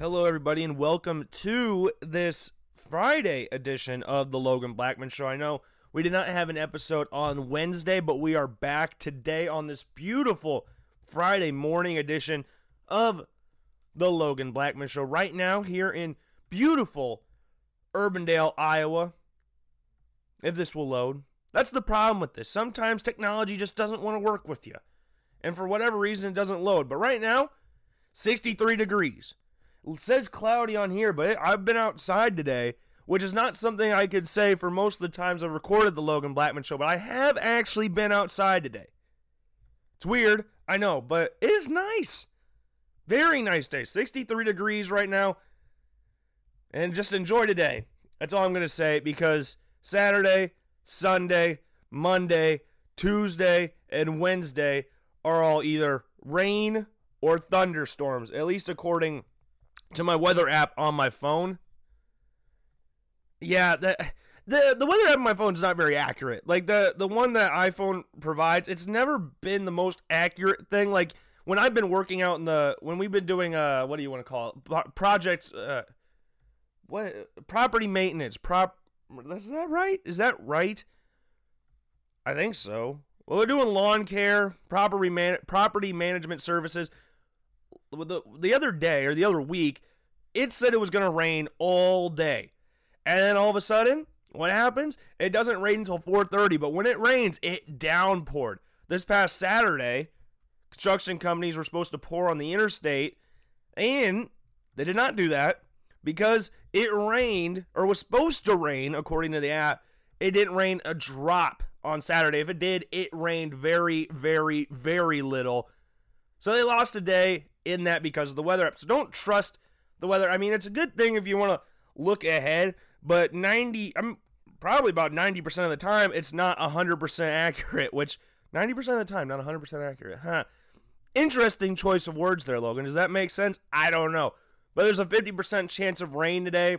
Hello, everybody, and welcome to this Friday edition of the Logan Blackman Show. I know we did not have an episode on Wednesday, but we are back today on this beautiful Friday morning edition of the Logan Blackman Show. Right now, here in beautiful Urbandale, Iowa. If this will load. That's the problem with this. Sometimes technology just doesn't want to work with you. And for whatever reason, it doesn't load. But right now, 63 degrees. It says cloudy on here, but I've been outside today, which is not something I could say for most of the times I've recorded the Logan Blackman show, but I have actually been outside today. It's weird, I know, but it is nice. Very nice day. 63 degrees right now. And just enjoy today. That's all I'm going to say because Saturday, Sunday, Monday, Tuesday, and Wednesday are all either rain or thunderstorms, at least according to my weather app on my phone. Yeah, the the the weather app on my phone is not very accurate. Like the the one that iPhone provides, it's never been the most accurate thing. Like when I've been working out in the when we've been doing uh what do you want to call it projects uh what property maintenance prop is that right? Is that right? I think so. Well, we're doing lawn care, property man, property management services. The the other day or the other week, it said it was going to rain all day, and then all of a sudden, what happens? It doesn't rain until 4:30, but when it rains, it downpoured. This past Saturday, construction companies were supposed to pour on the interstate, and they did not do that because it rained or was supposed to rain according to the app. It didn't rain a drop on Saturday. If it did, it rained very, very, very little. So they lost a day in that because of the weather app. So don't trust the weather. I mean, it's a good thing if you want to look ahead, but 90, I'm probably about 90% of the time, it's not 100% accurate, which 90% of the time, not 100% accurate. Huh. Interesting choice of words there, Logan. Does that make sense? I don't know. But there's a 50% chance of rain today.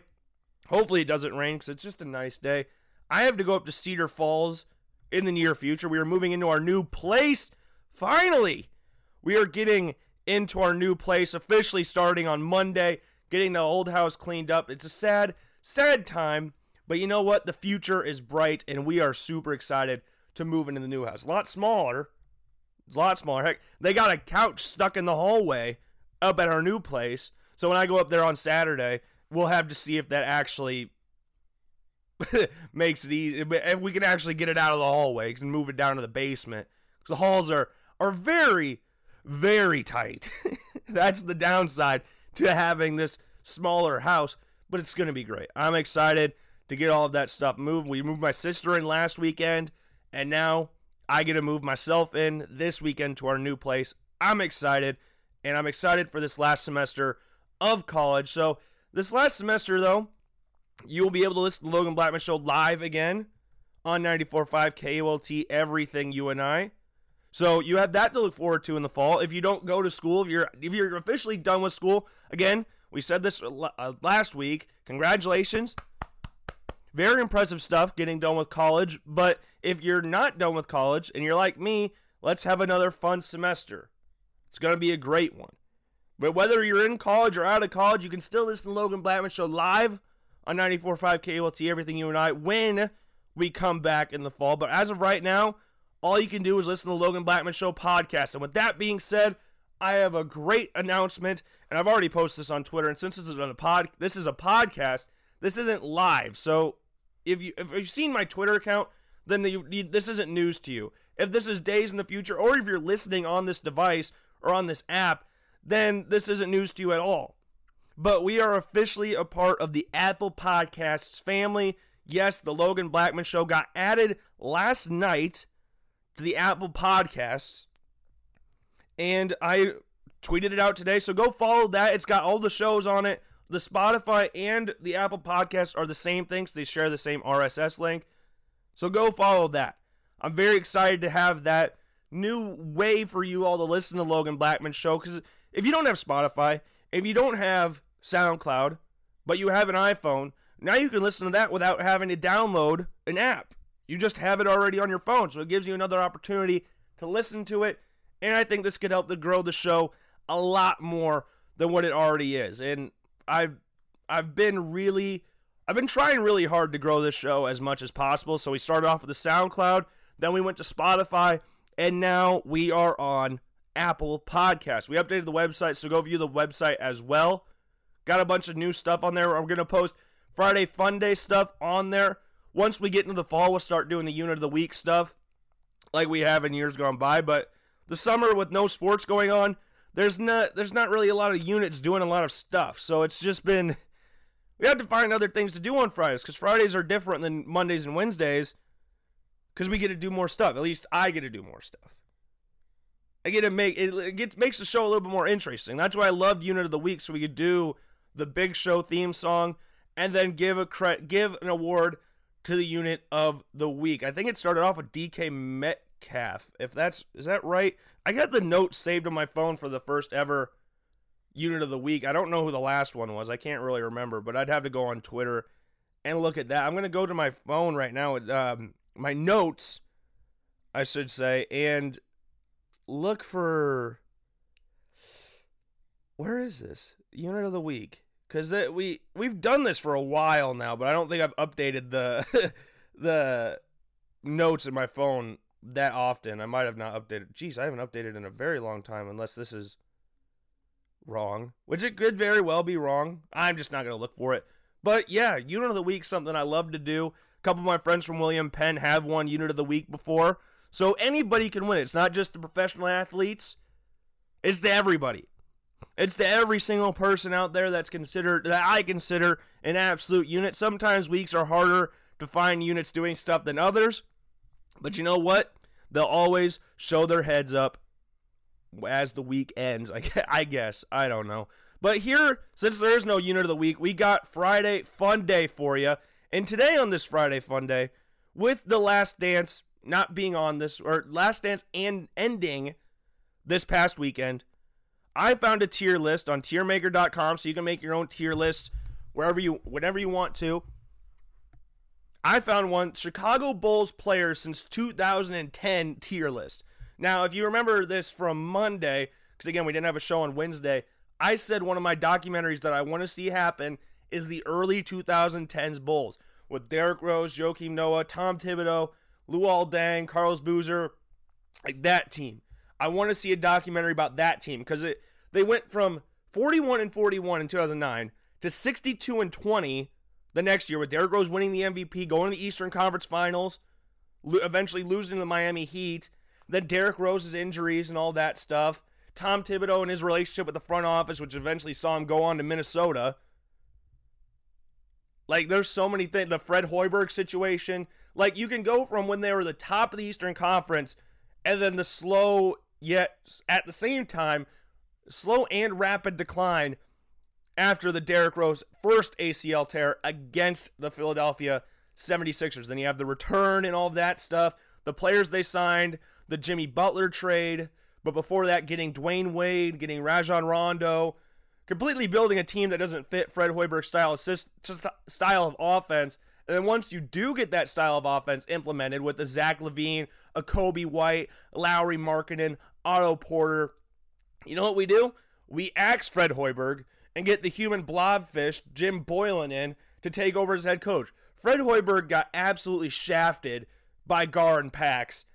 Hopefully it doesn't rain because it's just a nice day. I have to go up to Cedar Falls in the near future. We are moving into our new place. Finally, we are getting into our new place officially starting on Monday, getting the old house cleaned up. It's a sad, sad time, but you know what? The future is bright, and we are super excited to move into the new house. A lot smaller. It's a lot smaller. Heck, they got a couch stuck in the hallway up at our new place. So when I go up there on Saturday, we'll have to see if that actually makes it easy. If we can actually get it out of the hallway and move it down to the basement. Because the halls are, are very, very tight. That's the downside to having this smaller house, but it's going to be great. I'm excited to get all of that stuff moved. We moved my sister in last weekend, and now I get to move myself in this weekend to our new place. I'm excited, and I'm excited for this last semester of college. So, this last semester, though, you will be able to listen to Logan Blackman Show live again on 94.5 KULT, everything you and I. So you have that to look forward to in the fall. If you don't go to school, if you're if you're officially done with school, again, we said this uh, last week. Congratulations. Very impressive stuff getting done with college, but if you're not done with college and you're like me, let's have another fun semester. It's going to be a great one. But whether you're in college or out of college, you can still listen to Logan Blackman Show live on 94.5 KULT, everything you and I, when we come back in the fall. But as of right now, all you can do is listen to the Logan Blackman Show podcast. And with that being said, I have a great announcement, and I've already posted this on Twitter. And since this is a pod, this is a podcast. This isn't live, so if you if you've seen my Twitter account, then the, this isn't news to you. If this is days in the future, or if you're listening on this device or on this app, then this isn't news to you at all. But we are officially a part of the Apple Podcasts family. Yes, the Logan Blackman Show got added last night to the Apple Podcasts. And I tweeted it out today. So go follow that. It's got all the shows on it. The Spotify and the Apple Podcast are the same things. They share the same RSS link. So go follow that. I'm very excited to have that new way for you all to listen to Logan Blackman show because if you don't have Spotify, if you don't have SoundCloud, but you have an iPhone, now you can listen to that without having to download an app. You just have it already on your phone, so it gives you another opportunity to listen to it. And I think this could help to grow the show a lot more than what it already is. And I've I've been really I've been trying really hard to grow this show as much as possible. So we started off with the SoundCloud, then we went to Spotify, and now we are on Apple Podcasts. We updated the website, so go view the website as well. Got a bunch of new stuff on there. Going to post Friday Fun Day stuff on there. Once we get into the fall, we'll start doing the unit of the week stuff like we have in years gone by. But the summer with no sports going on, there's not there's not really a lot of units doing a lot of stuff. So it's just been we have to find other things to do on Fridays because Fridays are different than Mondays and Wednesdays because we get to do more stuff. At least I get to do more stuff. I get to make it, gets makes the show a little bit more interesting. That's why I loved Unit of the Week, so we could do the Big Show theme song and then give a cre- give an award to the Unit of the Week. I think it started off with DK Metcalf. If that's is that right? I got the note saved on my phone for the first ever Unit of the Week. I don't know who the last one was. I can't really remember, but I'd have to go on Twitter and look at that. I'm gonna go to my phone right now. Um, my notes, I should say, and look for where is this unit of the week? Because we we've done this for a while now, but I don't think I've updated the the notes in my phone that often. I might have not updated. Jeez, I haven't updated in a very long time, unless this is wrong, which it could very well be wrong. I'm just not gonna look for it. But yeah, unit of the week, something I love to do. A couple of my friends from William Penn have won unit of the week before. So anybody can win. It's not just the professional athletes. It's to everybody. It's to every single person out there that's considered that I consider an absolute unit. Sometimes weeks are harder to find units doing stuff than others. But you know what? They'll always show their heads up as the week ends. I guess. I don't know. But here, since there is no unit of the week, we got Friday Fun Day for you. And today on this Friday Fun Day, with The Last Dance not being on this or Last Dance and ending this past weekend, I found a tier list on tiermaker.com so you can make your own tier list wherever you whenever you want to. I found one Chicago Bulls players since 2010 tier list. Now, if you remember this from Monday, because again, we didn't have a show on Wednesday, I said one of my documentaries that I want to see happen is the early 2010s Bulls with Derrick Rose, Joakim Noah, Tom Thibodeau, Luol Deng, Carlos Boozer, like that team. I want to see a documentary about that team because it they went from 41 and 41 in 2009 to 62 and 20 the next year with Derrick Rose winning the MVP, going to the Eastern Conference Finals, eventually losing to the Miami Heat, then Derrick Rose's injuries and all that stuff. Tom Thibodeau and his relationship with the front office, which eventually saw him go on to Minnesota. Like, there's so many things. The Fred Hoiberg situation. Like you can go from when they were the top of the Eastern Conference and then the slow yet at the same time slow and rapid decline after the Derrick Rose first ACL tear against the Philadelphia 76ers. Then you have the return and all of that stuff, the players they signed, the Jimmy Butler trade, but before that getting Dwyane Wade, getting Rajon Rondo, completely building a team that doesn't fit Fred Hoiberg's style assist, style of offense and then once you do get that style of offense implemented with the Zach LaVine, a Coby White, Lauri Markkanen, Otto Porter, you know what we do? We axe Fred Hoiberg and get the human blobfish, Jim Boylen, in to take over as head coach. Fred Hoiberg got absolutely shafted by Gar and Pax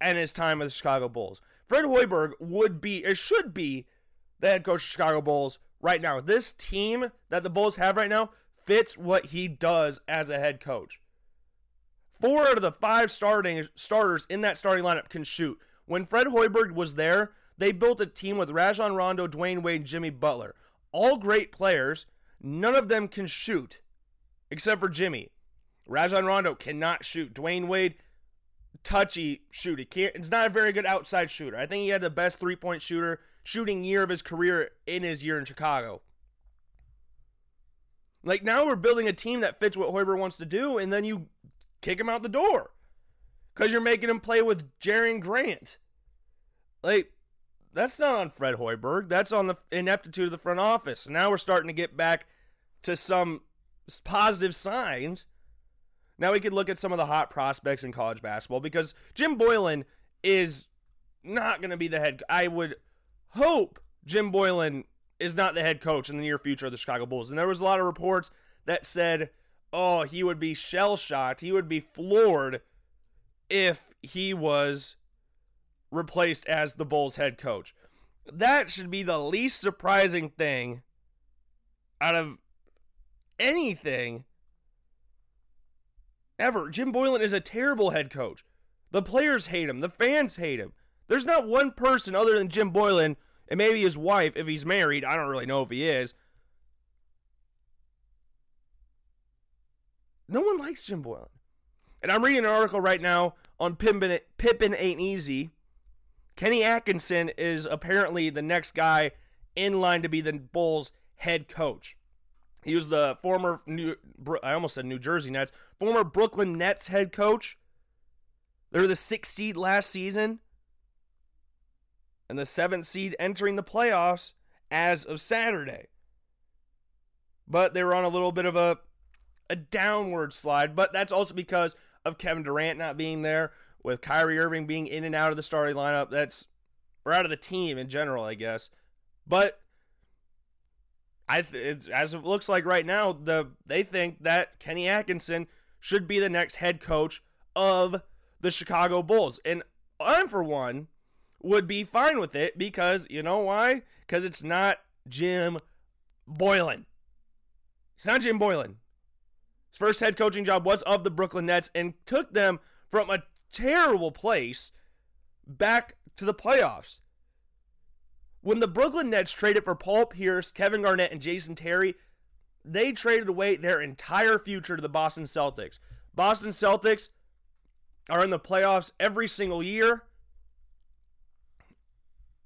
and his time with the Chicago Bulls. Fred Hoiberg would be, it should be, the head coach of the Chicago Bulls right now. This team that the Bulls have right now fits what he does as a head coach. Four out of the five starting starters in that starting lineup can shoot. When Fred Hoiberg was there, they built a team with Rajon Rondo, Dwyane Wade, Jimmy Butler. All great players. None of them can shoot, except for Jimmy. Rajon Rondo cannot shoot. Dwyane Wade, touchy shoot. He can't. It's not a very good outside shooter. I think he had the best three point shooter shooting year of his career in his year in Chicago. Like now we're building a team that fits what Hoiberg wants to do, and then you kick him out the door because you're making him play with Jerian Grant. Like that's not on Fred Hoiberg. That's on the ineptitude of the front office. Now we're starting to get back to some positive signs. Now we could look at some of the hot prospects in college basketball because Jim Boylen is not going to be the head. I would hope Jim Boylen is not the head coach in the near future of the Chicago Bulls. And there was a lot of reports that said, oh, he would be shell shocked, he would be floored if he was replaced as the Bulls head coach. That should be the least surprising thing out of anything ever. Jim Boylen is a terrible head coach. The players hate him, the fans hate him. There's not one person other than Jim Boylen and maybe his wife, if he's married. I don't really know if he is. No one likes Jim Boylen. And I'm reading an article right now on Pippen, Pippen Ain't Easy. Kenny Atkinson is apparently the next guy in line to be the Bulls head coach. He was the former New, I almost said New Jersey Nets, former Brooklyn Nets head coach. They were the sixth seed last season and the seventh seed entering the playoffs as of Saturday. But they were on a little bit of a a downward slide, but that's also because of Kevin Durant not being there, with Kyrie Irving being in and out of the starting lineup. That's or out of the team in general, I guess. But I th- as it looks like right now, the they think that Kenny Atkinson should be the next head coach of the Chicago Bulls, and I, for one, would be fine with it because you know why? Because it's not Jim Boylen. It's not Jim Boylen. First head coaching job was of the Brooklyn Nets and took them from a terrible place back to the playoffs. When the Brooklyn Nets traded for Paul Pierce, Kevin Garnett, and Jason Terry, they traded away their entire future to the Boston Celtics. Boston Celtics are in the playoffs every single year.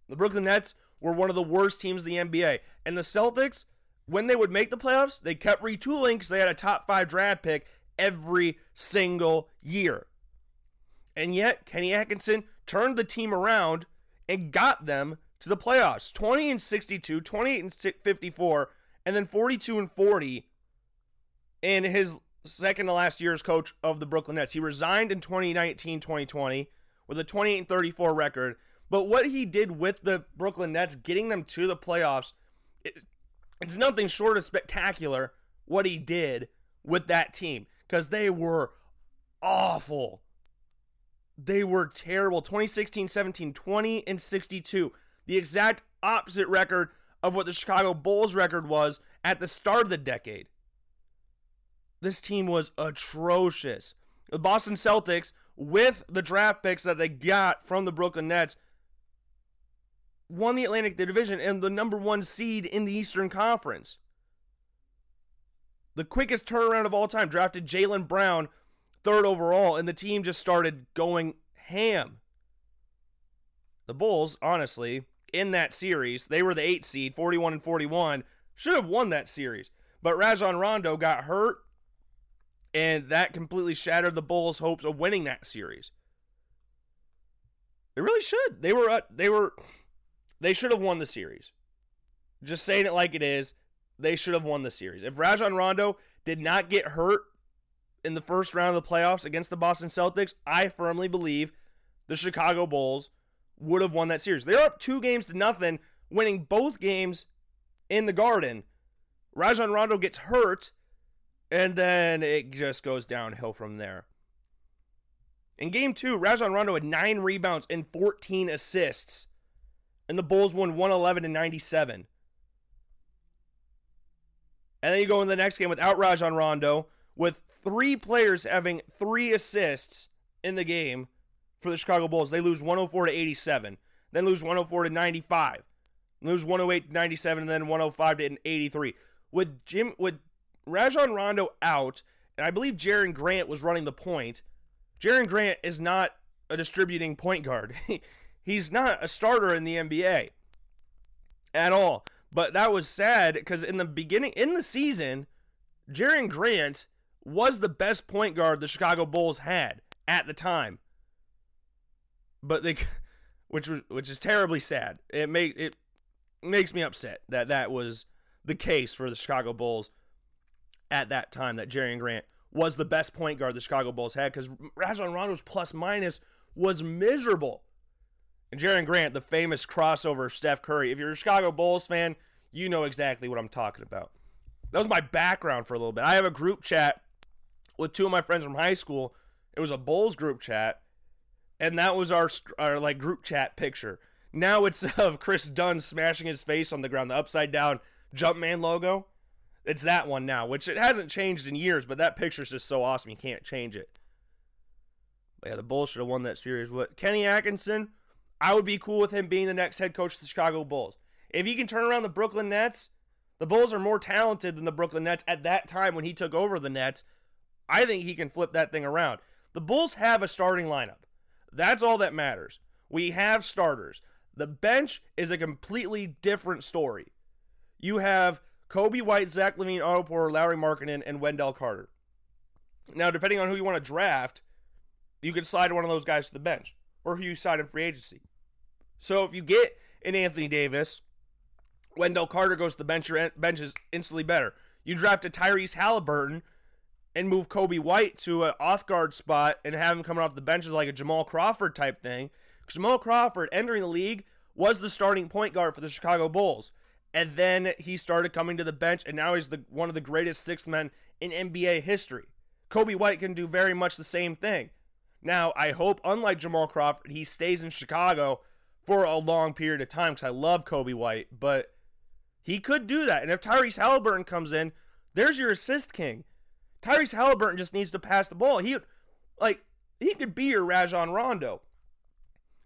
The Brooklyn Nets were one of the worst teams in the NBA. And the Celtics, when they would make the playoffs, they kept retooling because they had a top five draft pick every single year. And yet, Kenny Atkinson turned the team around and got them to the playoffs 20 and 62, 28 and 54, and then 42 and 40 in his second to last year as coach of the Brooklyn Nets. He resigned in 2019 2020 with a 28 and 34 record. But what he did with the Brooklyn Nets, getting them to the playoffs, it's nothing short of spectacular what he did with that team because they were awful. They were terrible. 2016 17, 20 and 62 the exact opposite record of what the Chicago Bulls record was at the start of the decade. This team was atrocious. The Boston Celtics, with the draft picks that they got from the Brooklyn Nets, won the Atlantic Division and the number one seed in the Eastern Conference. The quickest turnaround of all time drafted Jaylen Brown third overall, and the team just started going ham. The Bulls, honestly, in that series. They were the eight seed, 41 and 41. Should have won that series. But Rajon Rondo got hurt, and that completely shattered the Bulls' hopes of winning that series. They really should. They were uh, they were they should have won the series. Just saying it like it is, they should have won the series. If Rajon Rondo did not get hurt in the first round of the playoffs against the Boston Celtics, I firmly believe the Chicago Bulls would have won that series. They're up two games to nothing, winning both games in the Garden. Rajon Rondo gets hurt, and then it just goes downhill from there. In game two, Rajon Rondo had nine rebounds and 14 assists, and the Bulls won 111 to 97. And then you go in the next game without Rajon Rondo, with three players having three assists in the game for the Chicago Bulls. They lose 104 to 87, then lose 104 to 95, lose 108 to 97, and then 105 to 83. With Jim with Rajon Rondo out, and I believe Jerian Grant was running the point. Jerian Grant is not a distributing point guard. He's not a starter in the NBA at all. But that was sad because in the beginning, in the season, Jerian Grant was the best point guard the Chicago Bulls had at the time but they, which was which is terribly sad. It make it makes me upset that that was the case for the Chicago Bulls at that time. That Jerian Grant was the best point guard the Chicago Bulls had because Rajon Rondo's plus minus was miserable. And Jerian Grant, the famous crossover of Steph Curry. If you're a Chicago Bulls fan, you know exactly what I'm talking about. That was my background for a little bit. I have a group chat with two of my friends from high school. It was a Bulls group chat, and that was our, our like group chat picture. Now it's of Kris Dunn smashing his face on the ground, the upside down Jumpman logo. It's that one now, which it hasn't changed in years, but that picture's just so awesome you can't change it. But yeah, the Bulls should have won that series. What Kenny Atkinson, I would be cool with him being the next head coach of the Chicago Bulls. If he can turn around the Brooklyn Nets, the Bulls are more talented than the Brooklyn Nets at that time when he took over the Nets. I think he can flip that thing around. The Bulls have a starting lineup. That's all that matters. We have starters. The bench is a completely different story. You have Coby White, Zach LaVine, Otto Porter, Lauri Markkanen, and Wendell Carter. Now, depending on who you want to draft, you could slide one of those guys to the bench or who you sign in free agency. So if you get an Anthony Davis, Wendell Carter goes to the bench, bench is instantly better. You draft a Tyrese Halliburton and move Coby White to an off guard spot and have him coming off the bench as like a Jamal Crawford type thing. Jamal Crawford entering the league was the starting point guard for the Chicago Bulls. And then he started coming to the bench, and now he's the one of the greatest sixth men in NBA history. Coby White can do very much the same thing. Now, I hope, unlike Jamal Crawford, he stays in Chicago for a long period of time because I love Coby White, but he could do that. And if Tyrese Halliburton comes in, there's your assist king. Tyrese Halliburton just needs to pass the ball. He, like, he could be your Rajon Rondo.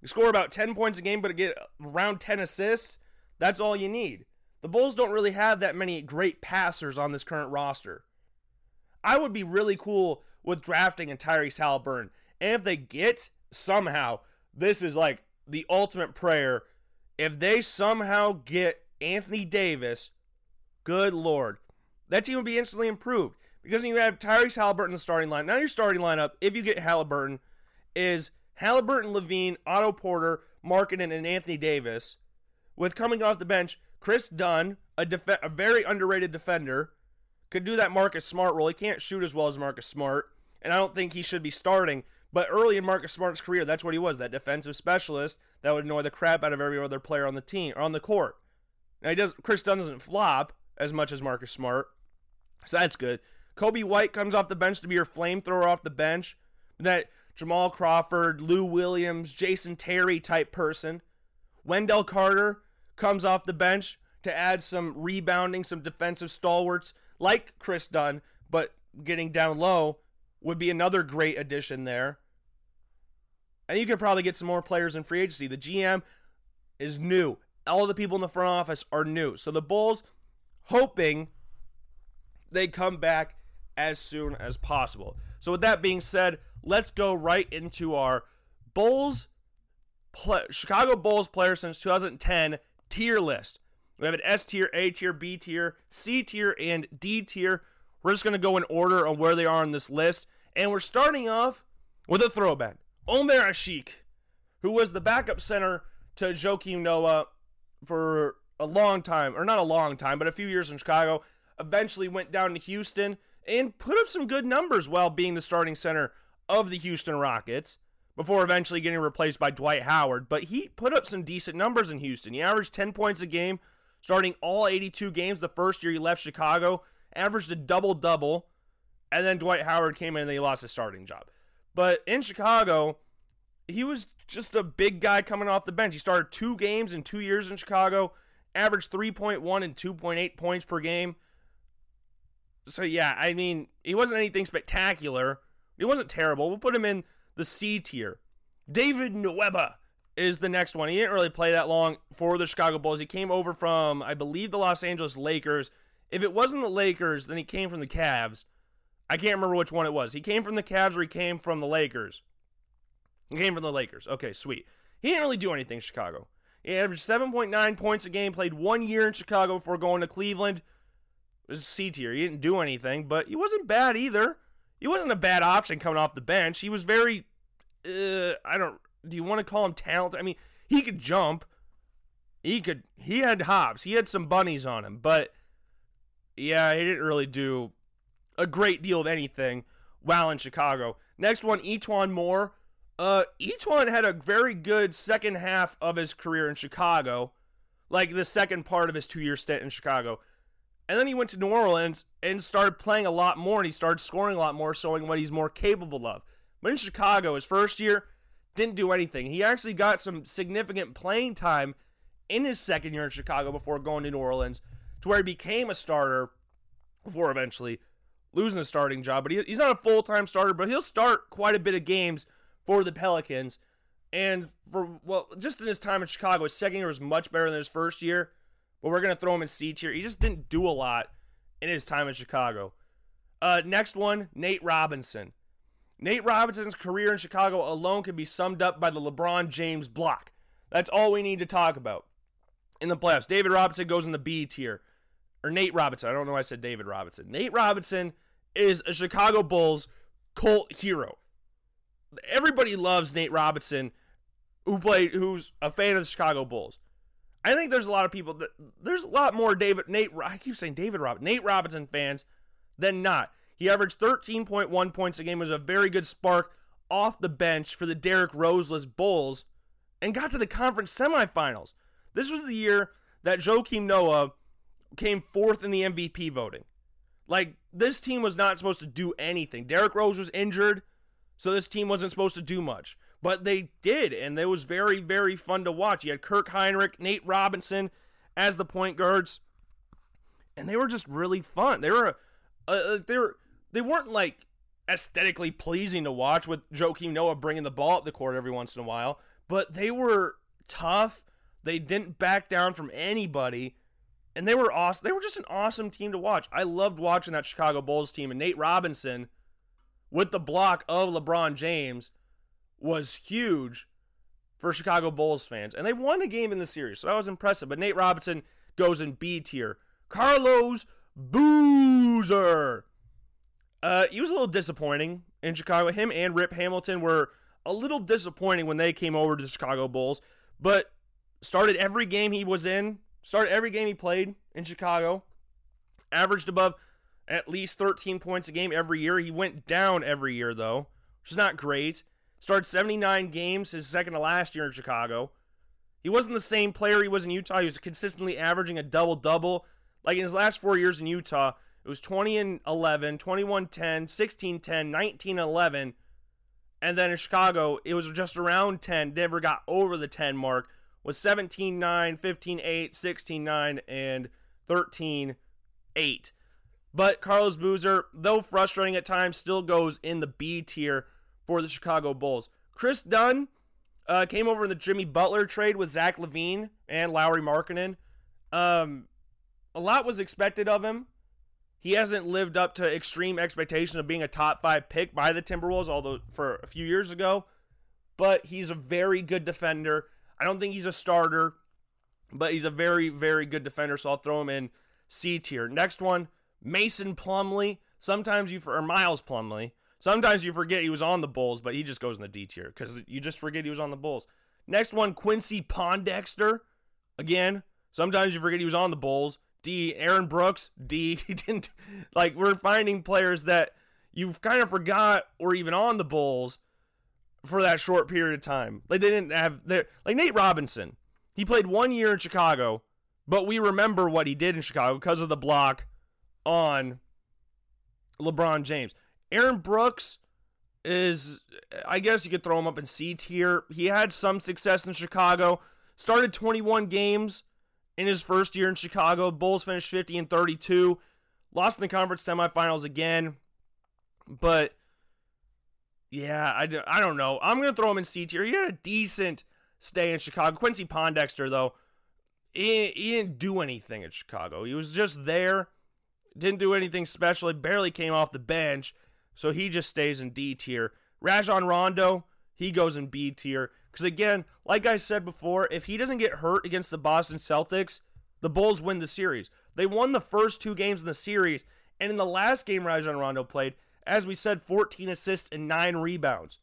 You score about 10 points a game, but get around 10 assists. That's all you need. The Bulls don't really have that many great passers on this current roster. I would be really cool with drafting a Tyrese Halliburton. And if they get somehow, this is like the ultimate prayer. If they somehow get Anthony Davis, good lord, that team would be instantly improved because you have Tyrese Halliburton in the starting line. Now your starting lineup, if you get Halliburton, is Halliburton, LaVine, Otto Porter, Markkanen, and Anthony Davis, with coming off the bench, Kris Dunn, a, def- a very underrated defender, could do that Marcus Smart role. He can't shoot as well as Marcus Smart, and I don't think he should be starting. But early in Marcus Smart's career, that's what he was, that defensive specialist that would annoy the crap out of every other player on the team or on the court. Now he does Kris Dunn doesn't flop as much as Marcus Smart. So that's good. Coby White comes off the bench to be your flamethrower off the bench. That Jamal Crawford, Lou Williams, Jason Terry type person. Wendell Carter comes off the bench to add some rebounding, some defensive stalwarts like Kris Dunn, but getting down low would be another great addition there. And you could probably get some more players in free agency. The GM is new. All the people in the front office are new. So the Bulls hoping they come back as soon as possible. So with that being said, let's go right into our Bulls play, Chicago Bulls players since 2010 tier list. We have an S tier, A tier, B tier, C tier, and D tier. We're just going to go in order on where they are on this list. And we're starting off with a throwback. Omer Asik, who was the backup center to Joakim Noah for a long time, or not a long time, but a few years in Chicago. Eventually went down to Houston and put up some good numbers while being the starting center of the Houston Rockets before eventually getting replaced by Dwight Howard. But he put up some decent numbers in Houston. He averaged 10 points a game, starting all 82 games the first year he left Chicago, averaged a double double, and then Dwight Howard came in and he lost his starting job. But in Chicago, he was just a big guy coming off the bench. He started two games in two years in Chicago, averaged 3.1 and 2.8 points per game. So, yeah, I mean, he wasn't anything spectacular. He wasn't terrible. We'll put him in the C tier. David Nwaba is the next one. He didn't really play that long for the Chicago Bulls. He came over from, I believe, the Los Angeles Lakers. If it wasn't the Lakers, then he came from the Cavs. I can't remember which one it was. He came from the Cavs or he came from the Lakers. He came from the Lakers. Okay, sweet. He didn't really do anything in Chicago. He averaged 7.9 points a game, played one year in Chicago before going to Cleveland. It was C tier. He didn't do anything, but he wasn't bad either. He wasn't a bad option coming off the bench. He was very, uh, I don't, do you want to call him talented? I mean, he could jump. He could, he had hops. He had some bunnies on him, but yeah, he didn't really do a great deal of anything while in Chicago. Next one, E'Twaun Moore. Uh, E'Twaun had a very good second half of his career in Chicago. like the second part of his two year stint in Chicago. And then he went to New Orleans and started playing a lot more and he started scoring a lot more, showing what he's more capable of. But in Chicago, his first year, didn't do anything. He actually got some significant playing time in his second year in Chicago before going to New Orleans to where he became a starter before eventually losing the starting job. But he, he's not a full time starter, but he'll start quite a bit of games for the Pelicans. And for, well, just in his time in Chicago, his second year was much better than his first year. But we're going to throw him in C tier. He just didn't do a lot in his time in Chicago. Uh, next one, Nate Robinson. Nate Robinson's career in Chicago alone can be summed up by the LeBron James block. That's all we need to talk about in the playoffs. David Robinson goes in the B tier. Or Nate Robinson. I don't know why I said David Robinson. Nate Robinson is a Chicago Bulls cult hero. Everybody loves Nate Robinson, who played, who's a fan of the Chicago Bulls. I think there's a lot of people that there's a lot more David Nate. I keep saying David Robinson, Nate Robinson fans than not. He averaged 13.1 points a game. Was a very good spark off the bench for the Derrick Roseless Bulls, and got to the conference semifinals. This was the year that Joakim Noah came fourth in the MVP voting. Like this team was not supposed to do anything. Derrick Rose was injured, so this team wasn't supposed to do much. But they did, and it was very, very fun to watch. You had Kirk Hinrich, Nate Robinson as the point guards, and they were just really fun. They were, uh, uh they were, they weren't like aesthetically pleasing to watch with Joakim Noah bringing the ball up the court every once in a while, but they were tough. They didn't back down from anybody and they were awesome. They were just an awesome team to watch. I loved watching that Chicago Bulls team, and Nate Robinson with the block of LeBron James was huge for Chicago Bulls fans. And they won a game in the series, so that was impressive. But Nate Robinson goes in B tier. Carlos Boozer. Uh, he was a little disappointing in Chicago. Him and Rip Hamilton were a little disappointing when they came over to the Chicago Bulls, but started every game he was in Started every game he played in Chicago. Averaged above at least 13 points a game every year. He went down every year, though, which is not great. Started 79 games his second to last year in Chicago. He wasn't the same player he was in Utah. He was consistently averaging a double double. Like in his last four years in Utah, it was 20 and 11, 21 10, 16 10, 19 11. And then in Chicago, it was just around 10, never got over the 10 mark was 17 9, 15 8, 16 9, and 13 8. But Carlos Boozer, though frustrating at times, still goes in the B tier for the Chicago Bulls. Kris Dunn uh, came over in the Jimmy Butler trade with Zach LaVine and Lauri Markkanen. Um, a lot was expected of him. He hasn't lived up to extreme expectation of being a top five pick by the Timberwolves, although for a few years ago. But he's a very good defender. I don't think he's a starter, but he's a very, very good defender, so I'll throw him in C tier. Next one, Mason Plumlee. Sometimes you, or Miles Plumlee. Sometimes you forget he was on the Bulls, but he just goes in the D tier because you just forget he was on the Bulls. Next one, Quincy Pondexter. Again, sometimes you forget he was on the Bulls. D. Aaron Brooks. D. He didn't like. We're finding players that you've kind of forgot were even on the Bulls, for that short period of time. Like they didn't have their like Nate Robinson. He played one year in Chicago, but we remember what he did in Chicago because of the block on LeBron James. Aaron Brooks is I guess you could throw him up in C tier. He had some success in Chicago. Started 21 games in his first year in Chicago. Bulls finished 50 and 32. Lost in the conference semifinals again. But yeah, I, I don't know. I'm going to throw him in C tier. He had a decent stay in Chicago. Quincy Pondexter, though, he, he didn't do anything at Chicago. He was just there, didn't do anything special. He barely came off the bench, so he just stays in D tier. Rajon Rondo, he goes in B tier. Because again, like I said before, if he doesn't get hurt against the Boston Celtics, the Bulls win the series. They won the first two games in the series, and in the last game Rajon Rondo played, as we said, 14 assists and nine rebounds.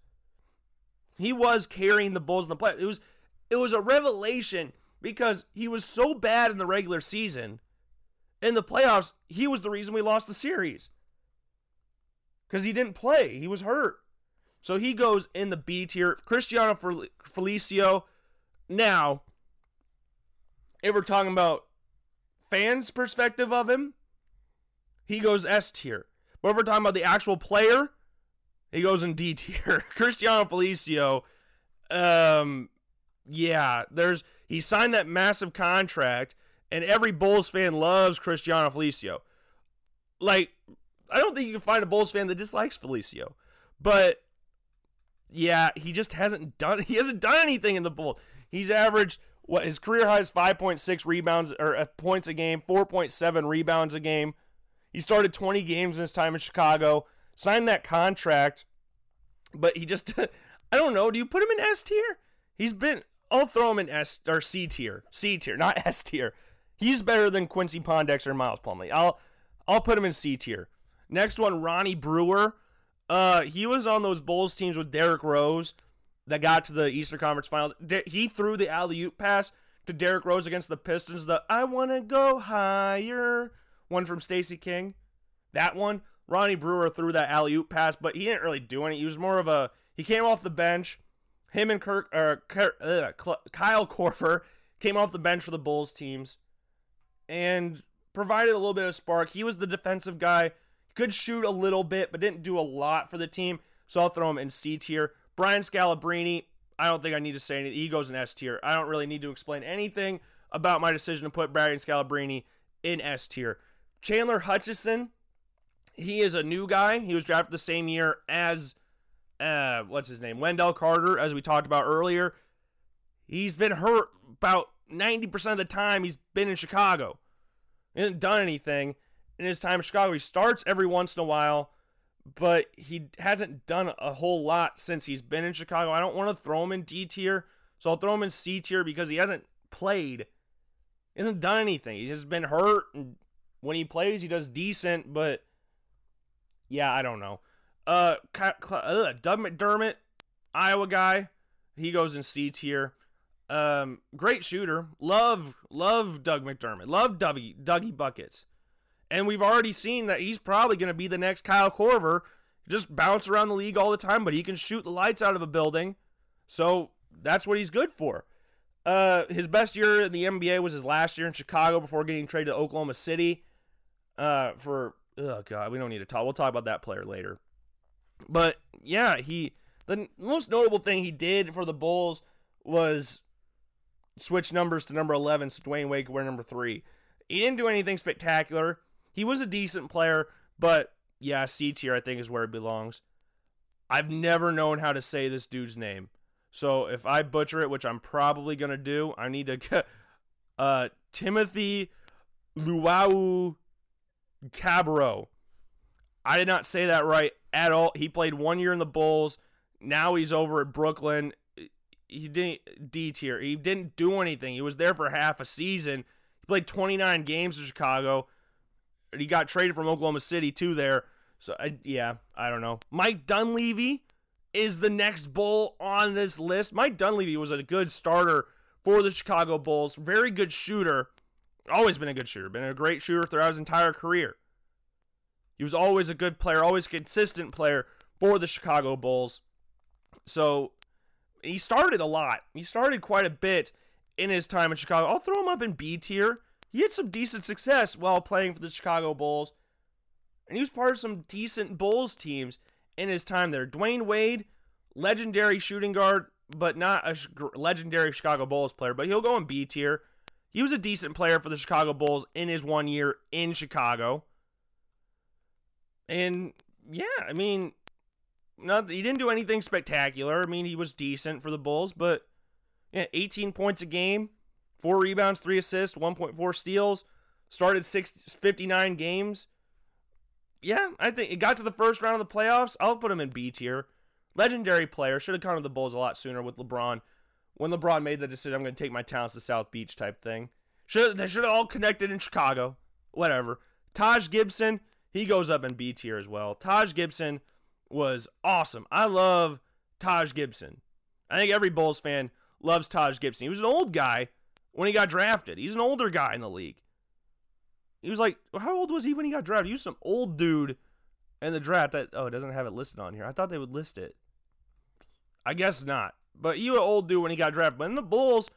He was carrying the Bulls in the play. It was it was a revelation because he was so bad in the regular season. In the playoffs, he was the reason we lost the series. Because he didn't play. He was hurt. So he goes in the B tier. Cristiano Felicio. Now, if we're talking about fans' perspective of him, he goes S tier. But if we're talking about the actual player, he goes in D tier. Cristiano Felicio, um, yeah, there's he signed that massive contract, and every Bulls fan loves Cristiano Felicio. Like, I don't think you can find a Bulls fan that dislikes Felicio, but yeah, he just hasn't done he hasn't done anything in the Bulls. He's averaged what his career high is 5.6 rebounds or uh, points a game, 4.7 rebounds a game. He started 20 games in his time in Chicago, signed that contract, but he just I don't know, do you put him in S tier? He's been I'll throw him in S or C tier. C tier, not S tier. He's better than Quincy Pondexter and Miles Plumlee. I'll I'll put him in C tier. Next one, Ronnie Brewer. Uh, he was on those Bulls teams with Derrick Rose that got to the Eastern Conference Finals. He threw the alley oop pass to Derrick Rose against the Pistons. The I want to go higher one from Stacey King. That one, Ronnie Brewer threw that alley oop pass, but he didn't really do anything. He was more of a he came off the bench. Him and Kirk or uh, Kyle Korver came off the bench for the Bulls teams and provided a little bit of spark. He was the defensive guy. Could shoot a little bit, but didn't do a lot for the team. So I'll throw him in C tier. Brian Scalabrine, I don't think I need to say anything. He goes in S tier. I don't really need to explain anything about my decision to put Brian Scalabrine in S tier. Chandler Hutchison, he is a new guy. He was drafted the same year as uh, what's his name? Wendell Carter, as we talked about earlier. He's been hurt about 90% of the time he's been in Chicago. He hasn't done anything in his time in Chicago. He starts every once in a while, but he hasn't done a whole lot since he's been in Chicago. I don't want to throw him in D tier, so I'll throw him in C tier because he hasn't played. He hasn't done anything. He's just been hurt, and when he plays, he does decent, but yeah, I don't know. Uh, Doug McDermott, Iowa guy, he goes in C tier. Um, great shooter. Love, love Doug McDermott. Love Dougie, Dougie buckets. And we've already seen that he's probably going to be the next Kyle Korver. Just bounce around the league all the time, but he can shoot the lights out of a building. So that's what he's good for. Uh, his best year in the NBA was his last year in Chicago before getting traded to Oklahoma City. Uh, for oh god, we don't need to talk. We'll talk about that player later. But yeah, he the most notable thing he did for the Bulls was switch numbers to number 11 so Dwyane Wade could wear number 3. He didn't do anything spectacular. He was a decent player, but yeah, C tier I think is where it belongs. I've never known how to say this dude's name. So if I butcher it, which I'm probably going to do, I need to uh Timothy Luau Cabarro. I did not say that right at all. He played one year in the Bulls. Now he's over at Brooklyn. He didn't D tier. He didn't do anything. He was there for half a season. He played 29 games in Chicago. He got traded from Oklahoma City to there. So I, yeah, I don't know. Mike Dunleavy is the next Bull on this list. Mike Dunleavy was a good starter for the Chicago Bulls. Very good shooter. Always been a good shooter. Been a great shooter throughout his entire career. He was always a good player, always consistent player for the Chicago Bulls. So he started a lot. He started quite a bit in his time in Chicago. I'll throw him up in B tier. He had some decent success while playing for the Chicago Bulls. And he was part of some decent Bulls teams in his time there. Dwyane Wade, legendary shooting guard, but not a legendary Chicago Bulls player, but he'll go in B tier. He was a decent player for the Chicago Bulls in his one year in Chicago. And yeah, I mean, not he didn't do anything spectacular. I mean, he was decent for the Bulls, but yeah, 18 points a game, four rebounds, three assists, 1.4 steals. Started six, 59 games. Yeah, I think it got to the first round of the playoffs. I'll put him in B tier. Legendary player. Should have come to the Bulls a lot sooner with LeBron. When LeBron made the decision, I'm going to take my talents to South Beach type thing. Should they should have all connected in Chicago. Whatever. Taj Gibson, he goes up in B tier as well. Taj Gibson was awesome. I love Taj Gibson. I think every Bulls fan loves Taj Gibson. He was an old guy when he got drafted. He's an older guy in the league. He was like, how old was he when he got drafted? He was some old dude in the draft. That oh, it doesn't have it listed on here. I thought they would list it. I guess not. But he was an old dude when he got drafted. But in the Bulls,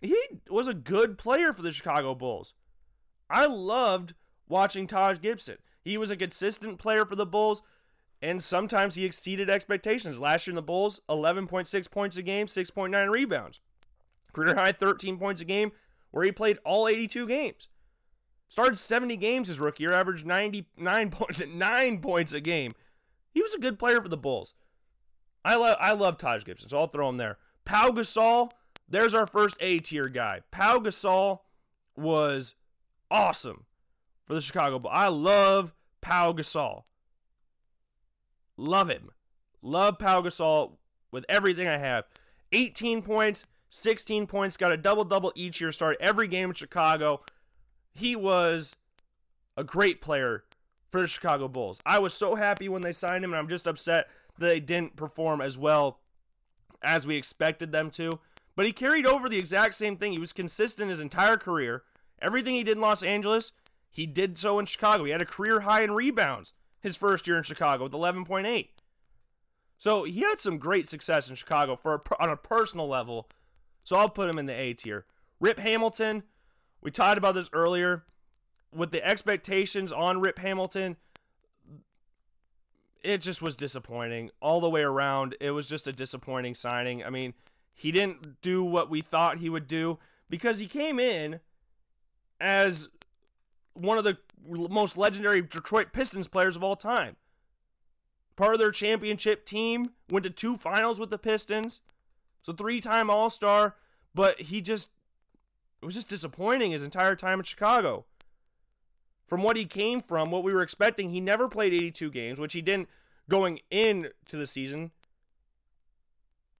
he was a good player for the Chicago Bulls. I loved watching Taj Gibson. He was a consistent player for the Bulls, and sometimes he exceeded expectations. Last year in the Bulls, 11.6 points a game, 6.9 rebounds. Career high 13 points a game, where he played all 82 games. Started 70 games his rookie year, averaged 99 points, 9 points a game. He was a good player for the Bulls. I love I love Taj Gibson, so I'll throw him there. Pau Gasol, there's our first A tier guy. Pau Gasol was awesome for the Chicago Bulls. I love Pau Gasol. Love him. Love Pau Gasol with everything I have. 18 points, 16 points, got a double double each year, started every game in Chicago. He was a great player for the Chicago Bulls. I was so happy when they signed him, and I'm just upset they didn't perform as well as we expected them to. But he carried over the exact same thing. He was consistent his entire career. Everything he did in Los Angeles, he did so in Chicago. He had a career high in rebounds his first year in Chicago with 11.8. So he had some great success in Chicago for a, on a personal level. So I'll put him in the A tier. Rip Hamilton, we talked about this earlier. With the expectations on Rip Hamilton, it just was disappointing all the way around. It was just a disappointing signing. I mean, he didn't do what we thought he would do because he came in as one of the most legendary Detroit Pistons players of all time. Part of their championship team, went to two finals with the Pistons. So three-time All-Star, but he just it was just disappointing his entire time in Chicago. From what he came from, what we were expecting, he never played 82 games, which he didn't going into the season.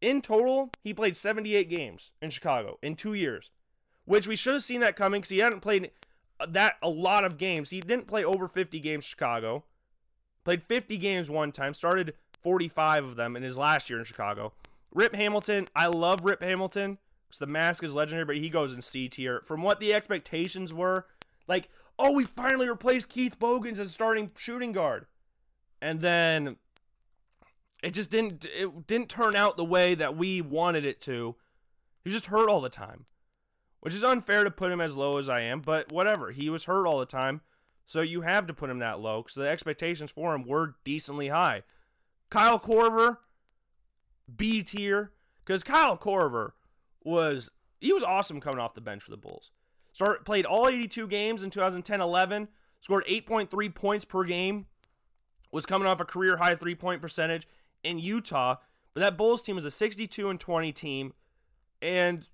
In total, he played 78 games in Chicago in 2 years, which we should have seen that coming cuz he hadn't played that a lot of games. He didn't play over 50 games Chicago. Played 50 games one time, started 45 of them in his last year in Chicago. Rip Hamilton, I love Rip Hamilton because the mask is legendary, but he goes in C tier. From what the expectations were, like, oh, we finally replaced Keith Bogans as starting shooting guard. And then it just didn't it didn't turn out the way that we wanted it to. He was just hurt all the time which is unfair to put him as low as I am, but whatever. He was hurt all the time, so you have to put him that low because the expectations for him were decently high. Kyle Korver, B tier, because Kyle Korver was he was awesome coming off the bench for the Bulls. Start played all 82 games in 2010-11, scored 8.3 points per game, was coming off a career high three point percentage in Utah. But that Bulls team was a 62 and 20 team, and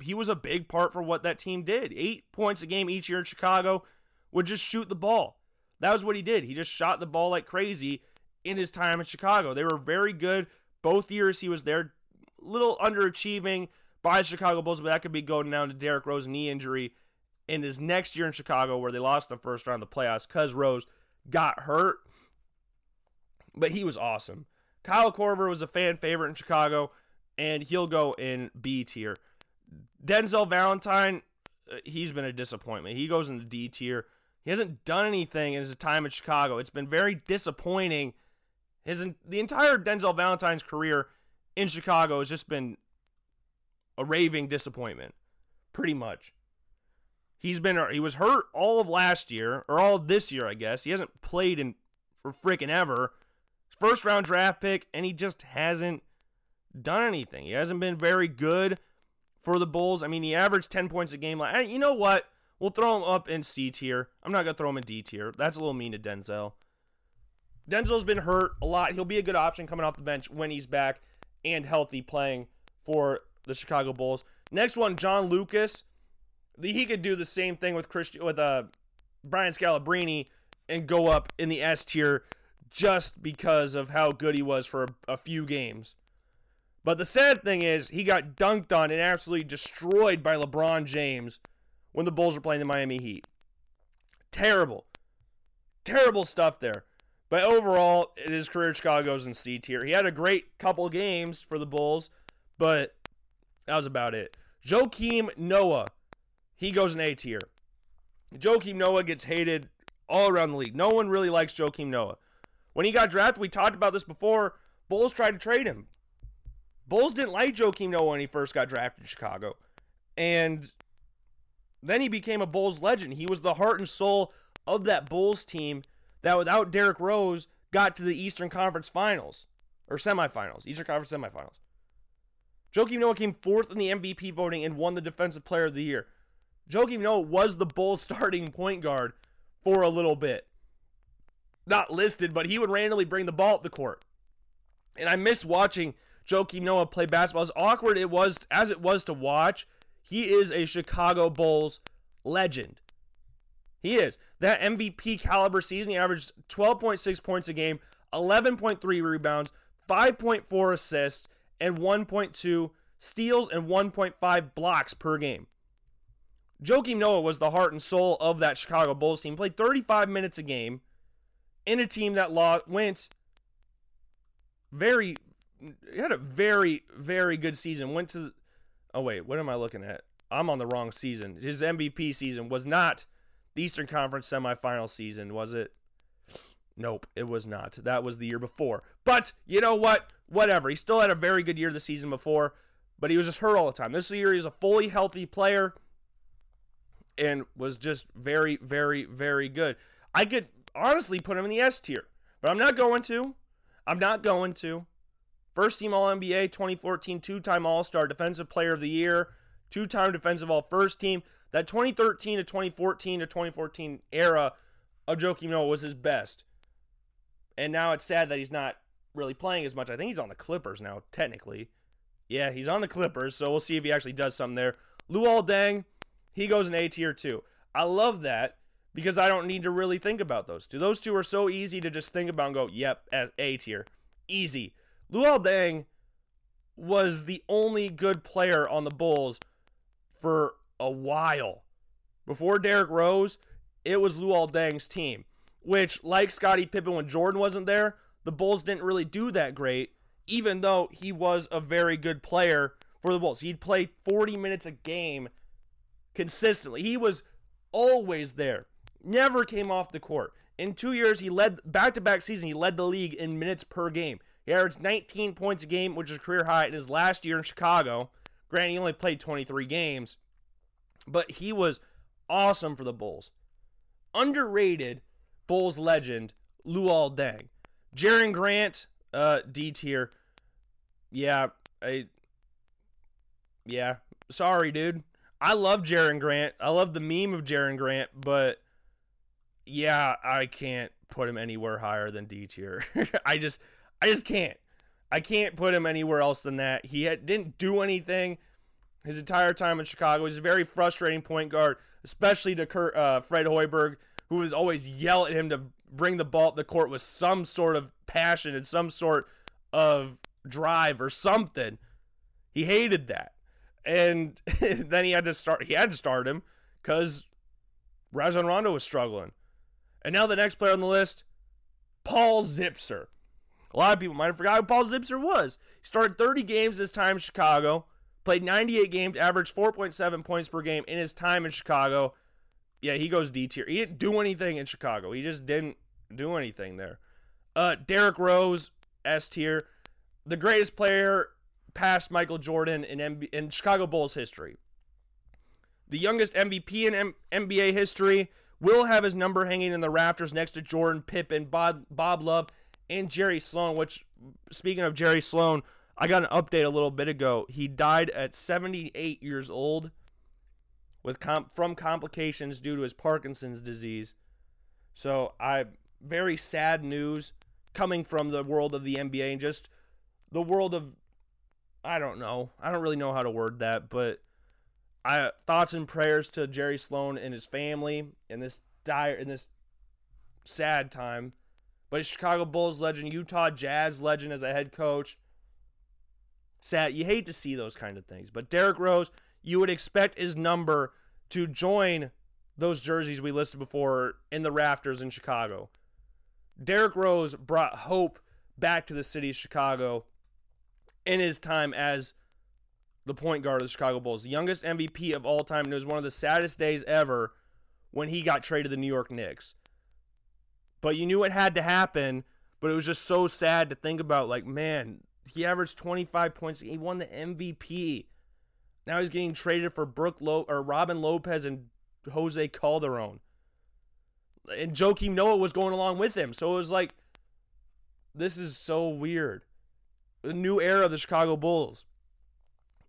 he was a big part for what that team did. Eight points a game each year in Chicago would just shoot the ball. That was what he did. He just shot the ball like crazy in his time in Chicago. They were very good both years he was there. Little underachieving by the Chicago Bulls, but that could be going down to Derrick Rose knee injury in his next year in Chicago, where they lost the first round of the playoffs because Rose got hurt. But he was awesome. Kyle Korver was a fan favorite in Chicago, and he'll go in B tier. Denzel Valentine, uh, he's been a disappointment. He goes into D tier. He hasn't done anything in his time in Chicago. It's been very disappointing. His the entire Denzel Valentine's career in Chicago has just been a raving disappointment, pretty much. He's been he was hurt all of last year or all of this year, I guess. He hasn't played in for freaking ever. First round draft pick, and he just hasn't done anything. He hasn't been very good for the Bulls. I mean, he averaged 10 points a game. Like, you know what? We'll throw him up in C tier. I'm not to throw him in D tier. That's a little mean to Denzel. Denzel's been hurt a lot. He'll be a good option coming off the bench when he's back and healthy playing for the Chicago Bulls. Next one, John Lucas. He could do the same thing with Christian with uh Brian Scalabrine and go up in the S tier just because of how good he was for a, a few games. But the sad thing is, he got dunked on and absolutely destroyed by LeBron James when the Bulls were playing the Miami Heat. Terrible. Terrible stuff there. But overall, his career Chicago goes in C tier. He had a great couple games for the Bulls, but that was about it. Joakim Noah, he goes in A tier. Joakim Noah gets hated all around the league. No one really likes Joakim Noah. When he got drafted, we talked about this before. Bulls tried to trade him. Bulls didn't like Joakim Noah when he first got drafted in Chicago. And then he became a Bulls legend. He was the heart and soul of that Bulls team that without Derrick Rose got to the Eastern Conference Finals or semifinals, Eastern Conference semifinals. Joakim Noah came fourth in the MVP voting and won the Defensive Player of the Year. Joakim Noah was the Bulls starting point guard for a little bit. Not listed, but he would randomly bring the ball up the court. And I miss watching Joakim Noah play basketball. As awkward it was as it was to watch, he is a Chicago Bulls legend. He is. That MVP caliber season, he averaged 12.6 points a game, 11.3 rebounds, 5.4 assists, and 1.2 steals and 1.5 blocks per game. Joakim Noah was the heart and soul of that Chicago Bulls team. Played 35 minutes a game in a team that lost, went very had a very very good season. Went to Oh wait, what am I looking at? I'm on the wrong season. His MVP season was not the Eastern Conference semifinal season, was it? Nope, it was not. That was the year before. But you know what? Whatever. He still had a very good year the season before, but he was just hurt all the time. This year he's a fully healthy player and was just very, very, very good. I could honestly put him in the S tier, but I'm not going to. I'm not going to. First team All NBA 2014, two time All Star, Defensive Player of the Year, two time Defensive All First Team. That 2013 to 2014 to 2014 era of Joakim Noah was his best. And now it's sad that he's not really playing as much. I think he's on the Clippers now, technically. Yeah, he's on the Clippers, so we'll see if he actually does something there. Luol Deng, he goes in A tier too. I love that because I don't need to really think about those two. Those two are so easy to just think about and go, yep, as A tier. Easy. Luol Deng was the only good player on the Bulls for a while. Before Derrick Rose, it was Luol Deng's team, which, like Scottie Pippen when Jordan wasn't there, the Bulls didn't really do that great, even though he was a very good player for the Bulls. He'd play 40 minutes a game consistently. He was always there, never came off the court. In two years, he led back to back season, he led the league in minutes per game. He averaged 19 points a game, which is career high in his last year in Chicago. Granted, he only played 23 games, but he was awesome for the Bulls. Underrated Bulls legend, Luol Deng. Jerian Grant, uh, D tier. Yeah, I. Yeah, sorry, dude. I love Jerian Grant. I love the meme of Jerian Grant, but yeah, I can't put him anywhere higher than D tier. I just, I just can't. I can't put him anywhere else than that. He had, didn't do anything his entire time in Chicago. He's a very frustrating point guard, especially to Kurt, uh, Fred Hoiberg, who was always yell at him to bring the ball up the court with some sort of passion and some sort of drive or something. He hated that. And then he had to start he had to start him because Rajon Rondo was struggling. And now the next player on the list, Paul Zipser. A lot of people might have forgotten who Paul Zipser was. He started 30 games this time in Chicago, played 98 games, averaged 4.7 points per game in his time in Chicago. Yeah, he goes D tier. He didn't do anything in Chicago. He just didn't do anything there. Uh, Derrick Rose, S tier. The greatest player past Michael Jordan in, MB- in Chicago Bulls history. The youngest MVP in M- NBA history will have his number hanging in the rafters next to Jordan, Pippen, Bob, Bob Love, and Jerry Sloan. Which, speaking of Jerry Sloan, I got an update a little bit ago. He died at 78 years old with com- from complications due to his Parkinson's disease. So I very sad news coming from the world of the NBA and just the world of I don't know. I don't really know how to word that, but I thoughts and prayers to Jerry Sloan and his family in this dire in this sad time. But a Chicago Bulls legend, Utah Jazz legend as a head coach. Sad. You hate to see those kind of things. But Derrick Rose, you would expect his number to join those jerseys we listed before in the rafters in Chicago. Derrick Rose brought hope back to the city of Chicago in his time as the point guard of the Chicago Bulls, the youngest MVP of all time, and it was one of the saddest days ever when he got traded to the New York Knicks. But you knew it had to happen, but it was just so sad to think about like, man, he averaged 25 points, he won the MVP. Now he's getting traded for Brooke Lo- or Robin Lopez and Jose Calderon. And Joakim Noah was going along with him. So it was like, this is so weird. The new era of the Chicago Bulls.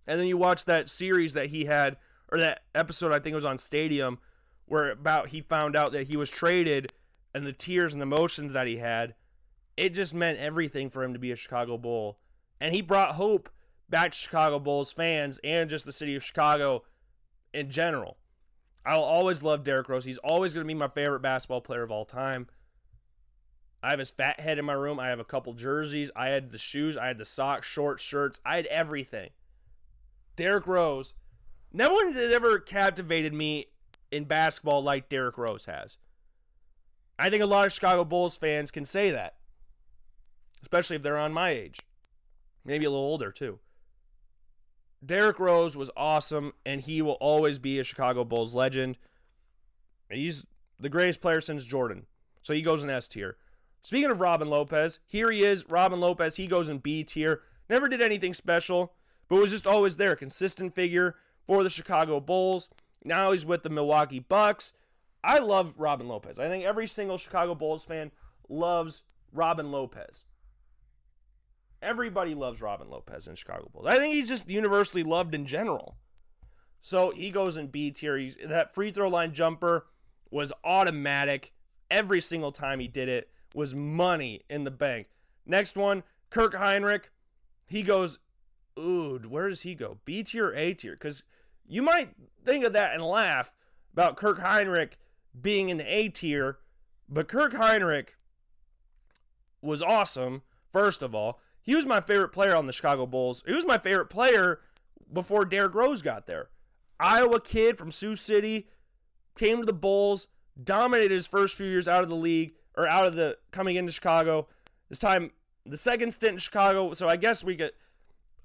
And then you watch that series that he had, or that episode I think it was on Stadium, where about he found out that he was traded and the tears and emotions that he had. It just meant everything for him to be a Chicago Bull. And he brought hope back to Chicago Bulls fans and just the city of Chicago in general. I'll always love Derrick Rose. He's always going to be my favorite basketball player of all time. I have his fat head in my room. I have a couple jerseys. I had the shoes. I had the socks, shorts, shirts. I had everything. Derrick Rose. No one has ever captivated me in basketball like Derrick Rose has. I think a lot of Chicago Bulls fans can say that, especially if they're on my age, maybe a little older too. Derrick Rose was awesome, and he will always be a Chicago Bulls legend. He's the greatest player since Jordan, so he goes in S tier. Speaking of Robin Lopez, here he is, Robin Lopez. He goes in B tier. Never did anything special, but was just always there, consistent figure for the Chicago Bulls. Now he's with the Milwaukee Bucks. I love Robin Lopez. I think every single Chicago Bulls fan loves Robin Lopez. Everybody loves Robin Lopez in Chicago Bulls. I think he's just universally loved in general. So he goes in B tier. That free throw line jumper was automatic every single time he did it was money in the bank. Next one, Kirk Hinrich. He goes, ooh, where does he go? B tier A tier? Because you might think of that and laugh about Kirk Hinrich being in the A tier, but Kirk Hinrich was awesome, first of all. He was my favorite player on the Chicago Bulls. He was my favorite player before Derrick Rose got there. Iowa kid from Sioux City, came to the Bulls, dominated his first few years out of the league, or out of the coming into Chicago. This time, the second stint in Chicago. So I guess we get.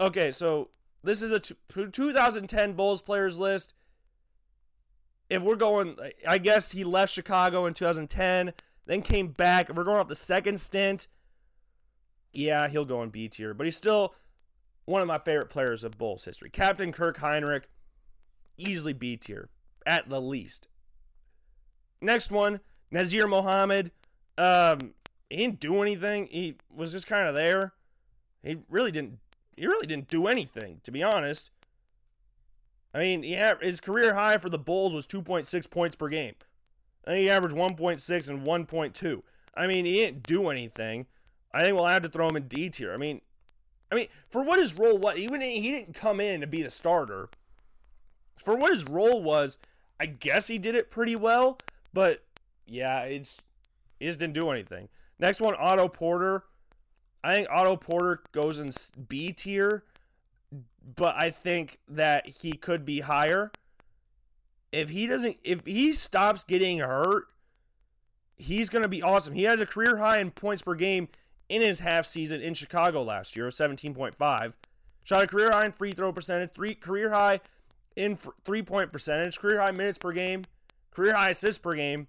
Okay, so this is a t- 2010 Bulls players list. If we're going, I guess he left Chicago in 2010, then came back. If we're going off the second stint, yeah, he'll go in B tier, but he's still one of my favorite players of Bulls history. Captain Kirk Hinrich, easily B tier, at the least. Next one, Nazr Mohammed. Um, he didn't do anything. He was just kind of there. He really didn't. He really didn't do anything, to be honest. I mean, yeah, his career high for the Bulls was 2.6 points per game. And he averaged 1.6 and 1.2. I mean, he didn't do anything. I think we'll have to throw him in D tier. I mean, I mean, for what his role was, even he didn't come in to be the starter. For what his role was, I guess he did it pretty well. But yeah, it's he just didn't do anything. Next one, Otto Porter. I think Otto Porter goes in B tier, but I think that he could be higher. If he doesn't, if he stops getting hurt, he's going to be awesome. He has a career high in points per game in his half season in Chicago last year, 17.5. Shot a career high in free throw percentage, three career high in three point percentage, career high minutes per game, career high assists per game.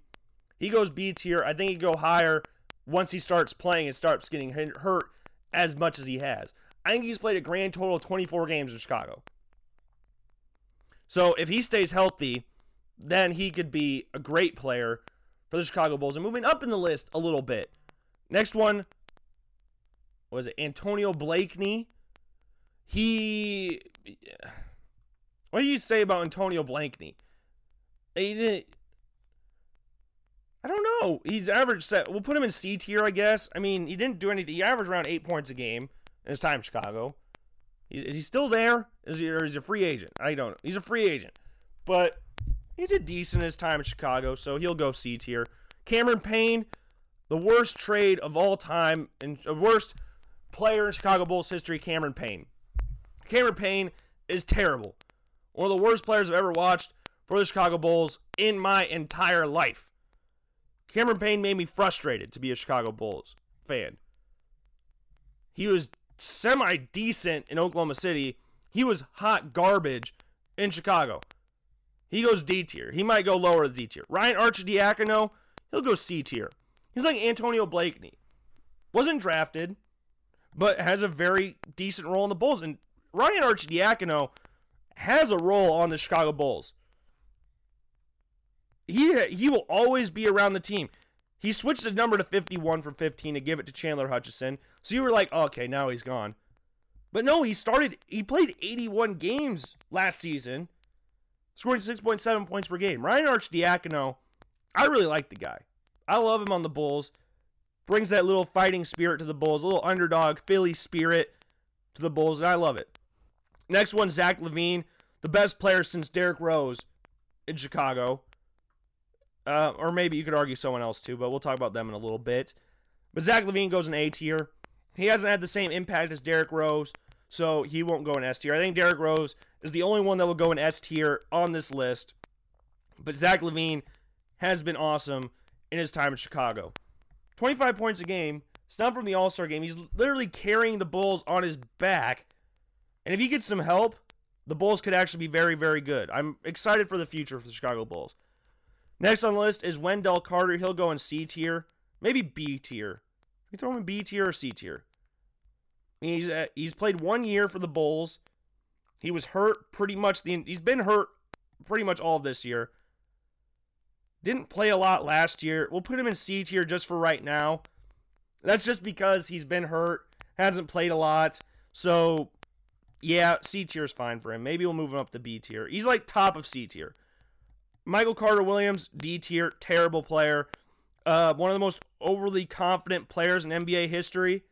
He goes B tier. I think he'd go higher once he starts playing and starts getting hurt as much as he has. I think he's played a grand total of 24 games in Chicago. So if he stays healthy, then he could be a great player for the Chicago Bulls and moving up in the list a little bit. Next one was it Antonio Blakeney. He what do you say about Antonio Blakeney? He didn't I don't know. He's averaged set. We'll put him in C tier, I guess. I mean, he didn't do anything. He averaged around eight points a game in his time in Chicago. Is, he still there? Is he, or is he a free agent? I don't know. He's a free agent, but he did decent his time in Chicago, so he'll go C tier. Cameron Payne, the worst trade of all time and the worst player in Chicago Bulls history, Cameron Payne. Cameron Payne is terrible. One of the worst players I've ever watched for the Chicago Bulls in my entire life. Cameron Payne made me frustrated to be a Chicago Bulls fan. He was semi decent in Oklahoma City. He was hot garbage in Chicago. He goes D tier. He might go lower the D tier. Ryan Arcidiacono, he'll go C tier. He's like Antonio Blakeney. Wasn't drafted, but has a very decent role in the Bulls. And Ryan Arcidiacono has a role on the Chicago Bulls. He he will always be around the team. He switched his number to 51 from 15 to give it to Chandler Hutchison. So you were like, okay, now he's gone. But no, he started, he played 81 games last season, scoring 6.7 points per game. Ryan Arcidiacono, I really like the guy. I love him on the Bulls. Brings that little fighting spirit to the Bulls, a little underdog Philly spirit to the Bulls, and I love it. Next one, Zach LaVine, the best player since Derrick Rose in Chicago. Uh, or maybe you could argue someone else too, but we'll talk about them in a little bit. But Zach LaVine goes in A tier. He hasn't had the same impact as Derrick Rose, so he won't go in S tier. I think Derrick Rose is the only one that will go in S tier on this list. But Zach LaVine has been awesome in his time in Chicago. 25 points a game, snub from the All Star game. He's literally carrying the Bulls on his back. And if he gets some help, the Bulls could actually be very, very good. I'm excited for the future for the Chicago Bulls. Next on the list is Wendell Carter. He'll go in C tier, maybe B tier. We throw him in B tier or C tier. He's uh, he's played one year for the Bulls. He was hurt pretty much the he's been hurt pretty much all of this year. Didn't play a lot last year. We'll put him in C tier just for right now. That's just because he's been hurt, hasn't played a lot. So, yeah, C tier is fine for him. Maybe we'll move him up to B tier. He's like top of C tier. Michael Carter Williams, D tier, terrible player. Uh, one of the most overly confident players in NBA history.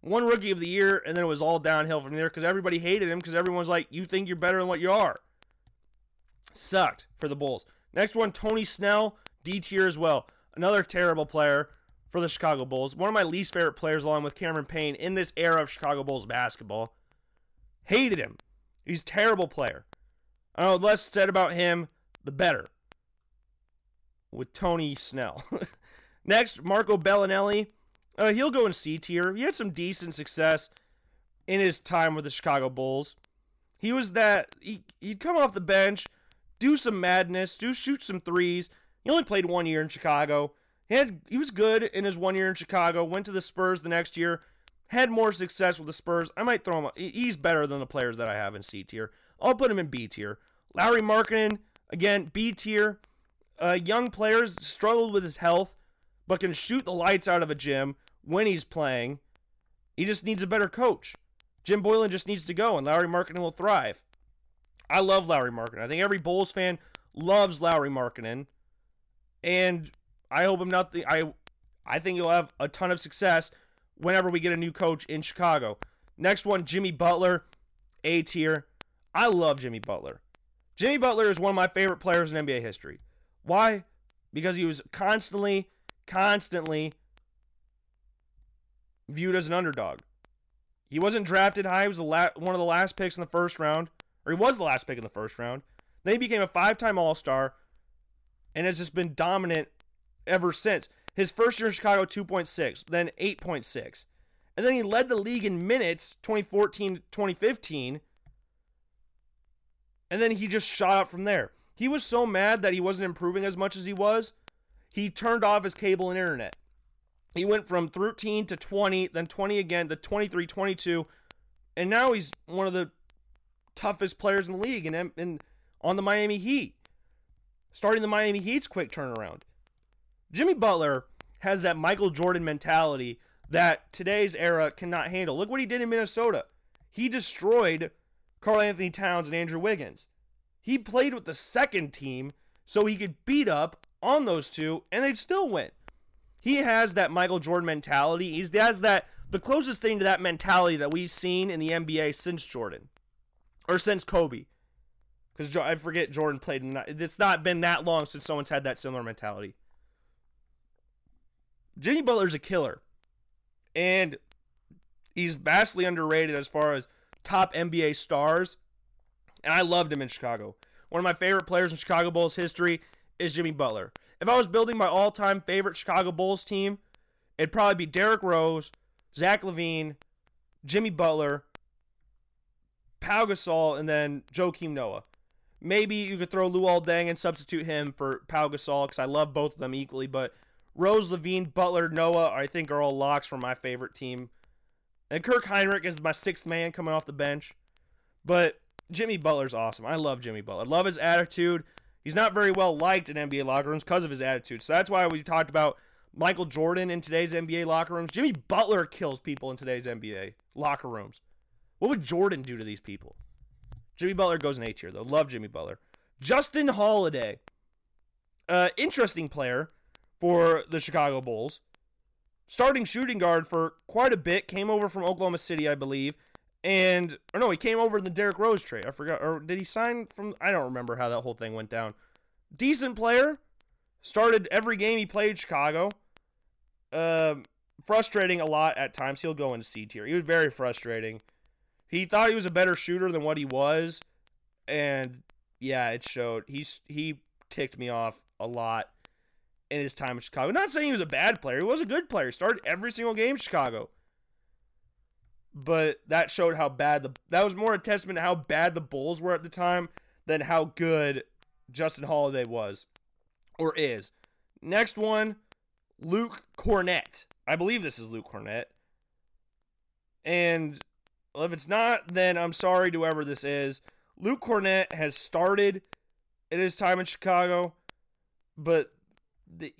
One rookie of the year, and then it was all downhill from there because everybody hated him because everyone's like, you think you're better than what you are. Sucked for the Bulls. Next one, Tony Snell, D tier as well. Another terrible player for the Chicago Bulls. One of my least favorite players, along with Cameron Payne, in this era of Chicago Bulls basketball. Hated him. He's a terrible player. I know the less said about him, the better. With Tony Snell. Next, Marco Belinelli. Uh, he'll go in C tier. He had some decent success in his time with the Chicago Bulls. He was that he he'd come off the bench, do some madness, do shoot some threes. He only played one year in Chicago. He had he was good in his one year in Chicago. Went to the Spurs the next year, had more success with the Spurs. I might throw him. He's better than the players that I have in C tier. I'll put him in B tier. Lauri Markkanen, again, B tier. Uh, young players struggled with his health, but can shoot the lights out of a gym when he's playing. He just needs a better coach. Jim Boylen just needs to go, and Lauri Markkanen will thrive. I love Lauri Markkanen. I think every Bulls fan loves Lauri Markkanen, and I hope him not. The, I I think he'll have a ton of success whenever we get a new coach in Chicago. Next one, Jimmy Butler, A tier. I love Jimmy Butler. Jimmy Butler is one of my favorite players in NBA history. Why? Because he was constantly, constantly viewed as an underdog. He wasn't drafted high. He was the la- one of the last picks in the first round, or he was the last pick in the first round. Then he became a five-time All-Star, and has just been dominant ever since. His first year in Chicago, 2.6, then 8.6. And then he led the league in minutes 2014 2015 and then he just shot up from there. He was so mad that he wasn't improving as much as he was, he turned off his cable and internet. He went from 13 to 20, then 20 again to 23, 22, and now he's one of the toughest players in the league and, and on the Miami Heat. Starting the Miami Heat's quick turnaround. Jimmy Butler has that Michael Jordan mentality that today's era cannot handle. Look what he did in Minnesota. He destroyed Karl-Anthony Towns and Andrew Wiggins. He played with the second team so he could beat up on those two and they'd still win. He has that Michael Jordan mentality. He has that the closest thing to that mentality that we've seen in the NBA since Jordan or since Kobe. Because I forget Jordan played in. It's not been that long since someone's had that similar mentality. Jimmy Butler's a killer. And he's vastly underrated as far as top NBA stars, and I loved him in Chicago. One of my favorite players in Chicago Bulls history is Jimmy Butler. If I was building my all time favorite Chicago Bulls team, it'd probably be Derrick Rose, Zach LaVine, Jimmy Butler, Pau Gasol, and then Joakim Noah. Maybe you could throw Luol Deng and substitute him for Pau Gasol because I love both of them equally. But Rose, LaVine, Butler, Noah, I think are all locks for my favorite team and Kirk Hinrich is my sixth man coming off the bench. But Jimmy Butler's awesome. I love Jimmy Butler. I love his attitude. He's not very well liked in NBA locker rooms because of his attitude. So that's why we talked about Michael Jordan in today's NBA locker rooms. Jimmy Butler kills people in today's NBA locker rooms. What would Jordan do to these people? Jimmy Butler goes in A tier, though. Love Jimmy Butler. Justin Holiday. Uh, interesting player for the Chicago Bulls. Starting shooting guard for quite a bit. Came over from Oklahoma City, I believe. And, or no, he came over in the Derrick Rose trade. I forgot. Or did he sign from, I don't remember how that whole thing went down. Decent player. Started every game he played Chicago. Uh, frustrating a lot at times. He'll go into C tier. He was very frustrating. He thought he was a better shooter than what he was. And yeah, it showed. He's he ticked me off a lot in his time in Chicago. Not saying he was a bad player. He was a good player. Started every single game in Chicago. But that showed how bad the that was more a testament to how bad the Bulls were at the time than how good Justin Holiday was or is. Next one, Luke Kornet. I believe this is Luke Kornet. And well, if it's not, then I'm sorry to whoever this is. Luke Kornet has started in his time in Chicago, but the,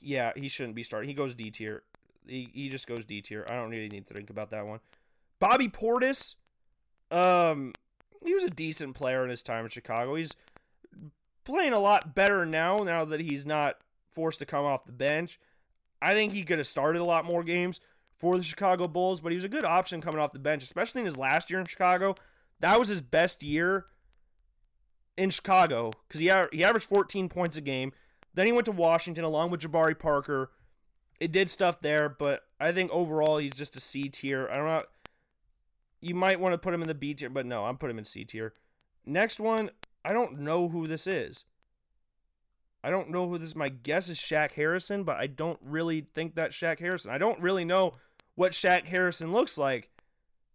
yeah, he shouldn't be starting. He goes D tier. He, he just goes D tier. I don't really need to think about that one. Bobby Portis, um, he was a decent player in his time in Chicago. He's playing a lot better now. Now that he's not forced to come off the bench, I think he could have started a lot more games for the Chicago Bulls. But he was a good option coming off the bench, especially in his last year in Chicago. That was his best year in Chicago because he he averaged 14 points a game. Then he went to Washington along with Jabari Parker. It did stuff there, but I think overall he's just a C tier. I don't know. You might want to put him in the B tier, but no, I'm putting him in C tier. Next one, I don't know who this is. I don't know who this. is. My guess is Shaq Harrison, but I don't really think that Shaq Harrison. I don't really know what Shaq Harrison looks like,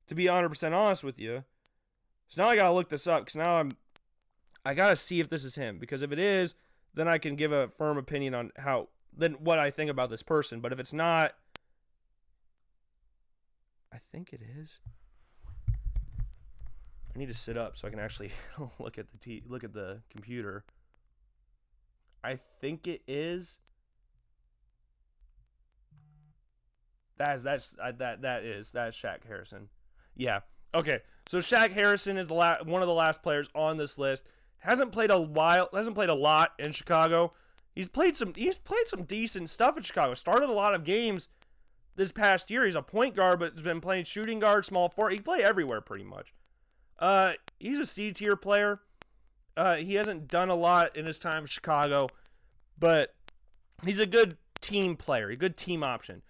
to be 100% honest with you. So now I gotta look this up because now I'm, I gotta see if this is him because if it is, then I can give a firm opinion on how then what I think about this person. But if it's not, I think it is. I need to sit up so I can actually look at the t- look at the computer. I think it is. That's that's uh, that that is that's Shaq Harrison. Yeah. Okay. So Shaq Harrison is the la- one of the last players on this list. Hasn't played a while. Hasn't played a lot in Chicago. He's played some. He's played some decent stuff in Chicago. Started a lot of games this past year. He's a point guard, but has been playing shooting guard, small forward. He play everywhere pretty much. Uh, he's a C tier player. Uh, he hasn't done a lot in his time in Chicago, but he's a good team player, a good team option.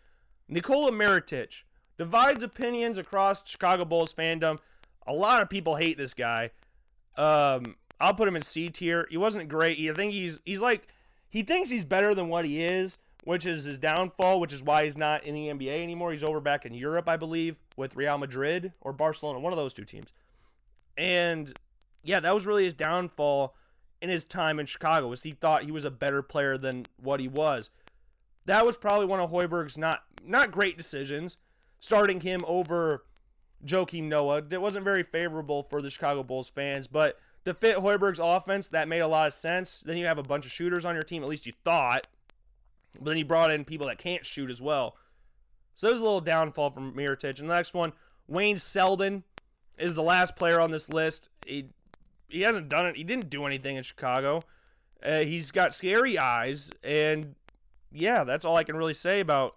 Nikola Mirotic divides opinions across Chicago Bulls fandom. A lot of people hate this guy. Um, I'll put him in C tier. He wasn't great. I think he's he's like he thinks he's better than what he is, which is his downfall, which is why he's not in the NBA anymore. He's over back in Europe, I believe, with Real Madrid or Barcelona, one of those two teams. And yeah, that was really his downfall in his time in Chicago was he thought he was a better player than what he was. That was probably one of Hoiberg's not not great decisions, starting him over Joakim Noah. It wasn't very favorable for the Chicago Bulls fans, but to fit Hoiberg's offense, that made a lot of sense. Then you have a bunch of shooters on your team, at least you thought. But then you brought in people that can't shoot as well. So there's a little downfall from Mirotic. And the next one, Wayne Selden is the last player on this list. He he hasn't done it. He didn't do anything in Chicago. Uh, he's got scary eyes, and yeah, that's all I can really say about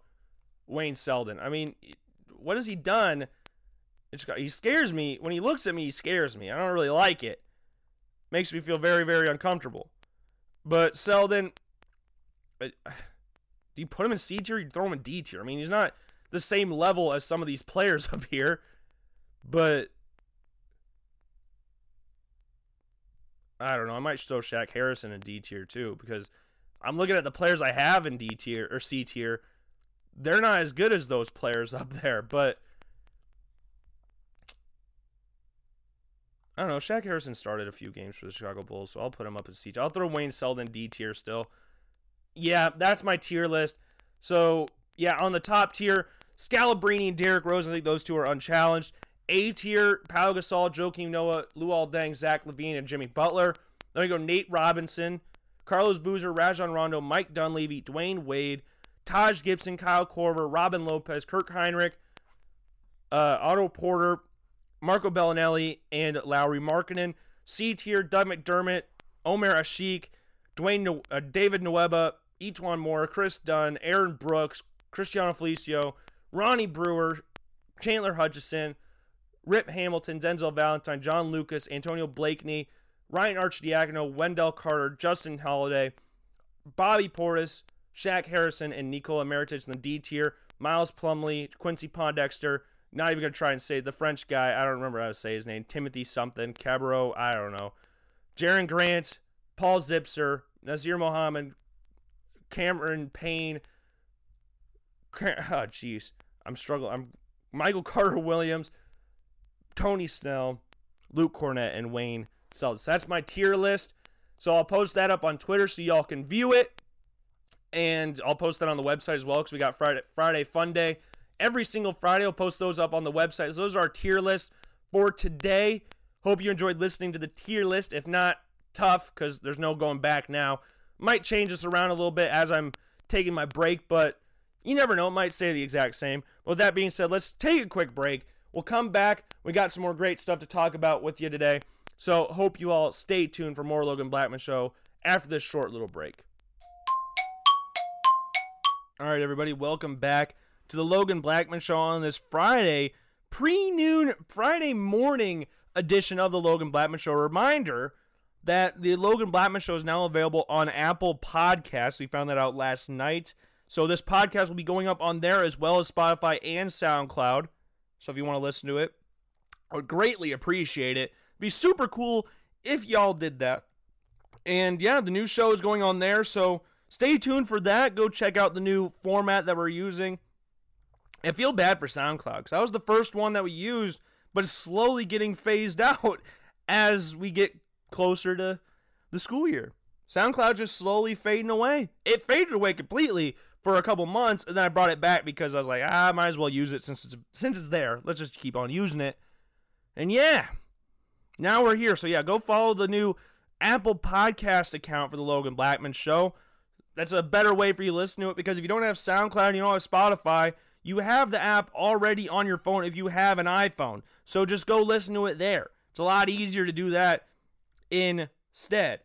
Wayne Selden. I mean, what has he done? He scares me when he looks at me. He scares me. I don't really like it. Makes me feel very, very uncomfortable. But Selden, uh, do you put him in C tier? You throw him in D tier? I mean, he's not the same level as some of these players up here, but I don't know. I might throw Shaq Harrison in D tier too because I'm looking at the players I have in D tier or C tier. They're not as good as those players up there, but I don't know. Shaq Harrison started a few games for the Chicago Bulls, so I'll put him up in C tier. I'll throw Wayne Selden D tier still. Yeah, that's my tier list. So yeah, on the top tier, Scalabrine and Derrick Rose. I think those two are unchallenged. A tier, Pau Gasol, Joakim Noah, Luol Deng, Zach LaVine, and Jimmy Butler. Then we go Nate Robinson, Carlos Boozer, Rajon Rondo, Mike Dunleavy, Dwyane Wade, Taj Gibson, Kyle Korver, Robin Lopez, Kirk Hinrich, uh, Otto Porter, Marco Belinelli, and Lauri Markkanen. C tier, Doug McDermott, Omer Asik, Dwayne, uh, David Nwaba, E'Twaun Moore, Kris Dunn, Aaron Brooks, Cristiano Felicio, Ronnie Brewer, Chandler Hutchison, Rip Hamilton, Denzel Valentine, John Lucas, Antonio Blakeney, Ryan Arcidiacono, Wendell Carter, Justin Holiday, Bobby Portis, Shaq Harrison, and Nikola Mirotic in the D tier. Miles Plumlee, Quincy Pondexter, not even going to try and say the French guy. I don't remember how to say his name. Timothy something. Cabarrot, I don't know. Jerian Grant, Paul Zipser, Nazr Mohammed, Cameron Payne. Oh, jeez. I'm struggling. I'm Michael Carter Williams, Tony Snell, Luke Kornet, and Wayne Selden. That's my tier list. So I'll post that up on Twitter so y'all can view it. And I'll post that on the website as well because we got Friday Friday Fun Day. Every single Friday, I'll post those up on the website. So those are our tier list for today. Hope you enjoyed listening to the tier list. If not, tough because there's no going back now. Might change this around a little bit as I'm taking my break, but you never know. It might stay the exact same. With that being said, let's take a quick break. We'll come back. We got some more great stuff to talk about with you today. So hope you all stay tuned for more Logan Blackman Show after this short little break. All right, everybody, welcome back to the Logan Blackman Show on this Friday, pre noon, Friday morning edition of the Logan Blackman Show. Reminder that the Logan Blackman Show is now available on Apple Podcasts. We found that out last night. So this podcast will be going up on there as well as Spotify and SoundCloud. So if you want to listen to it, I would greatly appreciate it. Be super cool if y'all did that. And yeah, the new show is going on there. So stay tuned for that. Go check out the new format that we're using. I feel bad for SoundCloud because that was the first one that we used, but it's slowly getting phased out as we get closer to the school year. SoundCloud just slowly fading away. It faded away completely for a couple months, and then I brought it back because I was like, ah, I might as well use it since it's since it's there. Let's just keep on using it. And yeah, now we're here. So yeah, go follow the new Apple Podcast account for the Logan Blackman Show. That's a better way for you to listen to it because if you don't have SoundCloud you don't have Spotify, you have the app already on your phone if you have an iPhone. So just go listen to it there. It's a lot easier to do that instead.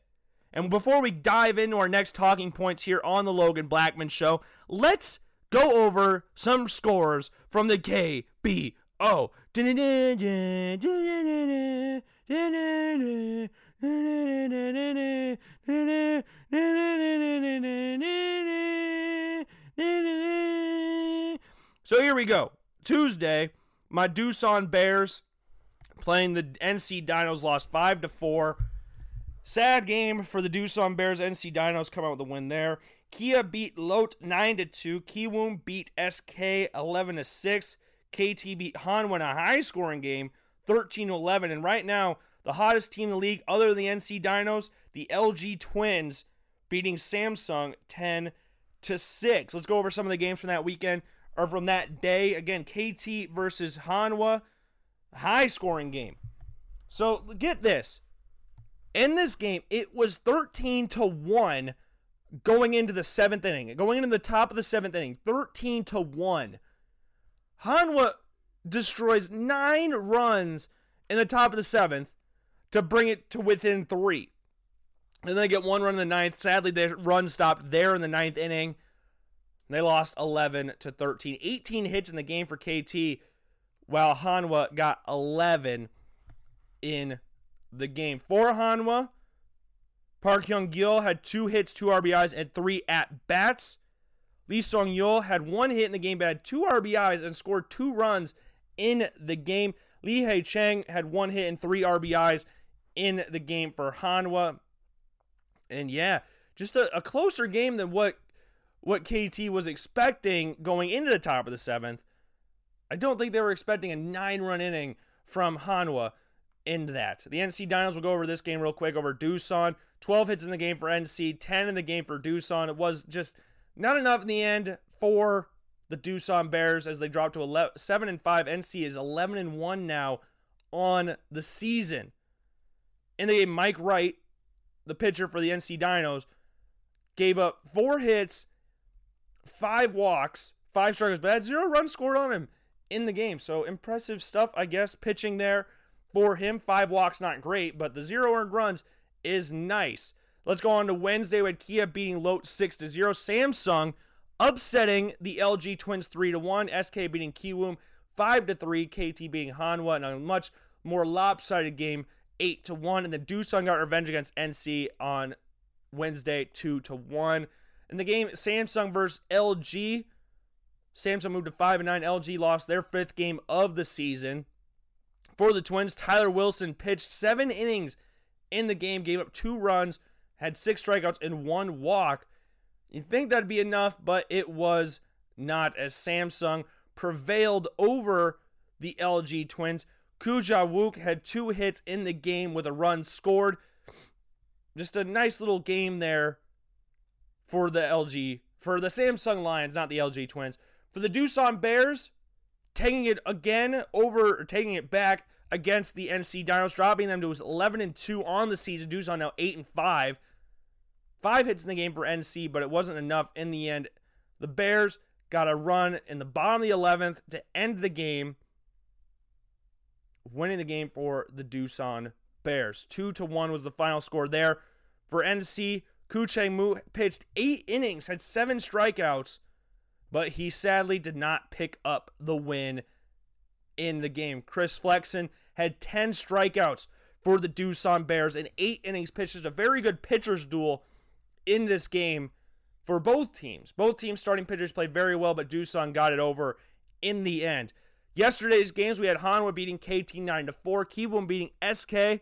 And before we dive into our next talking points here on the Logan Blackman Show, let's go over some scores from the KBO. So here we go. Tuesday, my Doosan Bears playing the NC Dinos lost 5 to 4. Sad game for the Doosan Bears. NC Dinos come out with a win there. Kia beat Lotte 9 to 2. Kiwoom beat SK 11 to 6. KT beat Hanwha in a high scoring game 13 to 11. And right now, the hottest team in the league, other than the NC Dinos, the LG Twins beating Samsung 10 to 6. Let's go over some of the games from that weekend or from that day. Again, KT versus Hanwha, high scoring game. So get this. In this game, it was 13 to 1 going into the seventh inning. Going into the top of the seventh inning, 13 to 1. Hanwha destroys nine runs in the top of the seventh to bring it to within three. And then they get one run in the ninth. Sadly, their run stopped there in the ninth inning. They lost 11 to 13. 18 hits in the game for KT, while Hanwha got 11 in the game. For Hanwha, Park Hyung Gil had two hits, two RBIs, and three at bats. Lee Sung Yul had one hit in the game, but had two RBIs and scored two runs in the game. Lee Hae Chang had one hit and three RBIs in the game for Hanwha. And yeah, just a, a closer game than what what KT was expecting going into the top of the seventh. I don't think they were expecting a nine run inning from Hanwha in that. The NC Dinos will go over this game real quick over Doosan. 12 hits in the game for NC, 10 in the game for Doosan. It was just not enough in the end for the Doosan Bears as they drop to 11, 7 and 5. NC is 11 and 1 now on the season. In the game, Mike Wright, the pitcher for the NC Dinos, gave up four hits, five walks, five strikeouts, but had zero runs scored on him in the game. So impressive stuff, I guess, pitching there for him. Five walks, not great, but the zero earned runs is nice. Let's go on to Wednesday with Kia beating Lotte 6 to 0. Samsung upsetting the LG Twins 3 to 1. SK beating Kiwoom 5 to 3. KT beating Hanwha in a much more lopsided game 8 to 1. And the Doosan got revenge against NC on Wednesday 2 to 1. In the game, Samsung versus LG. Samsung moved to 5 and 9. LG lost their fifth game of the season. For the Twins, Tyler Wilson pitched seven innings in the game, gave up two runs, had six strikeouts, and one walk. You think that'd be enough, but it was not, as Samsung prevailed over the LG Twins. Koo Ja-wook had two hits in the game with a run scored. Just a nice little game there for the LG, for the Samsung Lions, not the LG Twins. For the Doosan Bears, taking it again over, taking it back against the NC Dinos, dropping them to 11 and 2 on the season. Doosan now 8 and 5. Five hits in the game for NC, but it wasn't enough in the end. The Bears got a run in the bottom of the 11th to end the game, winning the game for the Doosan Bears. 2 to 1 was the final score there. For NC, Koo Chang-moo pitched eight innings, had seven strikeouts, but he sadly did not pick up the win in the game. Chris Flexen had 10 strikeouts for the Doosan Bears in eight innings pitched. a very good pitcher's duel in this game for both teams. Both teams' starting pitchers played very well, but Doosan got it over in the end. Yesterday's games, we had Hanwha beating KT 9 to 4, Kiwoom beating SK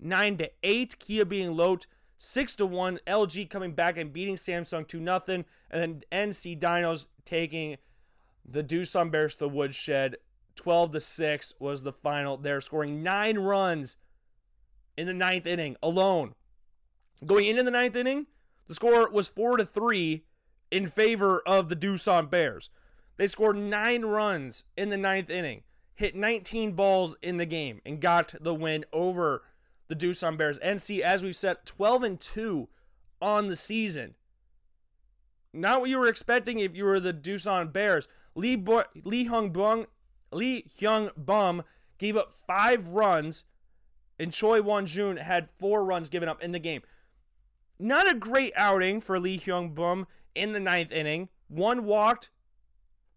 9 to 8, Kia beating Lotte 6 to 1, LG coming back and beating Samsung 2 0, and then NC Dinos taking the Doosan Bears to the woodshed 12 to 6 was the final. They're scoring nine runs in the ninth inning alone. Going into the ninth inning, the score was four to three in favor of the Doosan Bears. They scored nine runs in the ninth inning, hit 19 balls in the game, and got the win over the Doosan Bears. NC, as we've said, 12 and 2 on the season. Not what you were expecting if you were the Doosan Bears. Lee, Bo- Lee Hung Bung, Lee Hyung Bum gave up five runs, and Choi Won Jun had four runs given up in the game. Not a great outing for Lee Hyung Bum in the ninth inning. One walked,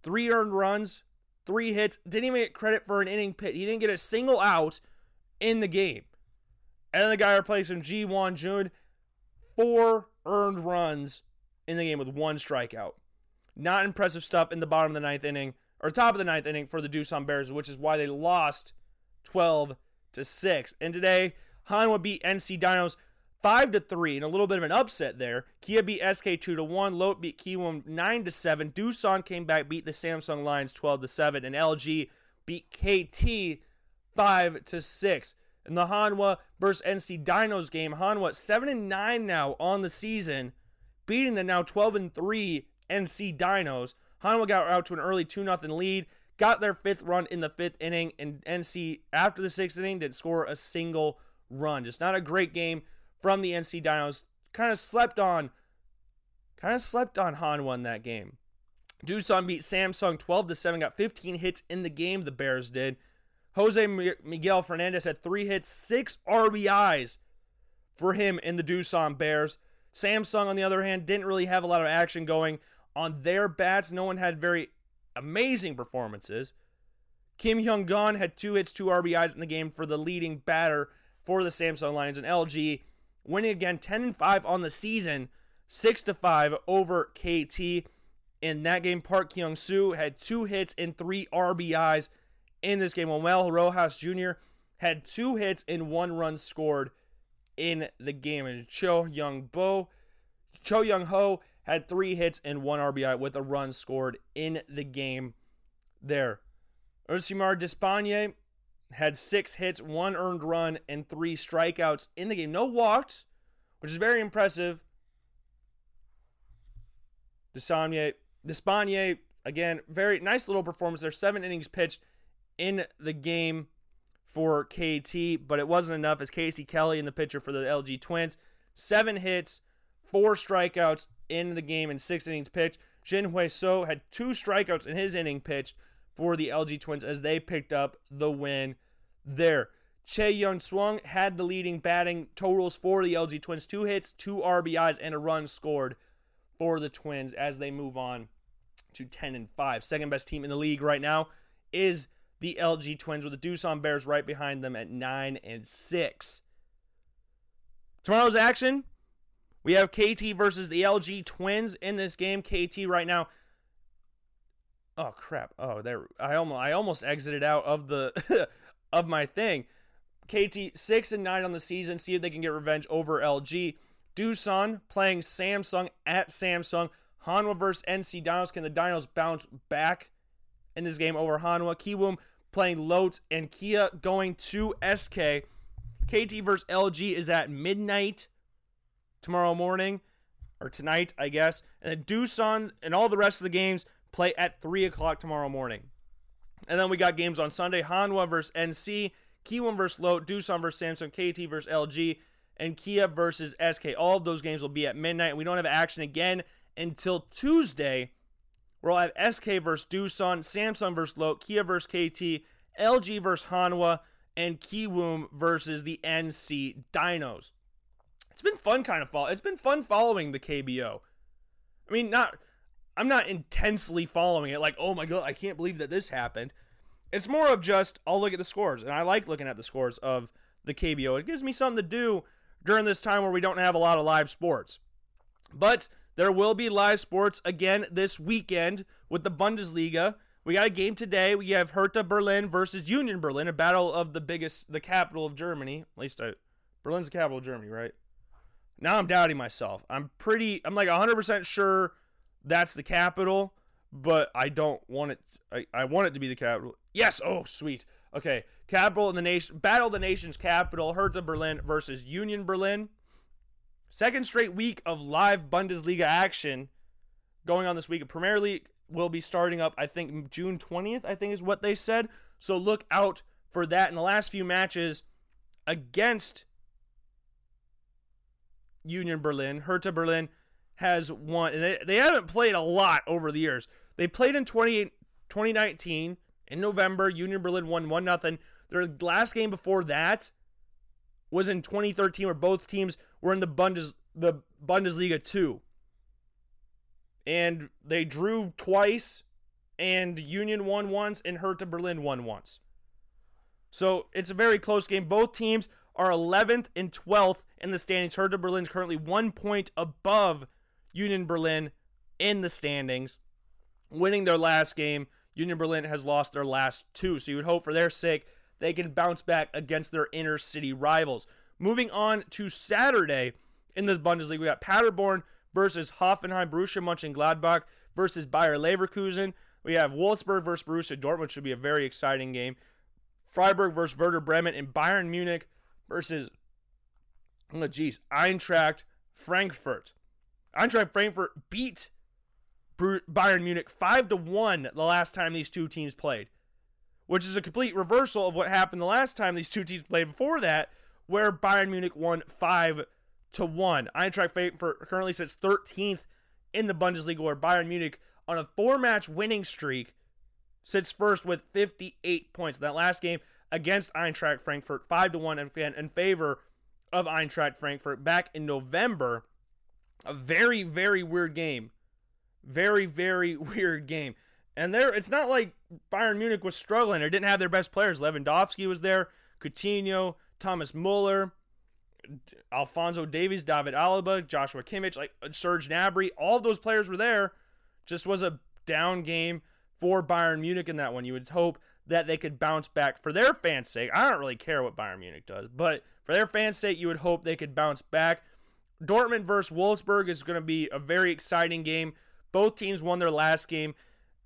three earned runs, three hits. Didn't even get credit for an inning pit. He didn't get a single out in the game. And the guy replaced him, Ji Won Jun, four earned runs in the game with one strikeout. Not impressive stuff in the bottom of the ninth inning, or top of the ninth inning for the Doosan Bears, which is why they lost 12 to 6. And today, Hanwha beat NC Dinos five to three, and a little bit of an upset there. Kia beat SK two to one. Lotte beat Kiwoom nine to seven. Doosan came back, beat the Samsung Lions twelve to seven, and LG beat KT five to six. In the Hanwha versus NC Dinos game, Hanwha seven and nine now on the season, beating the now twelve and three NC Dinos. Hanwha got out to an early two 0 lead. Got their fifth run in the fifth inning, and NC after the sixth inning did score a single run. Just not a great game from the NC Dinos. Kind of slept on, kind of slept on Hanwha in that game. Doosan beat Samsung 12 to 7, got 15 hits in the game, the Bears did. Jose Miguel Fernandez had three hits, six RBIs for him in the Doosan Bears. Samsung, on the other hand, didn't really have a lot of action going on their bats. No one had very amazing performances. Kim Hyung Gun had two hits, two RBIs in the game for the leading batter for the Samsung Lions, and LG winning again 10 and 5 on the season, 6 to 5 over KT. In that game, Park Kyung Soo had two hits and three RBIs in this game. Manuel Rojas Jr. had two hits and one run scored in the game. And Cho Young Bo, Cho Young Ho had three hits and one RBI with a run scored in the game there. Ursimar Despaigne had six hits, one earned run, and three strikeouts in the game. No walks, which is very impressive. Despaigne, Despaigne again, very nice little performance there. Seven innings pitched in the game for KT, but it wasn't enough as Casey Kelly in the pitcher for the LG Twins. Seven hits, four strikeouts in the game in six innings pitched. Jin Hui So had two strikeouts in his inning pitched for the LG Twins as they picked up the win there. Che Young Swung had the leading batting totals for the LG Twins two hits, two RBIs, and a run scored for the Twins as they move on to 10 and 5. Second best team in the league right now is the LG Twins with the Doosan Bears right behind them at 9 and 6. Tomorrow's action, we have KT versus the LG Twins in this game. KT right now Oh crap. Oh, there I almost I almost exited out of the of my thing. KT 6 and 9 on the season. See if they can get revenge over LG. Doosan playing Samsung at Samsung. Hanwha versus NC Dinos. Can the Dinos bounce back in this game over Hanwha? Kiwoom playing Lotte and Kia going to SK. KT versus LG is at midnight tomorrow morning or tonight, I guess. And then Doosan and all the rest of the games play at 3 o'clock tomorrow morning. And then we got games on Sunday Hanwha versus NC, Kiwoom versus Lotte, Doosan versus Samsung, KT versus LG, and Kia versus SK. All of those games will be at midnight. And we don't have action again until Tuesday, where we'll have SK versus Doosan, Samsung versus Lotte, Kia versus KT, LG versus Hanwha, and Kiwoom versus the NC Dinos. It's been fun kind of follow. It's been fun following the KBO. I mean, not I'm not intensely following it like, "Oh my god, I can't believe that this happened." It's more of just I'll look at the scores, and I like looking at the scores of the KBO. It gives me something to do during this time where we don't have a lot of live sports. But there will be live sports again this weekend with the Bundesliga. We got a game today. We have Hertha Berlin versus Union Berlin, a battle of the biggest, the capital of Germany. At least I, Berlin's the capital of Germany, right? Now I'm doubting myself. I'm pretty, I'm like 100% sure that's the capital, but I don't want it. I, I want it to be the capital. Yes. Oh, sweet. Okay. Capital in the nation, battle of the nation's capital, Hertha Berlin versus Union Berlin. Second straight week of live Bundesliga action going on this week. Premier League will be starting up, I think, June 20th, I think is what they said. So look out for that. In the last few matches against Union Berlin, Hertha Berlin has won, and they, they haven't played a lot over the years. They played in 20, 2019 in November. Union Berlin won 1 0. Their last game before that was in 2013, where both teams were in the Bundes the Bundesliga 2. And they drew twice, and Union won once, and Hertha Berlin won once. So it's a very close game. Both teams are 11th and 12th in the standings. Hertha Berlin is currently one point above Union Berlin in the standings, winning their last game. Union Berlin has lost their last two, so you would hope for their sake they can bounce back against their inner city rivals. Moving on to Saturday in this Bundesliga, we got Paderborn versus Hoffenheim, Borussia Mönchengladbach versus Bayer Leverkusen. We have Wolfsburg versus Borussia Dortmund, should be a very exciting game. Freiburg versus Werder Bremen, and Bayern Munich versus, oh geez, Eintracht Frankfurt. Eintracht Frankfurt beat Bayern Munich 5 to 1 the last time these two teams played, which is a complete reversal of what happened the last time these two teams played before that, where Bayern Munich won 5 to 1. Eintracht Frankfurt currently sits 13th in the Bundesliga, where Bayern Munich, on a four match winning streak, sits first with 58 points. That last game against Eintracht Frankfurt, 5 to 1 in, in favor of Eintracht Frankfurt back in November. A very, very weird game. Very, very weird game. And there, it's not like Bayern Munich was struggling or didn't have their best players. Lewandowski was there, Coutinho, Thomas Muller, Alphonso Davies, David Alaba, Joshua Kimmich, like Serge Gnabry. All those players were there. Just was a down game for Bayern Munich in that one. You would hope that they could bounce back for their fans' sake. I don't really care what Bayern Munich does, but for their fans' sake, you would hope they could bounce back. Dortmund versus Wolfsburg is going to be a very exciting game. Both teams won their last game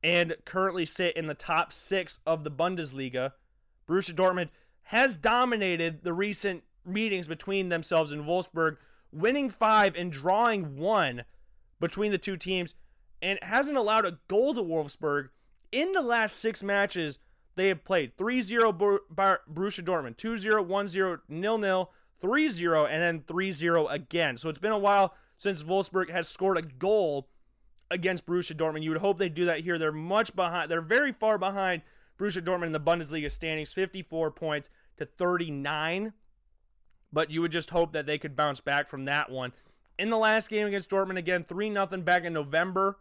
and currently sit in the top six of the Bundesliga. Borussia Dortmund has dominated the recent meetings between themselves and Wolfsburg, winning five and drawing one between the two teams and hasn't allowed a goal to Wolfsburg in the last six matches they have played 3 0 Borussia Dortmund, 2 0, 1 0, 0 0, 3 0, and then 3 0 again. So it's been a while since Wolfsburg has scored a goal against Borussia Dortmund. You would hope they do that here. They're much behind, they're very far behind Borussia Dortmund in the Bundesliga standings, 54 points to 39. But you would just hope that they could bounce back from that one. In the last game against Dortmund, again, 3 0 back in November.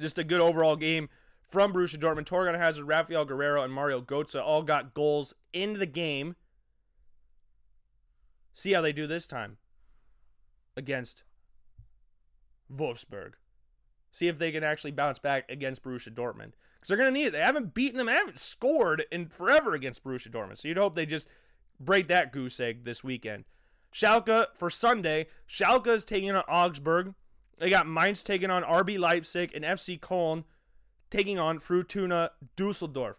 Just a good overall game from Borussia Dortmund. Torgan Hazard, Raphaël Guerreiro, and Mario Götze all got goals in the game. See how they do this time against Wolfsburg. See if they can actually bounce back against Borussia Dortmund. Because they're going to need it. They haven't beaten them, they haven't scored in forever against Borussia Dortmund. So you'd hope they just break that goose egg this weekend. Schalke for Sunday. Schalke is taking on Augsburg. They got Mainz taking on RB Leipzig and FC Köln taking on Fortuna Dusseldorf.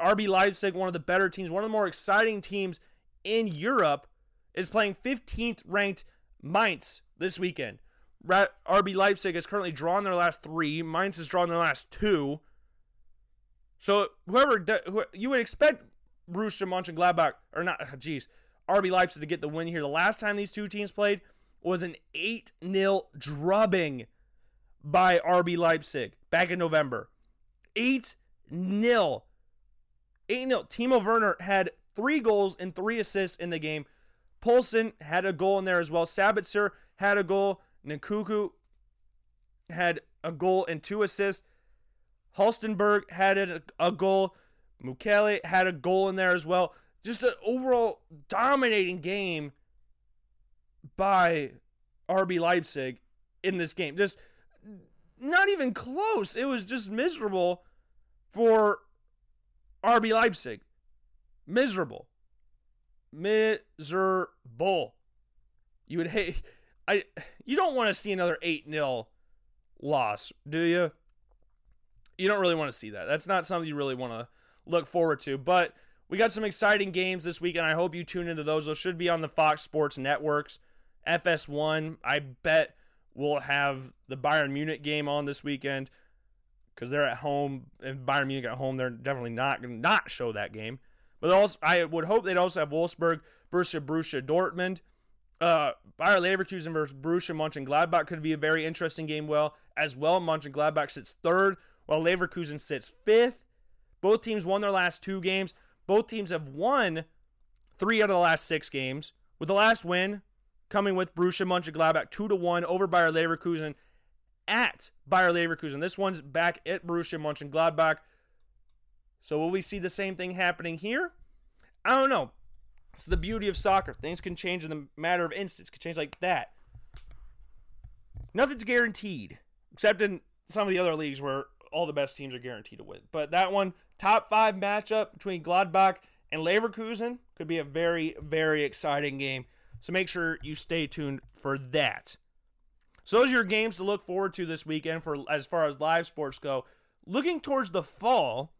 RB Leipzig, one of the better teams, one of the more exciting teams in Europe, is playing 15th ranked Mainz this weekend. RB Leipzig has currently drawn their last three. Mainz has drawn their last two. So whoever you would expect Borussia Mönchengladbach or not, jeez, RB Leipzig to get the win here. The last time these two teams played was an 8 0 drubbing by RB Leipzig back in November. 8 0. 8 0. Timo Werner had three goals and three assists in the game. Poulsen had a goal in there as well. Sabitzer had a goal. Nkunku had a goal and two assists. Halstenberg had a, a goal. Mukiele had a goal in there as well. Just an overall dominating game by RB Leipzig in this game. Just not even close. It was just miserable for RB Leipzig. Miserable. Miserable. You would hate I you don't want to see another 8-0 loss, do you? You don't really want to see that. That's not something you really want to look forward to, but we got some exciting games this week and I hope you tune into those. Those should be on the Fox Sports networks. FS1, I bet we'll have the Bayern Munich game on this weekend because they're at home and Bayern Munich at home. They're definitely not going to not show that game. But also, I would hope they'd also have Wolfsburg versus Borussia Dortmund. Uh, Bayer Leverkusen versus Borussia Mönchengladbach could be a very interesting game. Well, as well, Mönchengladbach sits third, while Leverkusen sits fifth. Both teams won their last two games. Both teams have won three out of the last six games. With the last win coming with Borussia Mönchengladbach two to one over Bayer Leverkusen at Bayer Leverkusen. This one's back at Borussia Mönchengladbach. So will we see the same thing happening here? I don't know. It's the beauty of soccer. Things can change in the matter of instance. Can change like that. Nothing's guaranteed, except in some of the other leagues where all the best teams are guaranteed to win. But that one, top five matchup between Gladbach and Leverkusen, could be a very, very exciting game. So make sure you stay tuned for that. So those are your games to look forward to this weekend for as far as live sports go. Looking towards the fall,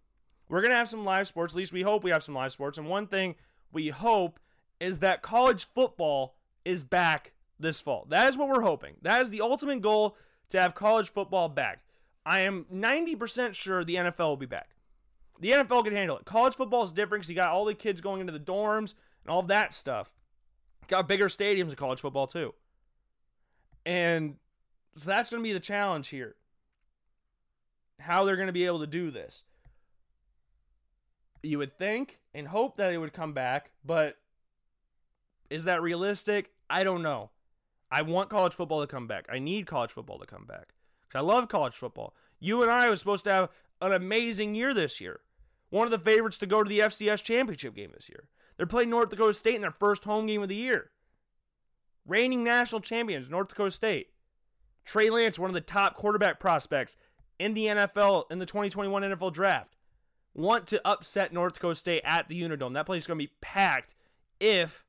we're gonna have some live sports. At least we hope we have some live sports. And one thing we hope is that college football is back this fall. That is what we're hoping. That is the ultimate goal to have college football back. I am 90% sure the NFL will be back. The NFL can handle it. College football is different because you got all the kids going into the dorms and all that stuff. Got bigger stadiums in college football too. And so that's going to be the challenge here. How they're going to be able to do this. You would think and hope that it would come back, but is that realistic? I don't know. I want college football to come back. I need college football to come back. Because I love college football. UNI was supposed to have an amazing year this year. One of the favorites to go to the FCS championship game this year. They're playing North Dakota State in their first home game of the year. Reigning national champions, North Dakota State. Trey Lance, one of the top quarterback prospects in the NFL in the 2021 NFL draft, want to upset North Dakota State at the Unidome. That place is going to be packed if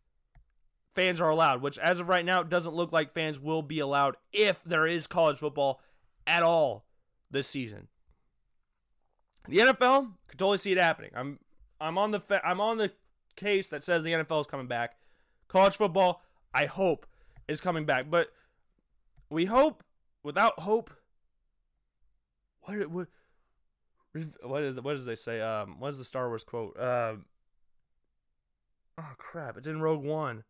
fans are allowed, which as of right now, it doesn't look like fans will be allowed if there is college football at all this season. The NFL could totally see it happening. I'm I'm on the I'm on the case that says the NFL is coming back. College football, I hope, is coming back. But we hope, without hope, what what what is what does they say? Um, what is the Star Wars quote? Um, oh crap! It's in Rogue One.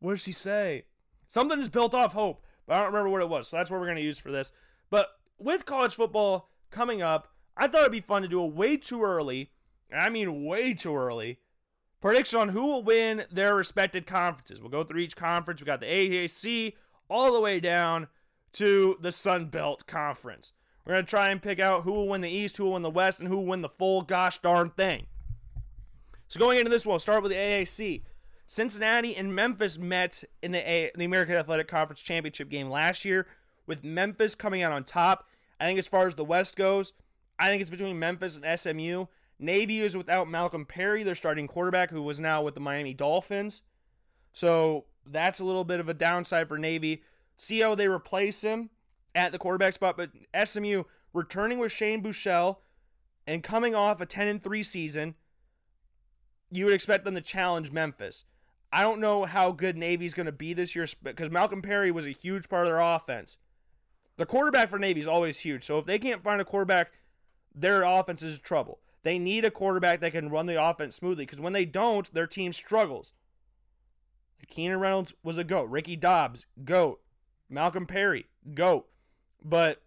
What does she say? Something is built off hope, but I don't remember what it was. So that's what we're gonna use for this. But with college football coming up, I thought it'd be fun to do a way too early. I mean, way too early. Prediction on who will win their respected conferences. We'll go through each conference. We got the AAC all the way down to the Sun Belt Conference. We're going to try and pick out who will win the East, who will win the West, and who will win the full gosh darn thing. So going into this one, we'll start with the AAC. Cincinnati and Memphis met in the, A- the American Athletic Conference Championship game last year, with Memphis coming out on top. I think as far as the West goes, I think it's between Memphis and SMU. Navy is without Malcolm Perry, their starting quarterback, who was now with the Miami Dolphins. So that's a little bit of a downside for Navy. See how they replace him at the quarterback spot. But SMU returning with Shane Buechele and coming off a 10 and 3 season, you would expect them to challenge Memphis. I don't know how good Navy's going to be this year because Malcolm Perry was a huge part of their offense. The quarterback for Navy is always huge. So if they can't find a quarterback, their offense is trouble. They need a quarterback that can run the offense smoothly because when they don't, their team struggles. Keenan Reynolds was a goat. Ricky Dobbs, goat. Malcolm Perry, goat. But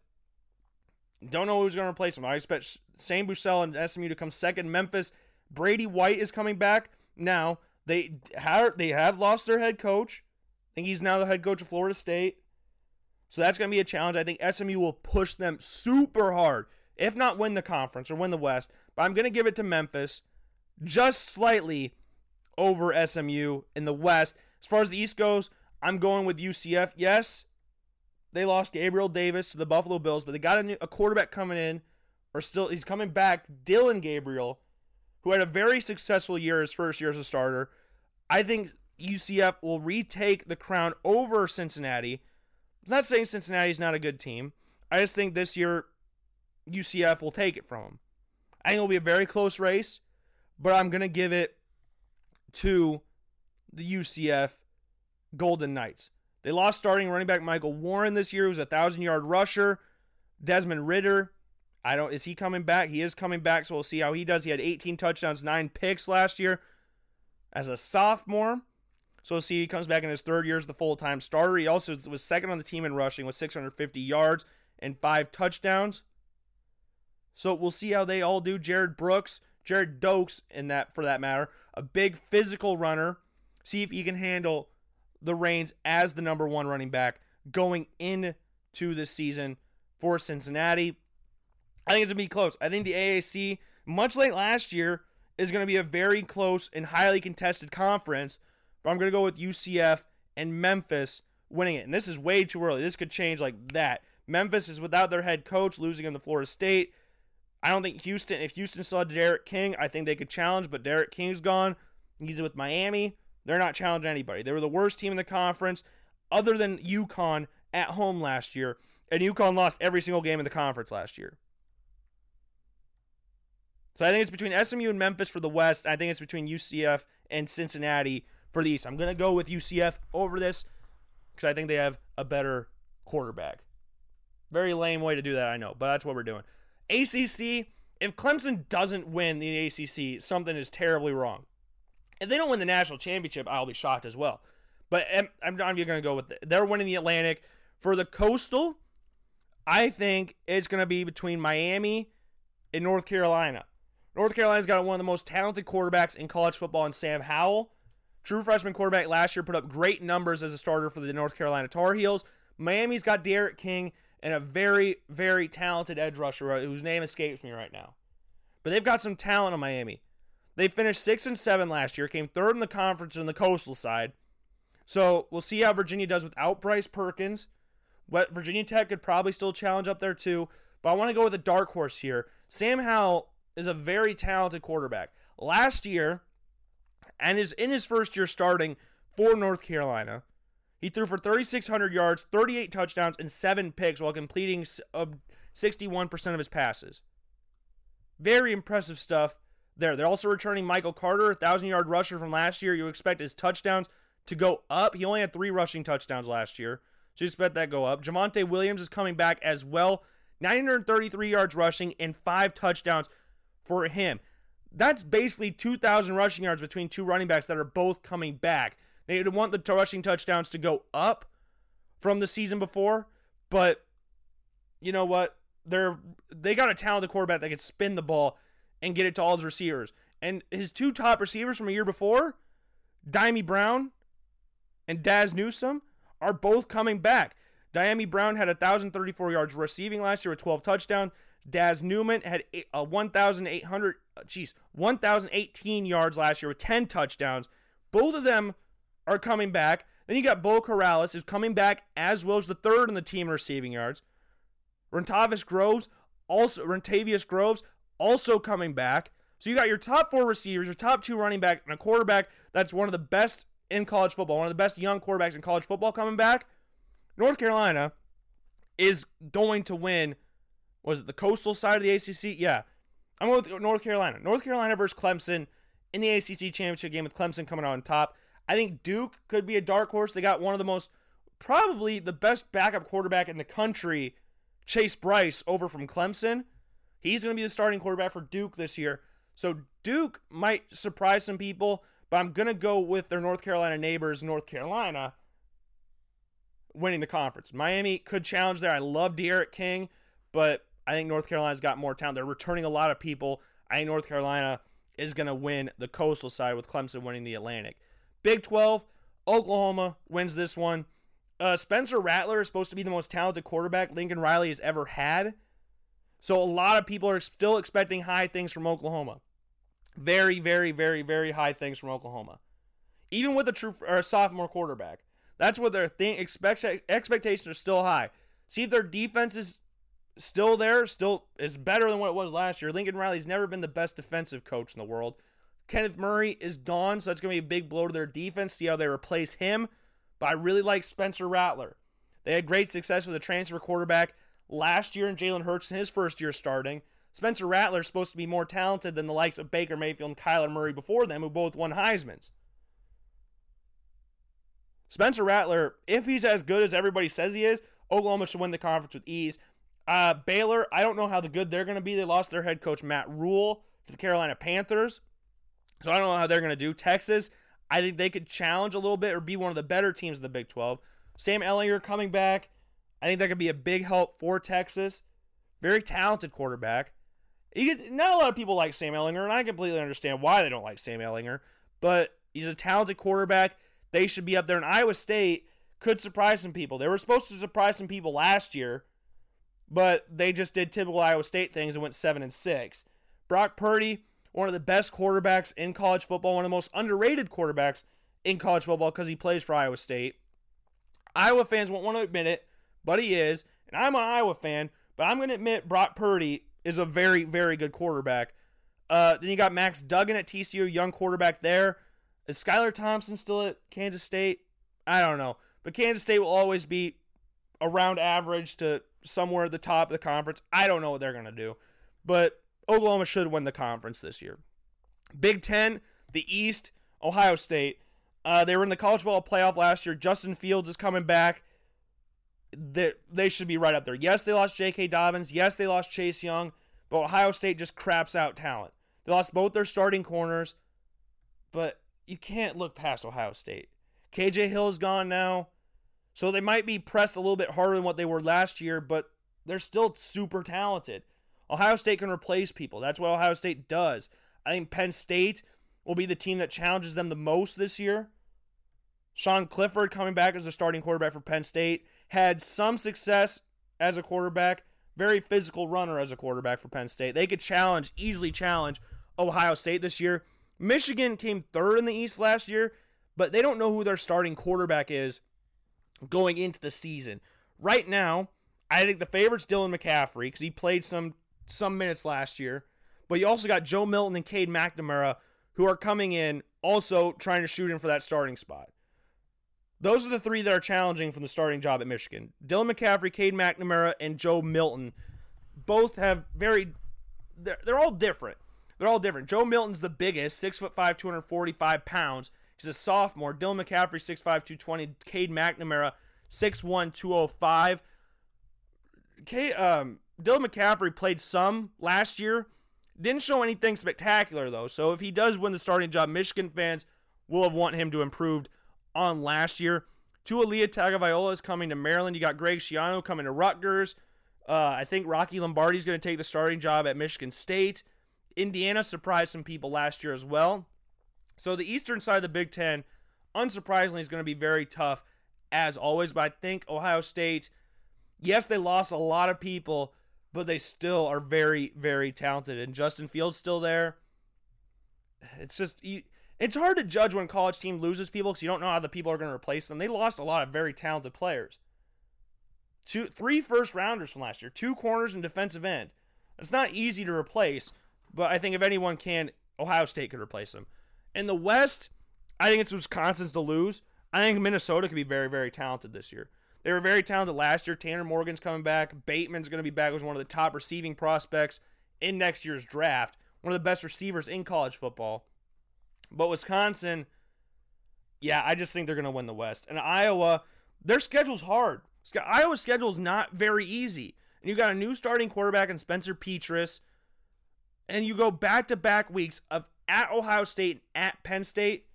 don't know who's going to replace him. I expect Sam Buechele and SMU to come second. Memphis, Brady White is coming back. Now, they have, they have lost their head coach. I think he's now the head coach of Florida State. So that's going to be a challenge. I think SMU will push them super hard, if not win the conference or win the West. But I'm going to give it to Memphis just slightly over SMU in the West. As far as the East goes, I'm going with UCF. Yes, they lost Gabriel Davis to the Buffalo Bills, but they got a, new, a quarterback coming in, or still he's coming back, Dillon Gabriel, who had a very successful year his first year as a starter. I think UCF will retake the crown over Cincinnati. I'm not saying Cincinnati's not a good team. I just think this year UCF will take it from them. I think it'll be a very close race, but I'm going to give it to the UCF Golden Knights. They lost starting running back Michael Warren this year, who's a thousand yard rusher. Desmond Ridder, I don't is he coming back? He is coming back, so we'll see how he does. He had 18 touchdowns, nine picks last year as a sophomore. So we'll see he comes back in his third year as the full time starter. He also was second on the team in rushing with 650 yards and five touchdowns. So we'll see how they all do. Jared Brooks, Gerrid Doaks, in that for that matter, a big physical runner. See if he can handle the reins as the number one running back going into the season for Cincinnati. I think it's gonna be close. I think the AAC, much like last year, is gonna be a very close and highly contested conference. But I'm gonna go with UCF and Memphis winning it. And this is way too early. This could change like that. Memphis is without their head coach, losing in the Florida State. I don't think Houston, if Houston had D'Eriq King, I think they could challenge, but D'Eriq King's gone. He's with Miami. They're not challenging anybody. They were the worst team in the conference, other than UConn at home last year. And UConn lost every single game in the conference last year. So I think it's between SMU and Memphis for the West. I think it's between UCF and Cincinnati for the East. I'm going to go with UCF over this because I think they have a better quarterback. Very lame way to do that, I know, but that's what we're doing. ACC, if Clemson doesn't win the ACC, something is terribly wrong. If they don't win the national championship, I'll be shocked as well. But I'm, not even going to go with it. They're winning the Atlantic. For the Coastal, I think it's going to be between Miami and North Carolina. North Carolina's got one of the most talented quarterbacks in college football in Sam Howell. True freshman quarterback last year put up great numbers as a starter for the North Carolina Tar Heels. Miami's got D'Eriq King and a very, very talented edge rusher whose name escapes me right now. But they've got some talent in Miami. They finished six and seven last year, came third in the conference in the coastal side. So we'll see how Virginia does without Bryce Perkins. What Virginia Tech could probably still challenge up there too. But I want to go with a dark horse here. Sam Howell is a very talented quarterback. Last year, and is in his first year starting for North Carolina, he threw for 3,600 yards, 38 touchdowns, and seven picks while completing 61% of his passes. Very impressive stuff there. They're also returning Michael Carter, a 1,000 yard rusher from last year. You expect his touchdowns to go up. He only had three rushing touchdowns last year. So you expect that go up. Javonte Williams is coming back as well. 933 yards rushing and five touchdowns for him. That's basically 2,000 rushing yards between two running backs that are both coming back. They want the rushing touchdowns to go up from the season before, but you know what? They're they got a talented quarterback that can spin the ball and get it to all his receivers. And his two top receivers from a year before, Dyami Brown and Dazz Newsome, are both coming back. Dyami Brown had 1,034 yards receiving last year with 12 touchdowns. Dazz Newsome had a 1,800, jeez, 1,018 yards last year with 10 touchdowns. Both of them are coming back. Then you got Beau Corrales, is coming back as well as the third in the team receiving yards. Rentavis Groves, also Rentavius Groves, also coming back. So you got your top four receivers, your top two running back, and a quarterback that's one of the best in college football, one of the best young quarterbacks in college football coming back. North Carolina is going to win. Was it the coastal side of the ACC? Yeah. I'm going with North Carolina. North Carolina versus Clemson in the ACC championship game with Clemson coming out on top. I think Duke could be a dark horse. They got one of the most, probably the best backup quarterback in the country, Chase Brice, over from Clemson. He's going to be the starting quarterback for Duke this year. So Duke might surprise some people, but I'm going to go with their North Carolina neighbors, North Carolina, winning the conference. Miami could challenge there. I love D'Eriq King, but I think North Carolina's got more talent. They're returning a lot of people. I think North Carolina is going to win the coastal side with Clemson winning the Atlantic. Big 12, Oklahoma wins this one. Uh, Spencer Rattler is supposed to be the most talented quarterback Lincoln Riley has ever had. So a lot of people are still expecting high things from Oklahoma. Very, very, very, very high things from Oklahoma. Even with a true or a sophomore quarterback. That's what their thing expect, expectations are still high. See if their defense is still there, still is better than what it was last year. Lincoln Riley's never been the best defensive coach in the world. Kenneth Murray is gone, so that's going to be a big blow to their defense. See how they replace him. But I really like Spencer Rattler. They had great success with a transfer quarterback last year in Jalen Hurts in his first year starting. Spencer Rattler is supposed to be more talented than the likes of Baker Mayfield and Kyler Murray before them, who both won Heisman's. Spencer Rattler, if he's as good as everybody says he is, Oklahoma should win the conference with ease. Uh, Baylor, I don't know how the good they're going to be. They lost their head coach Matt Rhule to the Carolina Panthers. So I don't know how they're going to do. Texas, I think they could challenge a little bit or be one of the better teams in the Big 12. Sam Ehlinger coming back. I think that could be a big help for Texas. Very talented quarterback. Could, not a lot of people like Sam Ehlinger, and I completely understand why they don't like Sam Ehlinger, but he's a talented quarterback. They should be up there. And Iowa State could surprise some people. They were supposed to surprise some people last year, but they just did typical Iowa State things and went 7 and 6. Brock Purdy, one of the best quarterbacks in college football, one of the most underrated quarterbacks in college football because he plays for Iowa State. Iowa fans won't want to admit it, but he is. And I'm an Iowa fan, but I'm going to admit Brock Purdy is a very, very good quarterback. Uh, then you got Max Duggan at TCU, young quarterback there. Is Skylar Thompson still at Kansas State? I don't know. But Kansas State will always be around average to somewhere at the top of the conference. I don't know what they're going to do. But Oklahoma should win the conference this year. Big Ten, the East, Ohio State. Uh, they were in the college football playoff last year. Justin Fields is coming back. They, they should be right up there. Yes, they lost J.K. Dobbins. Yes, they lost Chase Young. But Ohio State just craps out talent. They lost both their starting corners. But you can't look past Ohio State. KJ Hill is gone now. So they might be pressed a little bit harder than what they were last year, but they're still super talented. Ohio State can replace people. That's what Ohio State does. I think Penn State will be the team that challenges them the most this year. Sean Clifford coming back as a starting quarterback for Penn State had some success as a quarterback, very physical runner as a quarterback for Penn State. They could challenge, easily challenge Ohio State this year. Michigan came third in the East last year, but they don't know who their starting quarterback is going into the season. Right now, I think the favorite's Dylan McCaffrey because he played some some minutes last year. But you also got Joe Milton and Cade McNamara who are coming in also trying to shoot in for that starting spot. Those are the three that are challenging from the starting job at Michigan. Dylan McCaffrey, Cade McNamara, and Joe Milton both have very they're, they're all different. They're all different. Joe Milton's the biggest, six foot five, 245 pounds. He's a sophomore. Dylan McCaffrey, 6'5, 220. Cade McNamara, 6'1, 205. Cade, um, Dylan McCaffrey played some last year. Didn't show anything spectacular, though. So if he does win the starting job, Michigan fans will have want him to improve on last year. Taulia Tagovailoa is coming to Maryland. You got Greg Schiano coming to Rutgers. Uh, I think Rocky Lombardi is going to take the starting job at Michigan State. Indiana surprised some people last year as well. So the eastern side of the Big Ten, unsurprisingly, is going to be very tough as always. But I think Ohio State, yes, they lost a lot of people, but they still are very, very talented. And Justin Fields still there. It's just you, it's hard to judge when college team loses people because you don't know how the people are going to replace them. They lost a lot of very talented players. Two, three first rounders from last year, two corners and defensive end. It's not easy to replace, but I think if anyone can, Ohio State could replace them. In the West, I think it's Wisconsin's to lose. I think Minnesota could be very, very talented this year. They were very talented last year. Tanner Morgan's coming back. Bateman's going to be back as one of the top receiving prospects in next year's draft. One of the best receivers in college football. But Wisconsin, yeah, I just think they're going to win the West. And Iowa, their schedule's hard. Iowa's schedule is not very easy. And you got a new starting quarterback in Spencer Petras. And you go back to back weeks of at Ohio State, at Penn State,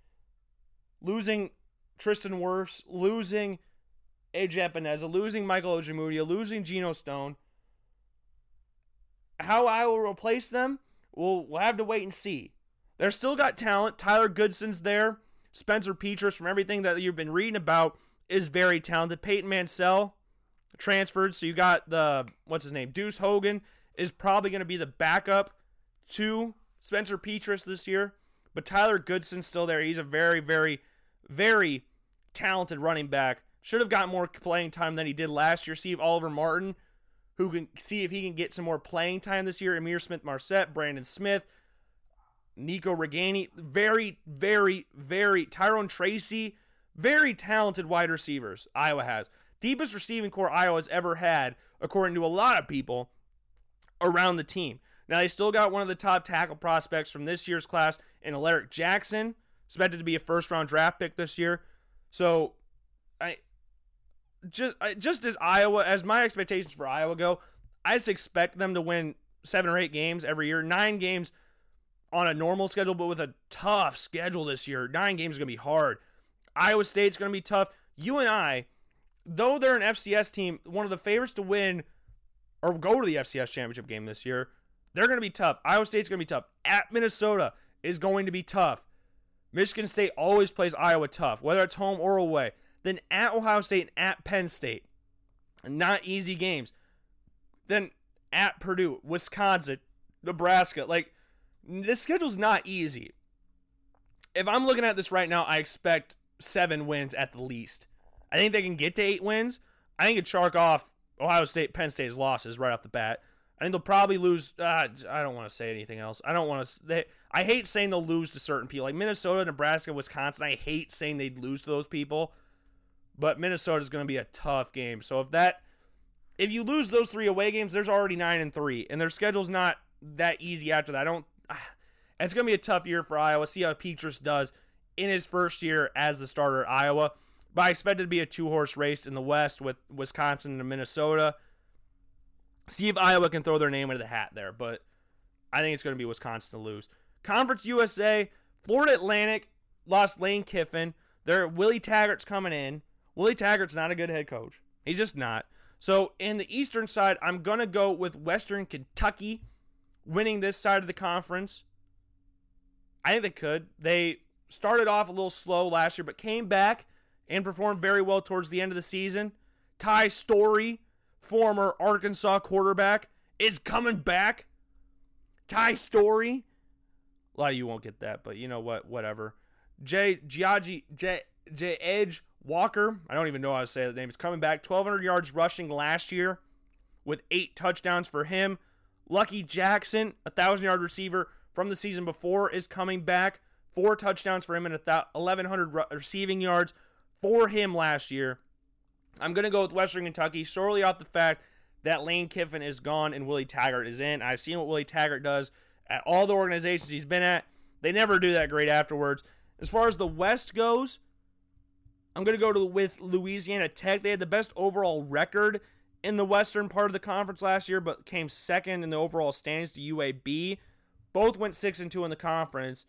losing Tristan Wirfs, losing AJ Epenesa, losing Michael Ojemudia, losing Geno Stone. How I will replace them, we'll, we'll have to wait and see. They're still got talent. Tyler Goodson's there. Spencer Petras, from everything that you've been reading about, is very talented. Peyton Mansell transferred, so you got the what's his name? Deuce Hogan is probably going to be the backup to Spencer Petras this year. But Tyler Goodson's still there. He's a very, very, very talented running back. Should have got more playing time than he did last year. Steve Oliver Martin, who can see if he can get some more playing time this year. Ihmir Smith Marsette, Brandon Smith, Nico Ragaini, very, very, very Tyrone Tracy, very talented wide receivers. Iowa has deepest receiving corps Iowa's ever had, according to a lot of people around the team. Now they still got one of the top tackle prospects from this year's class in Alaric Jackson, expected to be a first round draft pick this year. So I just just as Iowa as my expectations for Iowa go, I just expect them to win seven or eight games every year, nine games on a normal schedule, but with a tough schedule this year. Nine games is going to be hard. Iowa State's going to be tough. UNI, though they're an FCS team, one of the favorites to win or go to the FCS championship game this year, they're going to be tough. Iowa State's going to be tough. At Minnesota is going to be tough. Michigan State always plays Iowa tough, whether it's home or away. Then at Ohio State and at Penn State, not easy games. Then at Purdue, Wisconsin, Nebraska. Like, this schedule's not easy. If I'm looking at this right now, I expect seven wins at the least. I think they can get to eight wins. I think it chalk off Ohio State, Penn State's losses right off the bat. I think they'll probably lose. Uh, I don't want to say anything else. I don't want to. I hate saying they'll lose to certain people, like Minnesota, Nebraska, Wisconsin. I hate saying they'd lose to those people, but Minnesota is going to be a tough game. So if that, if you lose those three away games, there's already nine and three, and their schedule's not that easy after that. I don't. It's going to be a tough year for Iowa. See how Petras does in his first year as the starter at Iowa. But I expect it to be a two horse race in the West with Wisconsin and Minnesota. See if Iowa can throw their name into the hat there. But I think it's going to be Wisconsin to lose. Conference USA, Florida Atlantic lost Lane Kiffin. There, Willie Taggart's coming in. Willie Taggart's not a good head coach. He's just not. So in the Eastern side, I'm going to go with Western Kentucky winning this side of the conference. I think they could. They started off a little slow last year, but came back and performed very well towards the end of the season. Ty Storey, former Arkansas quarterback, is coming back. Ty Storey. A lot of you won't get that, but you know what? Whatever. Jay Giagi J J Edge Walker. I don't even know how to say the name. Is coming back. 1,200 yards rushing last year, with eight touchdowns for him. Lucky Jackson, a thousand yard receiver from the season before, is coming back. Four touchdowns for him and 1,100 receiving yards for him last year. I'm going to go with Western Kentucky solely off the fact that Lane Kiffin is gone and Willie Taggart is in. I've seen what Willie Taggart does at all the organizations he's been at. They never do that great afterwards. As far as the West goes, I'm going to go to with Louisiana Tech. They had the best overall record in the western part of the conference last year, but came second in the overall standings to UAB. Both went six and two in the conference.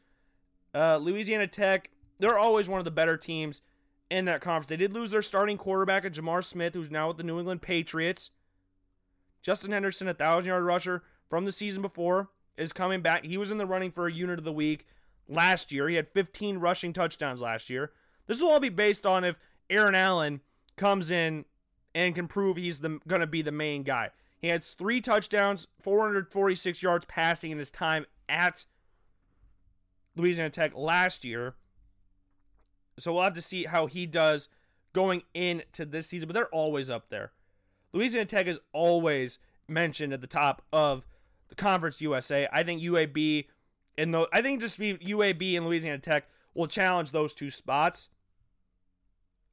Uh, Louisiana Tech, they're always one of the better teams in that conference. They did lose their starting quarterback, at J'Mar Smith, who's now with the New England Patriots. Justin Henderson, a thousand yard rusher from the season before, is coming back. He was in the running for a unit of the week last year. He had 15 rushing touchdowns last year. This will all be based on if Aaron Allen comes in and can prove he's the going to be the main guy. He had three touchdowns, 446 yards passing in his time at Louisiana Tech last year. So we'll have to see how he does going into this season, but they're always up there. Louisiana Tech is always mentioned at the top of the Conference USA. I think UAB and I think just UAB and Louisiana Tech will challenge those two spots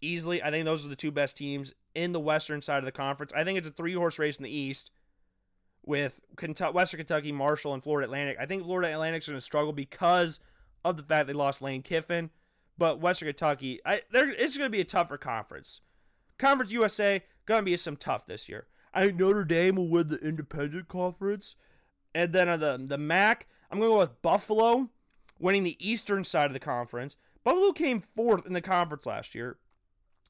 easily. I think those are the two best teams in the western side of the conference. I think it's a three horse race in the East with Western Kentucky, Marshall, and Florida Atlantic. I think Florida Atlantic's going to struggle because of the fact they lost Lane Kiffin. But Western Kentucky, I, it's going to be a tougher conference. Conference USA going to be some tough this year. I think Notre Dame will win the Independent Conference, and then on the the MAC, I'm going to go with Buffalo winning the Eastern side of the conference. Buffalo came fourth in the conference last year,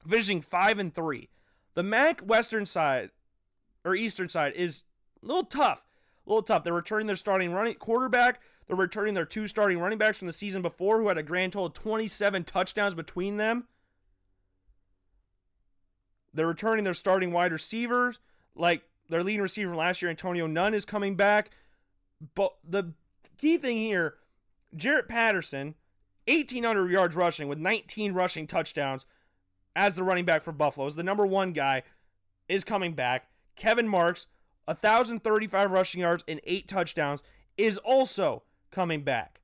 finishing five and three. The MAC Western side or Eastern side is a little tough. A little tough. They're returning their starting running quarterback. They're returning their two starting running backs from the season before, who had a grand total of 27 touchdowns between them. They're returning their starting wide receivers, like their leading receiver from last year, Antonio Nunn, is coming back. But the key thing here, Jaret Patterson, 1,800 yards rushing with 19 rushing touchdowns as the running back for Buffalo, is the number one guy, is coming back. Kevin Marks, 1,035 rushing yards and eight touchdowns, is also coming back.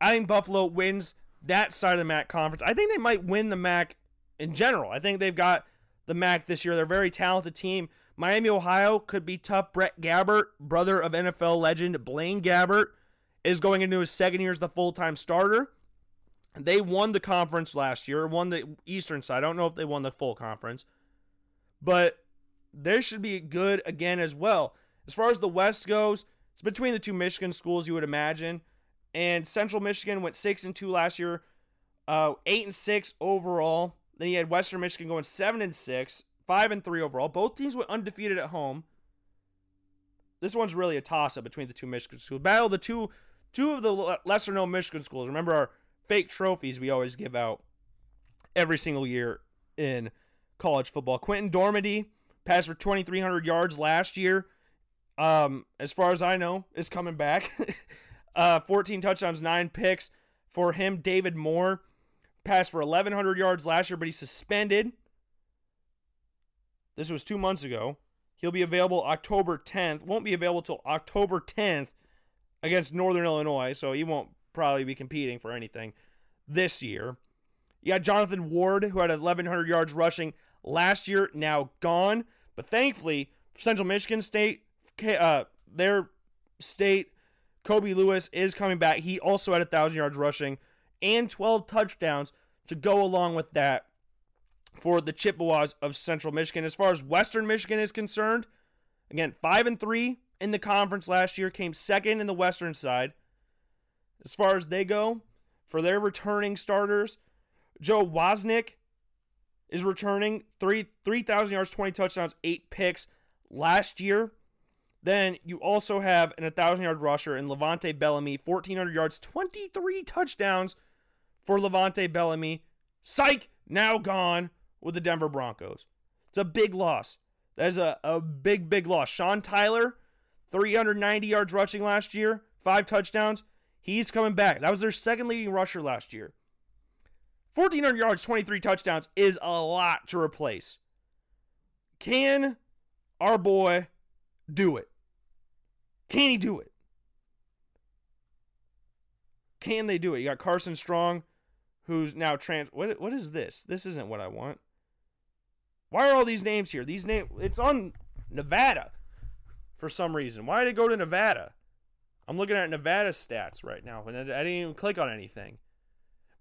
I think Buffalo wins that side of the MAC conference. I think they might win the MAC in general. I think they've got the MAC this year. They're a very talented team. Miami, Ohio could be tough. Brett Gabbert, brother of NFL legend Blaine Gabbert, is going into his second year as the full time starter. They won the conference last year, won the Eastern side. I don't know if they won the full conference, but they should be good again as well. As far as the West goes, it's between the two Michigan schools, you would imagine. And Central Michigan went six and two last year, uh, eight and six overall. Then you had Western Michigan going seven and six, five and three overall. Both teams went undefeated at home. This one's really a toss up between the two Michigan schools. Battle the two two of the lesser known Michigan schools. Remember our fake trophies we always give out every single year in college football. Quinten Dormady passed for 2,300 yards last year. Um, as far as I know, is coming back. uh, 14 touchdowns, nine picks for him. David Moore passed for 1,100 yards last year, but he's suspended. This was two months ago. He'll be available October 10th. Won't be available till October 10th against Northern Illinois, so he won't probably be competing for anything this year. You got Jonathan Ward, who had 1,100 yards rushing last year, now gone. But thankfully, Central Michigan State, uh, their state, Kobe Lewis is coming back. He also had 1,000 yards rushing and 12 touchdowns to go along with that for the Chippewas of Central Michigan. As far as Western Michigan is concerned, again, 5 and 3 in the conference last year, came second in the Western side. As far as they go, for their returning starters, Joe Wozniak is returning three 3,000 yards, 20 touchdowns, eight picks last year. Then you also have an 1,000 yard rusher in Levante Bellamy, 1,400 yards, 23 touchdowns for Levante Bellamy. Psych, now gone with the Denver Broncos. It's a big loss. That is a, a big, big loss. Sean Tyler, 390 yards rushing last year, five touchdowns. He's coming back. That was their second leading rusher last year. 1,400 yards, 23 touchdowns is a lot to replace. Can our boy do it? Can he do it? Can they do it? You got Carson Strong, who's now trans. What, what is this? This isn't what I want. Why are all these names here? These names. It's on Nevada for some reason. Why did it go to Nevada? I'm looking at Nevada stats right now, and I didn't even click on anything.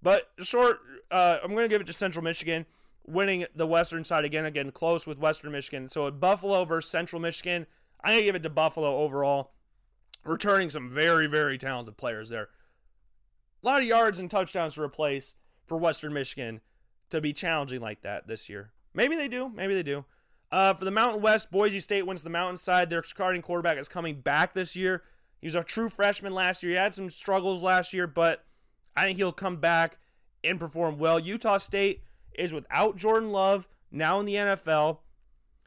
But short, uh, I'm going to give it to Central Michigan. winning the Western side again, again close with Western Michigan. So at Buffalo versus Central Michigan, I'm gonna give it to Buffalo overall. Returning some very, very talented players there. A lot of yards and touchdowns to replace for Western Michigan to be challenging like that this year. Maybe they do. Maybe they do. Uh, for the Mountain West, Boise State wins the Mountain side. Their starting quarterback is coming back this year. He was a true freshman last year. He had some struggles last year, but I think he'll come back and perform well. Utah State is without Jordan Love now in the NFL.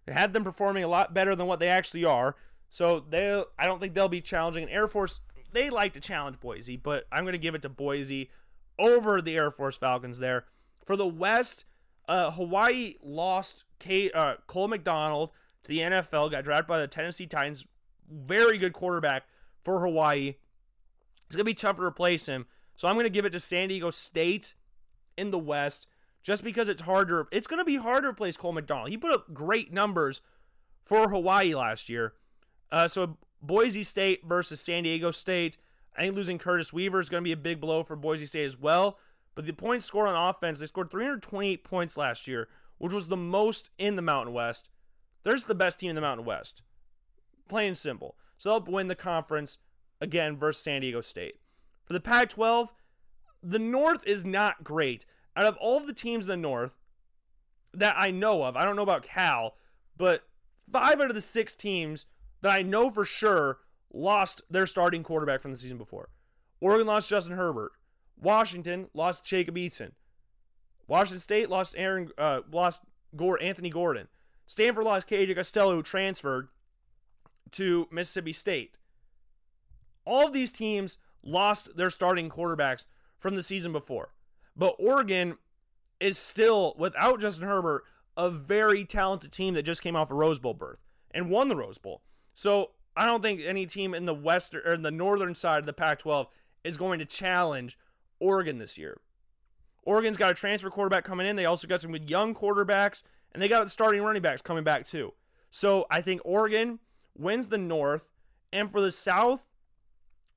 They had them performing a lot better than what they actually are. So they I don't think they'll be challenging. And Air Force, they like to challenge Boise, but I'm going to give it to Boise over the Air Force Falcons there. For the West, uh, Hawaii lost Kate, uh, Cole McDonald to the NFL, got drafted by the Tennessee Titans. Very good quarterback for Hawaii. It's going to be tough to replace him. So I'm going to give it to San Diego State in the West just because it's harder. It's going to be hard to replace Cole McDonald. He put up great numbers for Hawaii last year. Uh, so Boise State versus San Diego State. I think losing Curtis Weaver is going to be a big blow for Boise State as well. But the points scored on offense, they scored 328 points last year, which was the most in the Mountain West. There's the best team in the Mountain West. Plain and simple. So they'll win the conference again versus San Diego State. For the Pac 12, the North is not great. Out of all of the teams in the North that I know of, I don't know about Cal, but five out of the six teams that I know for sure lost their starting quarterback from the season before. Oregon lost Justin Herbert. Washington lost Jacob Eason. Washington State lost Aaron uh, lost Gore, Anthony Gordon. Stanford lost KJ Costello, who transferred to Mississippi State. All of these teams lost their starting quarterbacks from the season before. But Oregon is still, without Justin Herbert, a very talented team that just came off a Rose Bowl berth and won the Rose Bowl. So I don't think any team in the western or in the northern side of the Pac-12 is going to challenge Oregon this year. Oregon's got a transfer quarterback coming in. They also got some good young quarterbacks, and they got starting running backs coming back too. So I think Oregon wins the North, and for the South,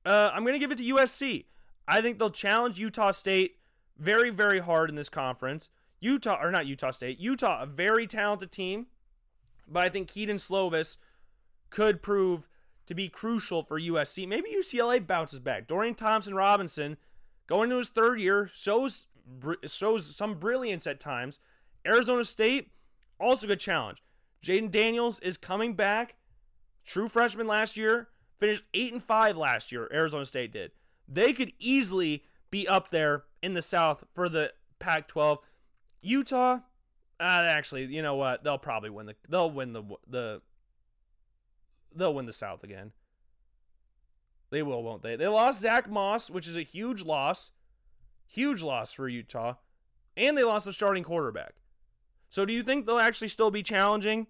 uh, I'm going to give it to USC. I think they'll challenge Utah State very, very hard in this conference. Utah, or not Utah State, Utah, a very talented team, but I think Kedon Slovis could prove to be crucial for USC. Maybe UCLA bounces back. Dorian Thompson Robinson, going into his third year, shows shows some brilliance at times. Arizona State, also good challenge. Jayden Daniels is coming back. True freshman last year, finished 8 and 5 last year, Arizona State did. They could easily be up there in the South for the Pac 12. Utah, uh, actually, you know what? They'll probably win the they'll win the the they'll win the South again. They will, won't they? They lost Zach Moss, which is a huge loss. Huge loss for Utah. And they lost a starting quarterback. So do you think they'll actually still be challenging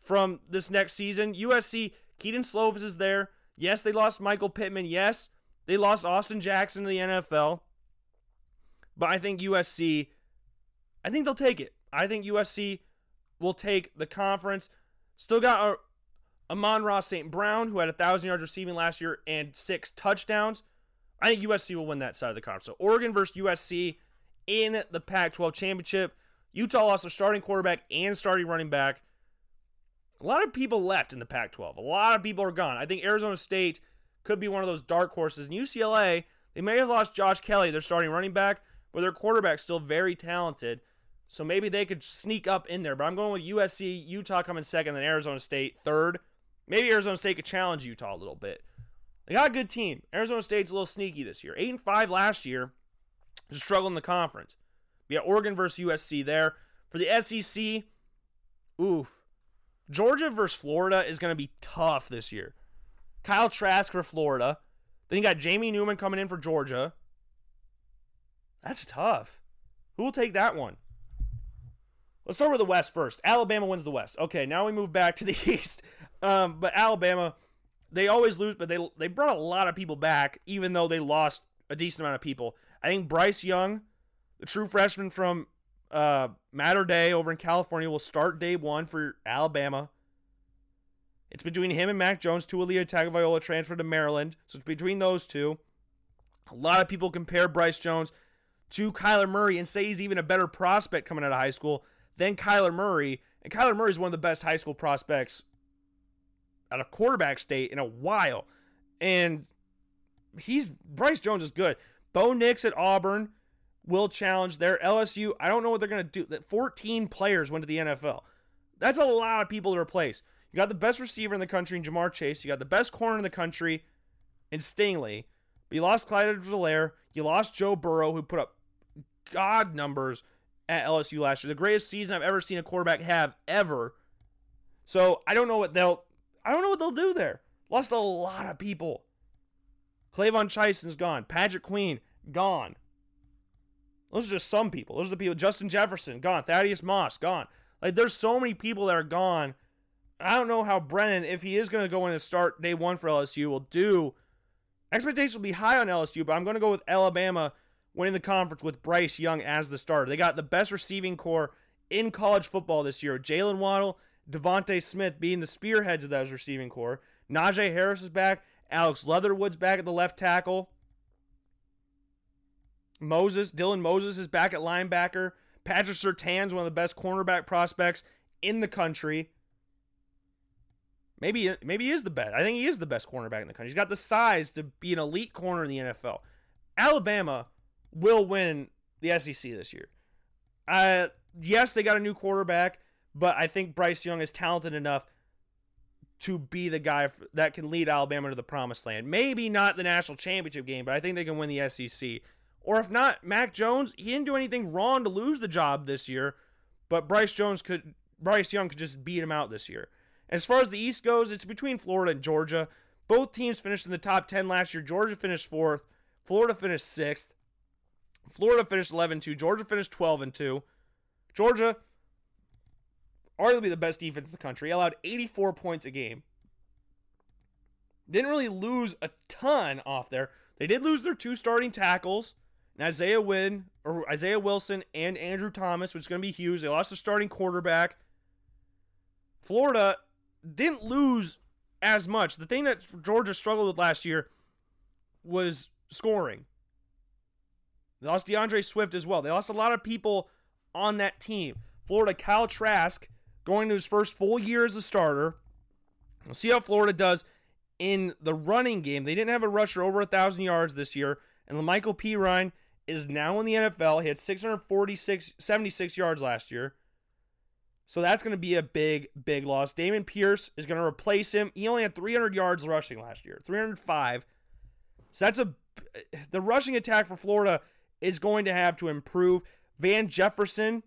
from this next season? USC, Kedon Slovis is there. Yes, they lost Michael Pittman. Yes, they lost Austin Jackson to the NFL. But I think USC, I think they'll take it. I think USC will take the conference. Still got a Amon-Ra St. Brown, who had a 1,000 yards receiving last year and six touchdowns. I think USC will win that side of the conference. So Oregon versus USC in the Pac 12 championship. Utah lost a starting quarterback and starting running back. A lot of people left in the Pac 12. A lot of people are gone. I think Arizona State could be one of those dark horses. And UCLA, they may have lost Josh Kelley, their starting running back, but their quarterback's still very talented. So maybe they could sneak up in there. But I'm going with USC, Utah coming second, then Arizona State third. Maybe Arizona State could challenge Utah a little bit. They got a good team. Arizona State's a little sneaky this year. 8 and 5 last year. Just struggled in the conference. We got Oregon versus USC there. For the SEC, oof. Georgia versus Florida is going to be tough this year. Kyle Trask for Florida. Then you got Jamie Newman coming in for Georgia. That's tough. Who will take that one? Let's start with the West first. Alabama wins the West. Okay, now we move back to the East. Um, but Alabama, they always lose, but they they brought a lot of people back, even though they lost a decent amount of people. I think Bryce Young, the true freshman from uh, Mater Dei over in California, will start day one for Alabama. It's between him and Mac Jones. Taulia Tagovailoa transferred to Maryland, so it's between those two. A lot of people compare Bryce Jones to Kyler Murray and say he's even a better prospect coming out of high school than Kyler Murray. And Kyler Murray is one of the best high school prospects out of quarterback state in a while. And he's Bryce Jones is good. Bo Nix at Auburn will challenge their LSU. I don't know what they're going to do. That 14 players went to the NFL. That's a lot of people to replace. You got the best receiver in the country in Ja'Marr Chase. You got the best corner in the country in Stingley. But you lost Clyde edwards You lost Joe Burrow, who put up god numbers at LSU last year. The greatest season I've ever seen a quarterback have ever. So I don't know what they'll I don't know what they'll do there. Lost a lot of people. K'Lavon Chaisson's gone. Patrick Queen, gone. Those are just some people. Those are the people. Justin Jefferson, gone. Thaddeus Moss, gone. Like, there's so many people that are gone. I don't know how Brennan, if he is going to go in and start day one for LSU, will do. Expectations will be high on LSU, but I'm going to go with Alabama winning the conference with Bryce Young as the starter. They got the best receiving corps in college football this year. Jaylen Waddle, DeVonta Smith being the spearheads of that receiving corps. Najee Harris is back. Alex Leatherwood's back at the left tackle. Moses, Dylan Moses is back at linebacker. Patrick Surtain's one of the best cornerback prospects in the country. Maybe maybe he is the best. I think he is the best cornerback in the country. He's got the size to be an elite corner in the NFL. Alabama will win the SEC this year. Uh, yes, they got a new quarterback, but I think Bryce Young is talented enough to be the guy that can lead Alabama to the promised land. Maybe not the national championship game, but I think they can win the SEC. Or if not, Mac Jones, he didn't do anything wrong to lose the job this year, but Bryce Jones could Bryce Young could just beat him out this year. As far as the East goes, it's between Florida and Georgia. Both teams finished in the top 10 last year. Georgia finished 4th, Florida finished 6th. Florida finished 11 2. Georgia finished 12 and 2. Georgia, arguably the best defense in the country, allowed 84 points a game. Didn't really lose a ton off there. They did lose their two starting tackles, Isaiah Wynn or Isaiah Wilson and Andrew Thomas, which is going to be huge. They lost their starting quarterback. Florida didn't lose as much. The thing that Georgia struggled with last year was scoring. They lost D'Andre Swift as well. They lost a lot of people on that team. Florida, Kyle Trask, going to his first full year as a starter. We'll see how Florida does in the running game. They didn't have a rusher over a thousand yards this year, and Michael Perine is now in the NFL. He had 646, 76 yards last year. So that's going to be a big, big loss. Dameon Pierce is going to replace him. He only had 300 yards rushing last year, 305. So that's a the rushing attack for Florida is going to have to improve. Van Jefferson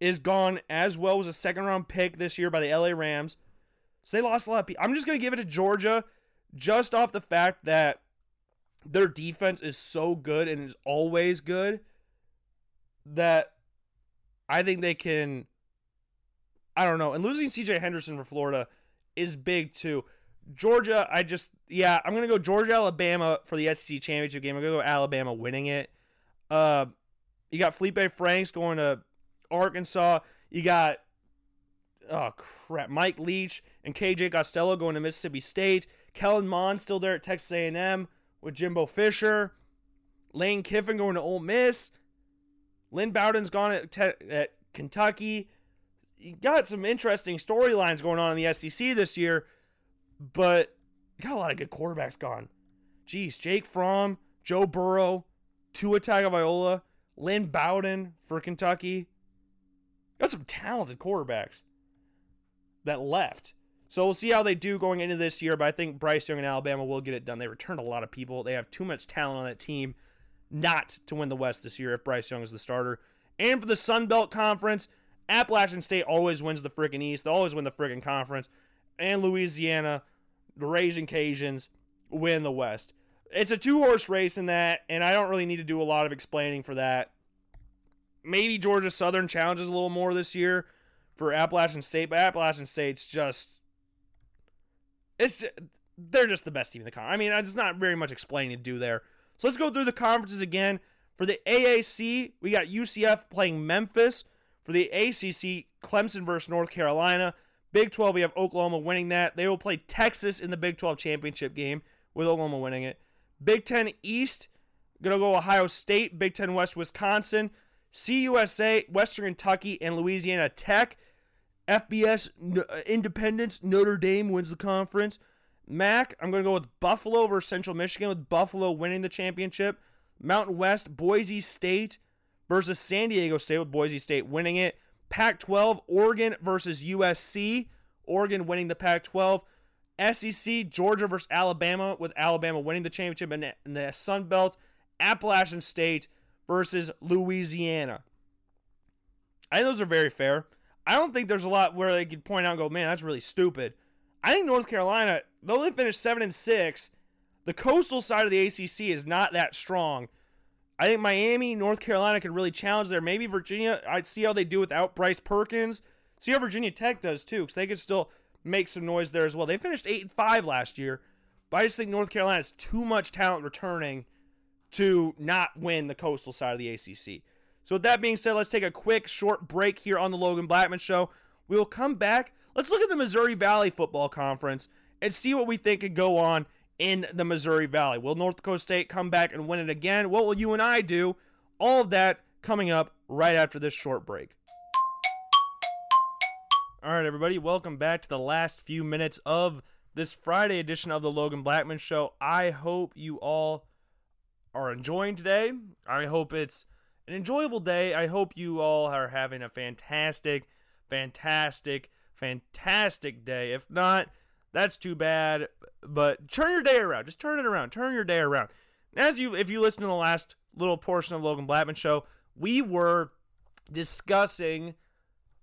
is gone as well as a second round pick this year by the LA Rams. So they lost a lot of people. I'm just going to give it to Georgia just off the fact that their defense is so good and is always good that I think they can. I don't know. And losing CJ Henderson for Florida is big too. Georgia, I just yeah, I'm gonna go Georgia Alabama for the SEC championship game. I'm gonna go Alabama winning it. Uh, you got Felipe Franks going to Arkansas. You got oh crap, Mike Leach and KJ Costello going to Mississippi State. Kellen Mond still there at Texas A&M with Jimbo Fisher. Lane Kiffin going to Ole Miss. Lynn Bowden's gone at, te- at Kentucky. You got some interesting storylines going on in the SEC this year, but got a lot of good quarterbacks gone. Geez, Jake Fromm, Joe Burrow, Tua Tagovailoa, Lynn Bowden for Kentucky. Got some talented quarterbacks that left. So we'll see how they do going into this year, but I think Bryce Young and Alabama will get it done. They returned a lot of people. They have too much talent on that team not to win the West this year if Bryce Young is the starter. And for the Sun Belt Conference, Appalachian State always wins the freaking East. They always win the freaking conference. And Louisiana, the Raging Cajuns, win the West it's a two horse race in that, and I don't really need to do a lot of explaining for that. Maybe Georgia Southern challenges a little more this year for Appalachian State, but Appalachian State's just it's they're just the best team in the conference. I mean, there's not very much explaining to do there. So let's go through the conferences again. For the AAC, we got UCF playing Memphis. For the ACC, Clemson versus North Carolina. Big 12, we have Oklahoma winning that. They will play Texas in the Big 12 championship game with Oklahoma winning it. Big Ten East, gonna go Ohio State. Big Ten West, Wisconsin. CUSA, Western Kentucky, and Louisiana Tech. FBS, uh, Independence, Notre Dame wins the conference. MAC, I'm going to go with Buffalo versus Central Michigan, with Buffalo winning the championship. Mountain West, Boise State versus San Diego State, with Boise State winning it. Pac 12, Oregon versus USC, Oregon winning the Pac 12. SEC, Georgia versus Alabama, with Alabama winning the championship. And in the Sun Belt, Appalachian State versus Louisiana. I think those are very fair. I don't think there's a lot where they could point out and go, man, that's really stupid. I think North Carolina, though they finished seven and six, the coastal side of the ACC is not that strong. I think Miami, North Carolina could really challenge there. Maybe Virginia. I'd see how they do without Bryce Perkins. See how Virginia Tech does too, because they could still make some noise there as well. They finished eight and five last year, but I just think North Carolina has too much talent returning to not win the coastal side of the ACC. So with that being said, let's take a quick short break here on the Logan Blackman Show. We will come back. Let's look at the Missouri Valley Football Conference and see what we think could go on in the Missouri Valley. Will North Dakota State come back and win it again? What will UNI do? All of that coming up right after this short break. All right, everybody, welcome back to the last few minutes of this Friday edition of the Logan Blackman Show. I hope you all are enjoying today. I hope it's an enjoyable day. I hope you all are having a fantastic, fantastic, fantastic day. If not, that's too bad. But turn your day around. Just turn it around. Turn your day around. As you, if you listen to the last little portion of Logan Blackman show, we were discussing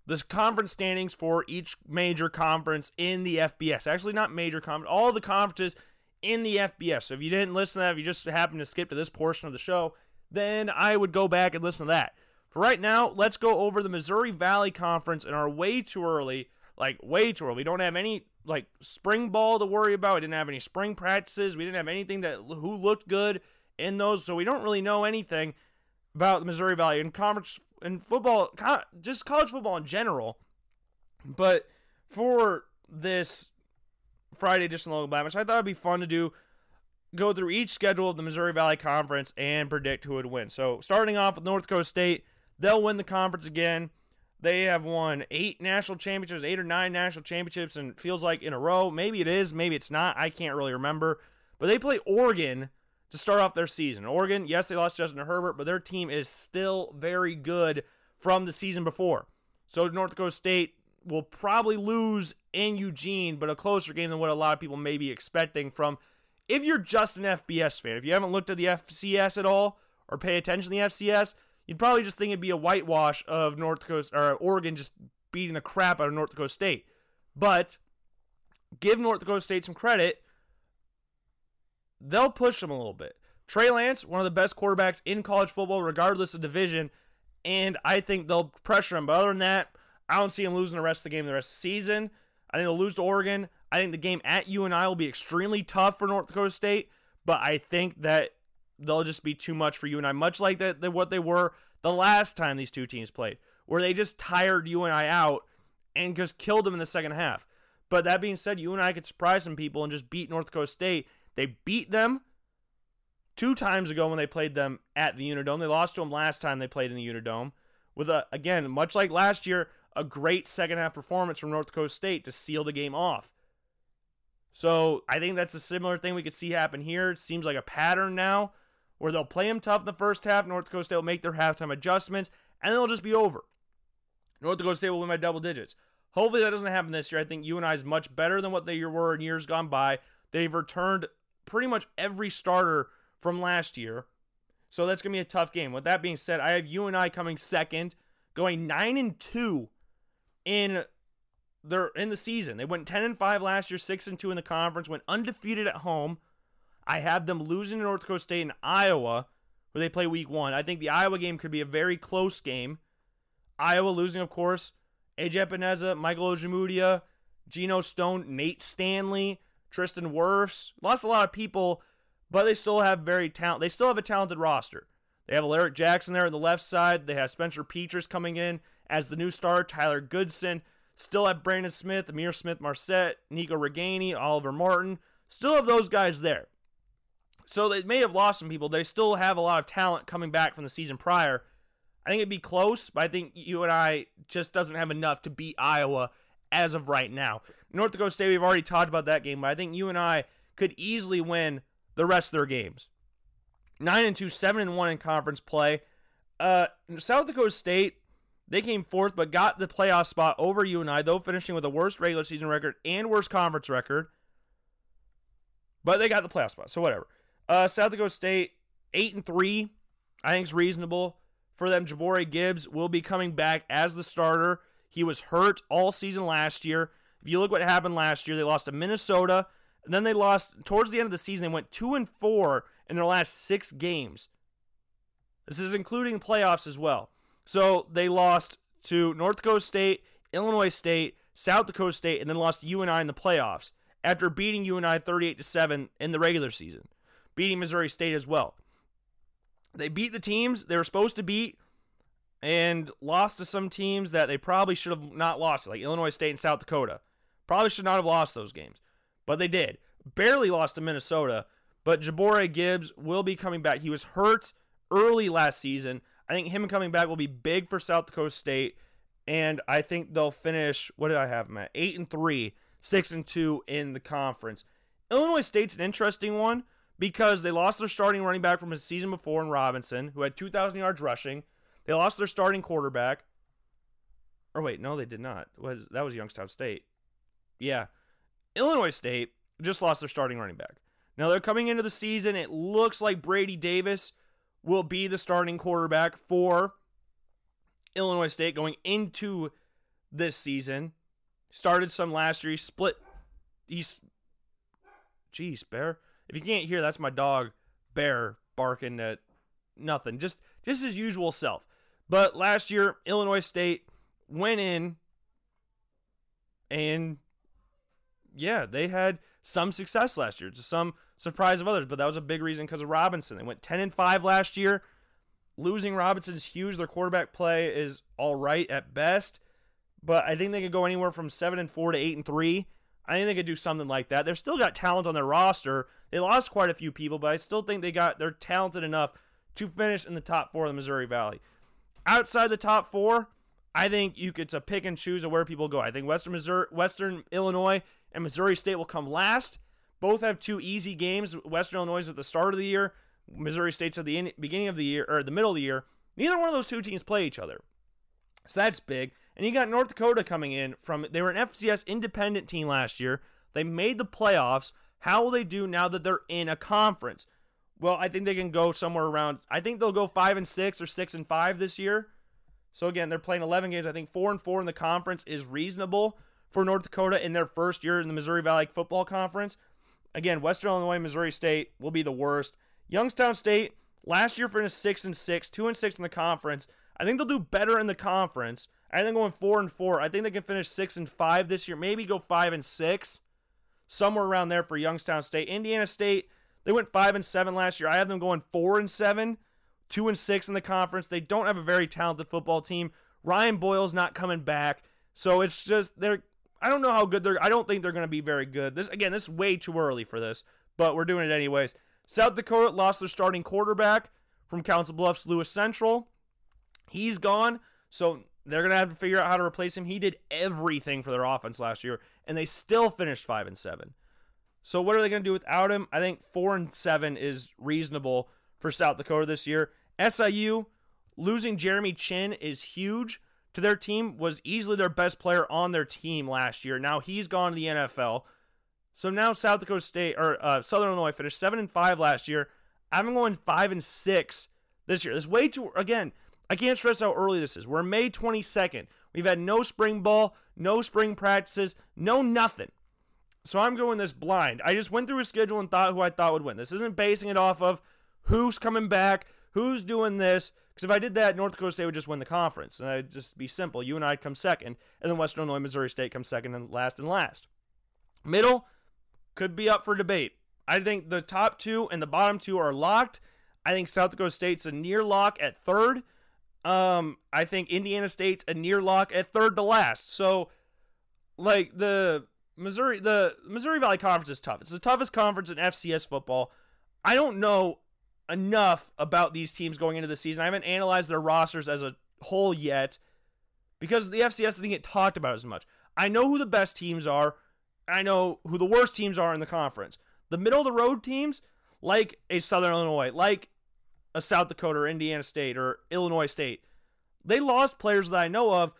the conference standings for each major conference in the FBS. Actually, not major conference, all the conferences in the FBS. So if you didn't listen to that, if you just happened to skip to this portion of the show, then I would go back and listen to that. For right now, let's go over the Missouri Valley Conference and are way too early, like way too early. We don't have any like spring ball to worry about. We didn't have any spring practices. We didn't have anything that who looked good in those, so we don't really know anything about the Missouri Valley and conference and football, just college football in general. But for this Friday edition of Logan Black I thought it'd be fun to do go through each schedule of the Missouri Valley Conference and predict who would win. So starting off with North Coast State, they'll win the conference again. They have won eight national championships, eight or nine national championships, and feels like in a row. Maybe it is, maybe it's not. I can't really remember. But they play Oregon to start off their season. Oregon, yes, they lost Justin Herbert, but their team is still very good from the season before. So North Dakota State will probably lose in Eugene, but a closer game than what a lot of people may be expecting from if you're just an FBS fan. If you haven't looked at the FCS at all or pay attention to the FCS, you'd probably just think it'd be a whitewash of North Dakota or Oregon just beating the crap out of North Dakota State. But give North Dakota State some credit. They'll push them a little bit. Trey Lance, one of the best quarterbacks in college football, regardless of division, and I think they'll pressure him. But other than that, I don't see him losing the rest of the game the rest of the season. I think they'll lose to Oregon. I think the game at UNI will be extremely tough for North Dakota State, but I think that they'll just be too much for UNI, much like that what they were the last time these two teams played, where they just tired UNI out and just killed them in the second half. But that being said, UNI could surprise some people and just beat North Dakota State. They beat them two times ago when they played them at the Unidome. They lost to them last time they played in the Unidome. With a again, much like last year, a great second half performance from North Dakota State to seal the game off. So I think that's a similar thing we could see happen here. It seems like a pattern now where they'll play them tough in the first half. North Dakota State will make their halftime adjustments, and then it'll just be over. North Dakota State will win by double digits. Hopefully that doesn't happen this year. I think UNI is much better than what they were in years gone by. They've returned pretty much every starter from last year. So that's going to be a tough game. With that being said, I have UNI coming second, going 9 and 2 in their in the season. They went 10 and 5 last year, 6 and 2 in the conference, went undefeated at home. I have them losing to North Dakota State and Iowa, where they play week 1. I think the Iowa game could be a very close game. Iowa losing, of course, AJ Epenesa, Michael Ojemudia, Geno Stone, Nate Stanley, Tristan Wirfs. Lost a lot of people, but they still have very talent. They still have a talented roster. They have Alaric Jackson there on the left side. They have Spencer Petras coming in as the new star, Tyler Goodson. Still have Brandon Smith, Ihmir Smith-Marsette, Nico Ragaini, Oliver Martin. Still have those guys there. So they may have lost some people. They still have a lot of talent coming back from the season prior. I think it'd be close, but I think UNI just doesn't have enough to beat Iowa as of right now. North Dakota State, we've already talked about that game, but I think UNI could easily win the rest of their games. 9 and 2, 7 and 1 in conference play. Uh, South Dakota State, they came fourth but got the playoff spot over UNI, though finishing with the worst regular season record and worst conference record. But they got the playoff spot, so whatever. Uh, South Dakota State, 8 and 3, I think is reasonable for them. Jabari Gibbs will be coming back as the starter. He was hurt all season last year. If you look what happened last year, they lost to Minnesota, and then they lost towards the end of the season. They went two and four in their last six games. This is including playoffs as well. So they lost to North Dakota State, Illinois State, South Dakota State, and then lost to UNI in the playoffs after beating UNI 38 to 7 in the regular season, beating Missouri State as well. They beat the teams they were supposed to beat and lost to some teams that they probably should have not lost, like Illinois State and South Dakota. Probably should not have lost those games, but they did. Barely lost to Minnesota, but Jabari Gibbs will be coming back. He was hurt early last season. I think him coming back will be big for South Dakota State, and I think they'll finish. What did I have them at? Eight and three, six and two in the conference. Illinois State's an interesting one because they lost their starting running back from a season before in Robinson, who had 2,000 yards rushing. They lost their starting quarterback. Or wait, no, they did not. Was that was Youngstown State? Yeah, Illinois State just lost their starting running back. Now they're coming into the season. It looks like Brady Davis will be the starting quarterback for Illinois State going into this season. Started some last year. He split. He's. Jeez, Bear. If you can't hear, that's my dog, Bear, barking at nothing. Just just his usual self. But last year, Illinois State went in and yeah, they had some success last year, to some surprise of others, but that was a big reason because of Robinson. They went 10 and 5 last year. Losing Robinson is huge. Their quarterback play is all right at best, but I think they could go anywhere from 7 and 4 to 8 and 3. I think they could do something like that. They've still got talent on their roster. They lost quite a few people, but I still think they got they're talented enough to finish in the top 4 of the Missouri Valley. Outside the top 4, I think you could pick and choose of where people go. I think Western Missouri, Western Illinois and Missouri State will come last. Both have two easy games. Western Illinois is at the start of the year. Missouri State's at the in, beginning of the year or the middle of the year. Neither one of those two teams play each other, so that's big. And you got North Dakota coming in from they were an FCS independent team last year. They made the playoffs. How will they do now that they're in a conference? Well, I think they can go somewhere around. I think they'll go five and six or six and five this year. So again, they're playing 11 games. I think four and four in the conference is reasonable for North Dakota in their first year in the Missouri Valley Football Conference. Again, Western Illinois, Missouri State will be the worst. Youngstown State last year finished six and six, two and six in the conference. I think they'll do better in the conference. I think going four and four. I think they can finish six and five this year. Maybe go five and six, somewhere around there for Youngstown State. Indiana State they went five and seven last year. I have them going four and seven, two and six in the conference. They don't have a very talented football team. Ryan Boyle's not coming back, so it's just they're I don't know how good they're. I don't think they're going to be very good. This again, this is way too early for this, but we're doing it anyways. South Dakota lost their starting quarterback from Council Bluffs, Lewis Central. He's gone, so they're going to have to figure out how to replace him. He did everything for their offense last year, and they still finished five and seven. So what are they going to do without him? I think four and seven is reasonable for South Dakota this year. SIU losing Jeremy Chinn is huge to their team, was easily their best player on their team last year. Now he's gone to the NFL. So now South Dakota State or uh, Southern Illinois finished seven and five last year. I'm going five and six this year. This way too again. I can't stress how early this is. We're May 22nd. We've had no spring ball, no spring practices, no nothing. So I'm going this blind. I just went through a schedule and thought who I thought would win. This isn't basing it off of who's coming back, who's doing this, because if I did that, North Dakota State would just win the conference, and it'd just be simple. UNI'd come second, and then Western Illinois, Missouri State comes second and last and last. Middle could be up for debate. I think the top two and the bottom two are locked. I think South Dakota State's a near lock at third. Um, I think Indiana State's a near lock at third to last. So, like the Missouri, the Missouri Valley Conference is tough. It's the toughest conference in FCS football. I don't know enough about these teams going into the season. I haven't analyzed their rosters as a whole yet because the FCS didn't get talked about as much. I know who the best teams are. I know who the worst teams are in the conference. The middle of the road teams, like a Southern Illinois, like a South Dakota or Indiana State or Illinois State, they lost players that I know of,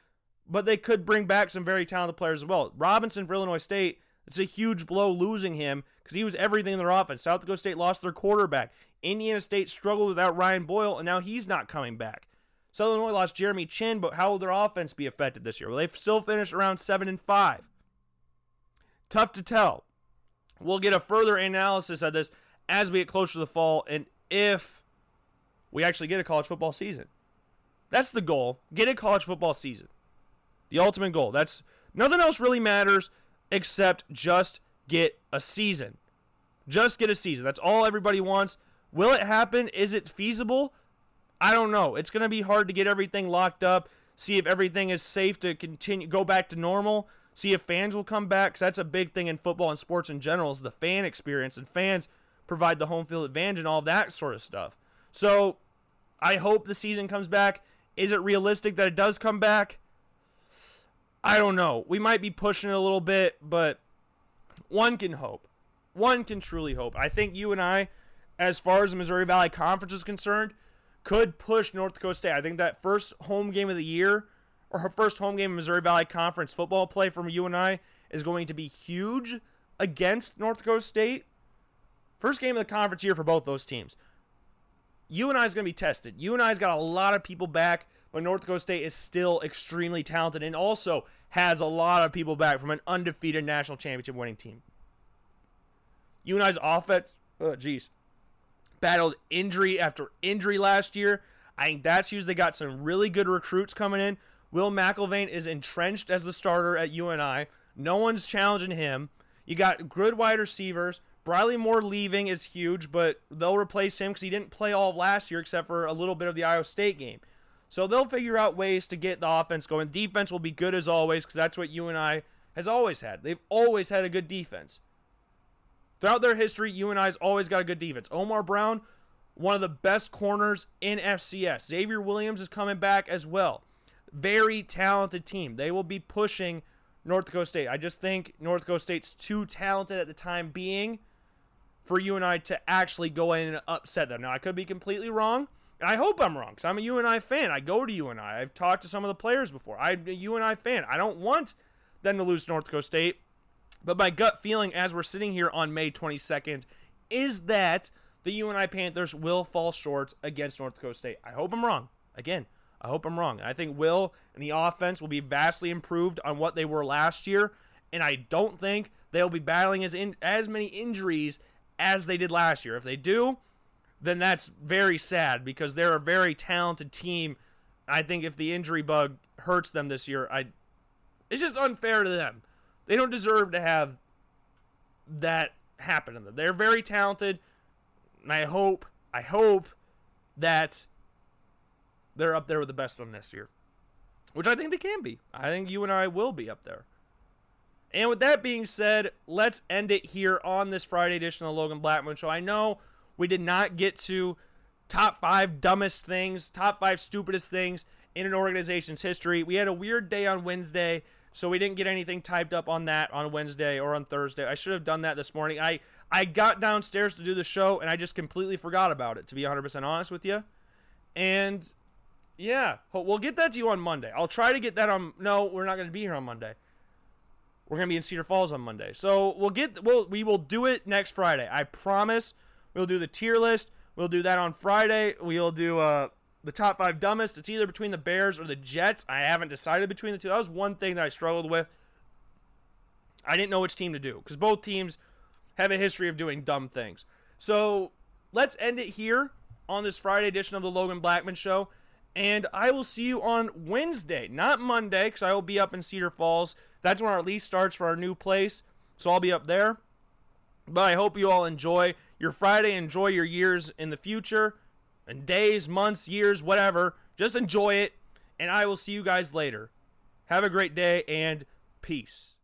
but they could bring back some very talented players as well. Robinson for Illinois State, it's a huge blow losing him because he was everything in their offense. South Dakota State lost their quarterback. Indiana State struggled without Ryan Boyle, and now he's not coming back. Southern Illinois lost Jeremy Chinn, but how will their offense be affected this year? Will they still finish around seven and five? Tough to tell. We'll get a further analysis of this as we get closer to the fall, and if we actually get a college football season. That's the goal. Get a college football season. The ultimate goal. That's nothing else really matters except just get a season. Just get a season. That's all everybody wants. Will it happen? Is it feasible? I don't know. It's going to be hard to get everything locked up, see if everything is safe to continue go back to normal, see if fans will come back cuz that's a big thing in football and sports in general is the fan experience and fans provide the home field advantage and all that sort of stuff. So, I hope the season comes back. Is it realistic that it does come back? I don't know. We might be pushing it a little bit, but one can hope. One can truly hope. I think you and I, as far as the Missouri Valley Conference is concerned, could push North Dakota State. I think that first home game of the year, or her first home game of Missouri Valley Conference football play from UNI, is going to be huge against North Dakota State. First game of the conference year for both those teams. UNI is going to be tested. UNI's got a lot of people back, but North Dakota State is still extremely talented and also has a lot of people back from an undefeated national championship winning team. UNI's offense, oh geez, battled injury after injury last year. I think that's huge. They got some really good recruits coming in. Will McElvain is entrenched as the starter at UNI. No one's challenging him. You got good wide receivers. Briley Moore leaving is huge, but they'll replace him because he didn't play all of last year except for a little bit of the Iowa State game. So they'll figure out ways to get the offense going. Defense will be good as always because that's what UNI has always had. They've always had a good defense. Throughout their history, UNI's always got a good defense. Omar Brown, one of the best corners in FCS. Xavier Williams is coming back as well. Very talented team. They will be pushing North Dakota State. I just think North Dakota State's too talented at the time being for UNI to actually go in and upset them. Now, I could be completely wrong. And I hope I'm wrong because I'm a UNI fan. I go to UNI. I've talked to some of the players before. I'm a UNI fan. I don't want them to lose to North Dakota State. But my gut feeling as we're sitting here on May 22nd is that the UNI Panthers will fall short against North Dakota State. I hope I'm wrong. Again, I hope I'm wrong. I think Will and the offense will be vastly improved on what they were last year. And I don't think they'll be battling as in, as many injuries as they did last year. If they do, then that's very sad because they're a very talented team. I think if the injury bug hurts them this year, I it's just unfair to them. They don't deserve to have that happen to them. They're very talented. And I hope, I hope that they're up there with the best one this year. Which I think they can be. I think UNI will be up there. And with that being said, let's end it here on this Friday edition of the Logan Blackman Show. I know we did not get to top five dumbest things, top five stupidest things in an organization's history. We had a weird day on Wednesday, so we didn't get anything typed up on that on Wednesday or on Thursday. I should have done that this morning. I I got downstairs to do the show and I just completely forgot about it to be 100% honest with you. And yeah, we'll get that to you on Monday. I'll try to get that on No, we're not going to be here on Monday. We're gonna be in Cedar Falls on Monday, so we'll get we'll we will do it next Friday. I promise. We'll do the tier list. We'll do that on Friday. We'll do uh the top five dumbest. It's either between the Bears or the Jets. I haven't decided between the two. That was one thing that I struggled with. I didn't know which team to do because both teams have a history of doing dumb things. So let's end it here on this Friday edition of the Logan Blackman Show. And I will see you on Wednesday, not Monday, because I will be up in Cedar Falls that's when our lease starts for our new place. So I'll be up there. But I hope you all enjoy your Friday, enjoy your years in the future, and days, months, years, whatever. Just enjoy it. And I will see you guys later. Have a great day and peace.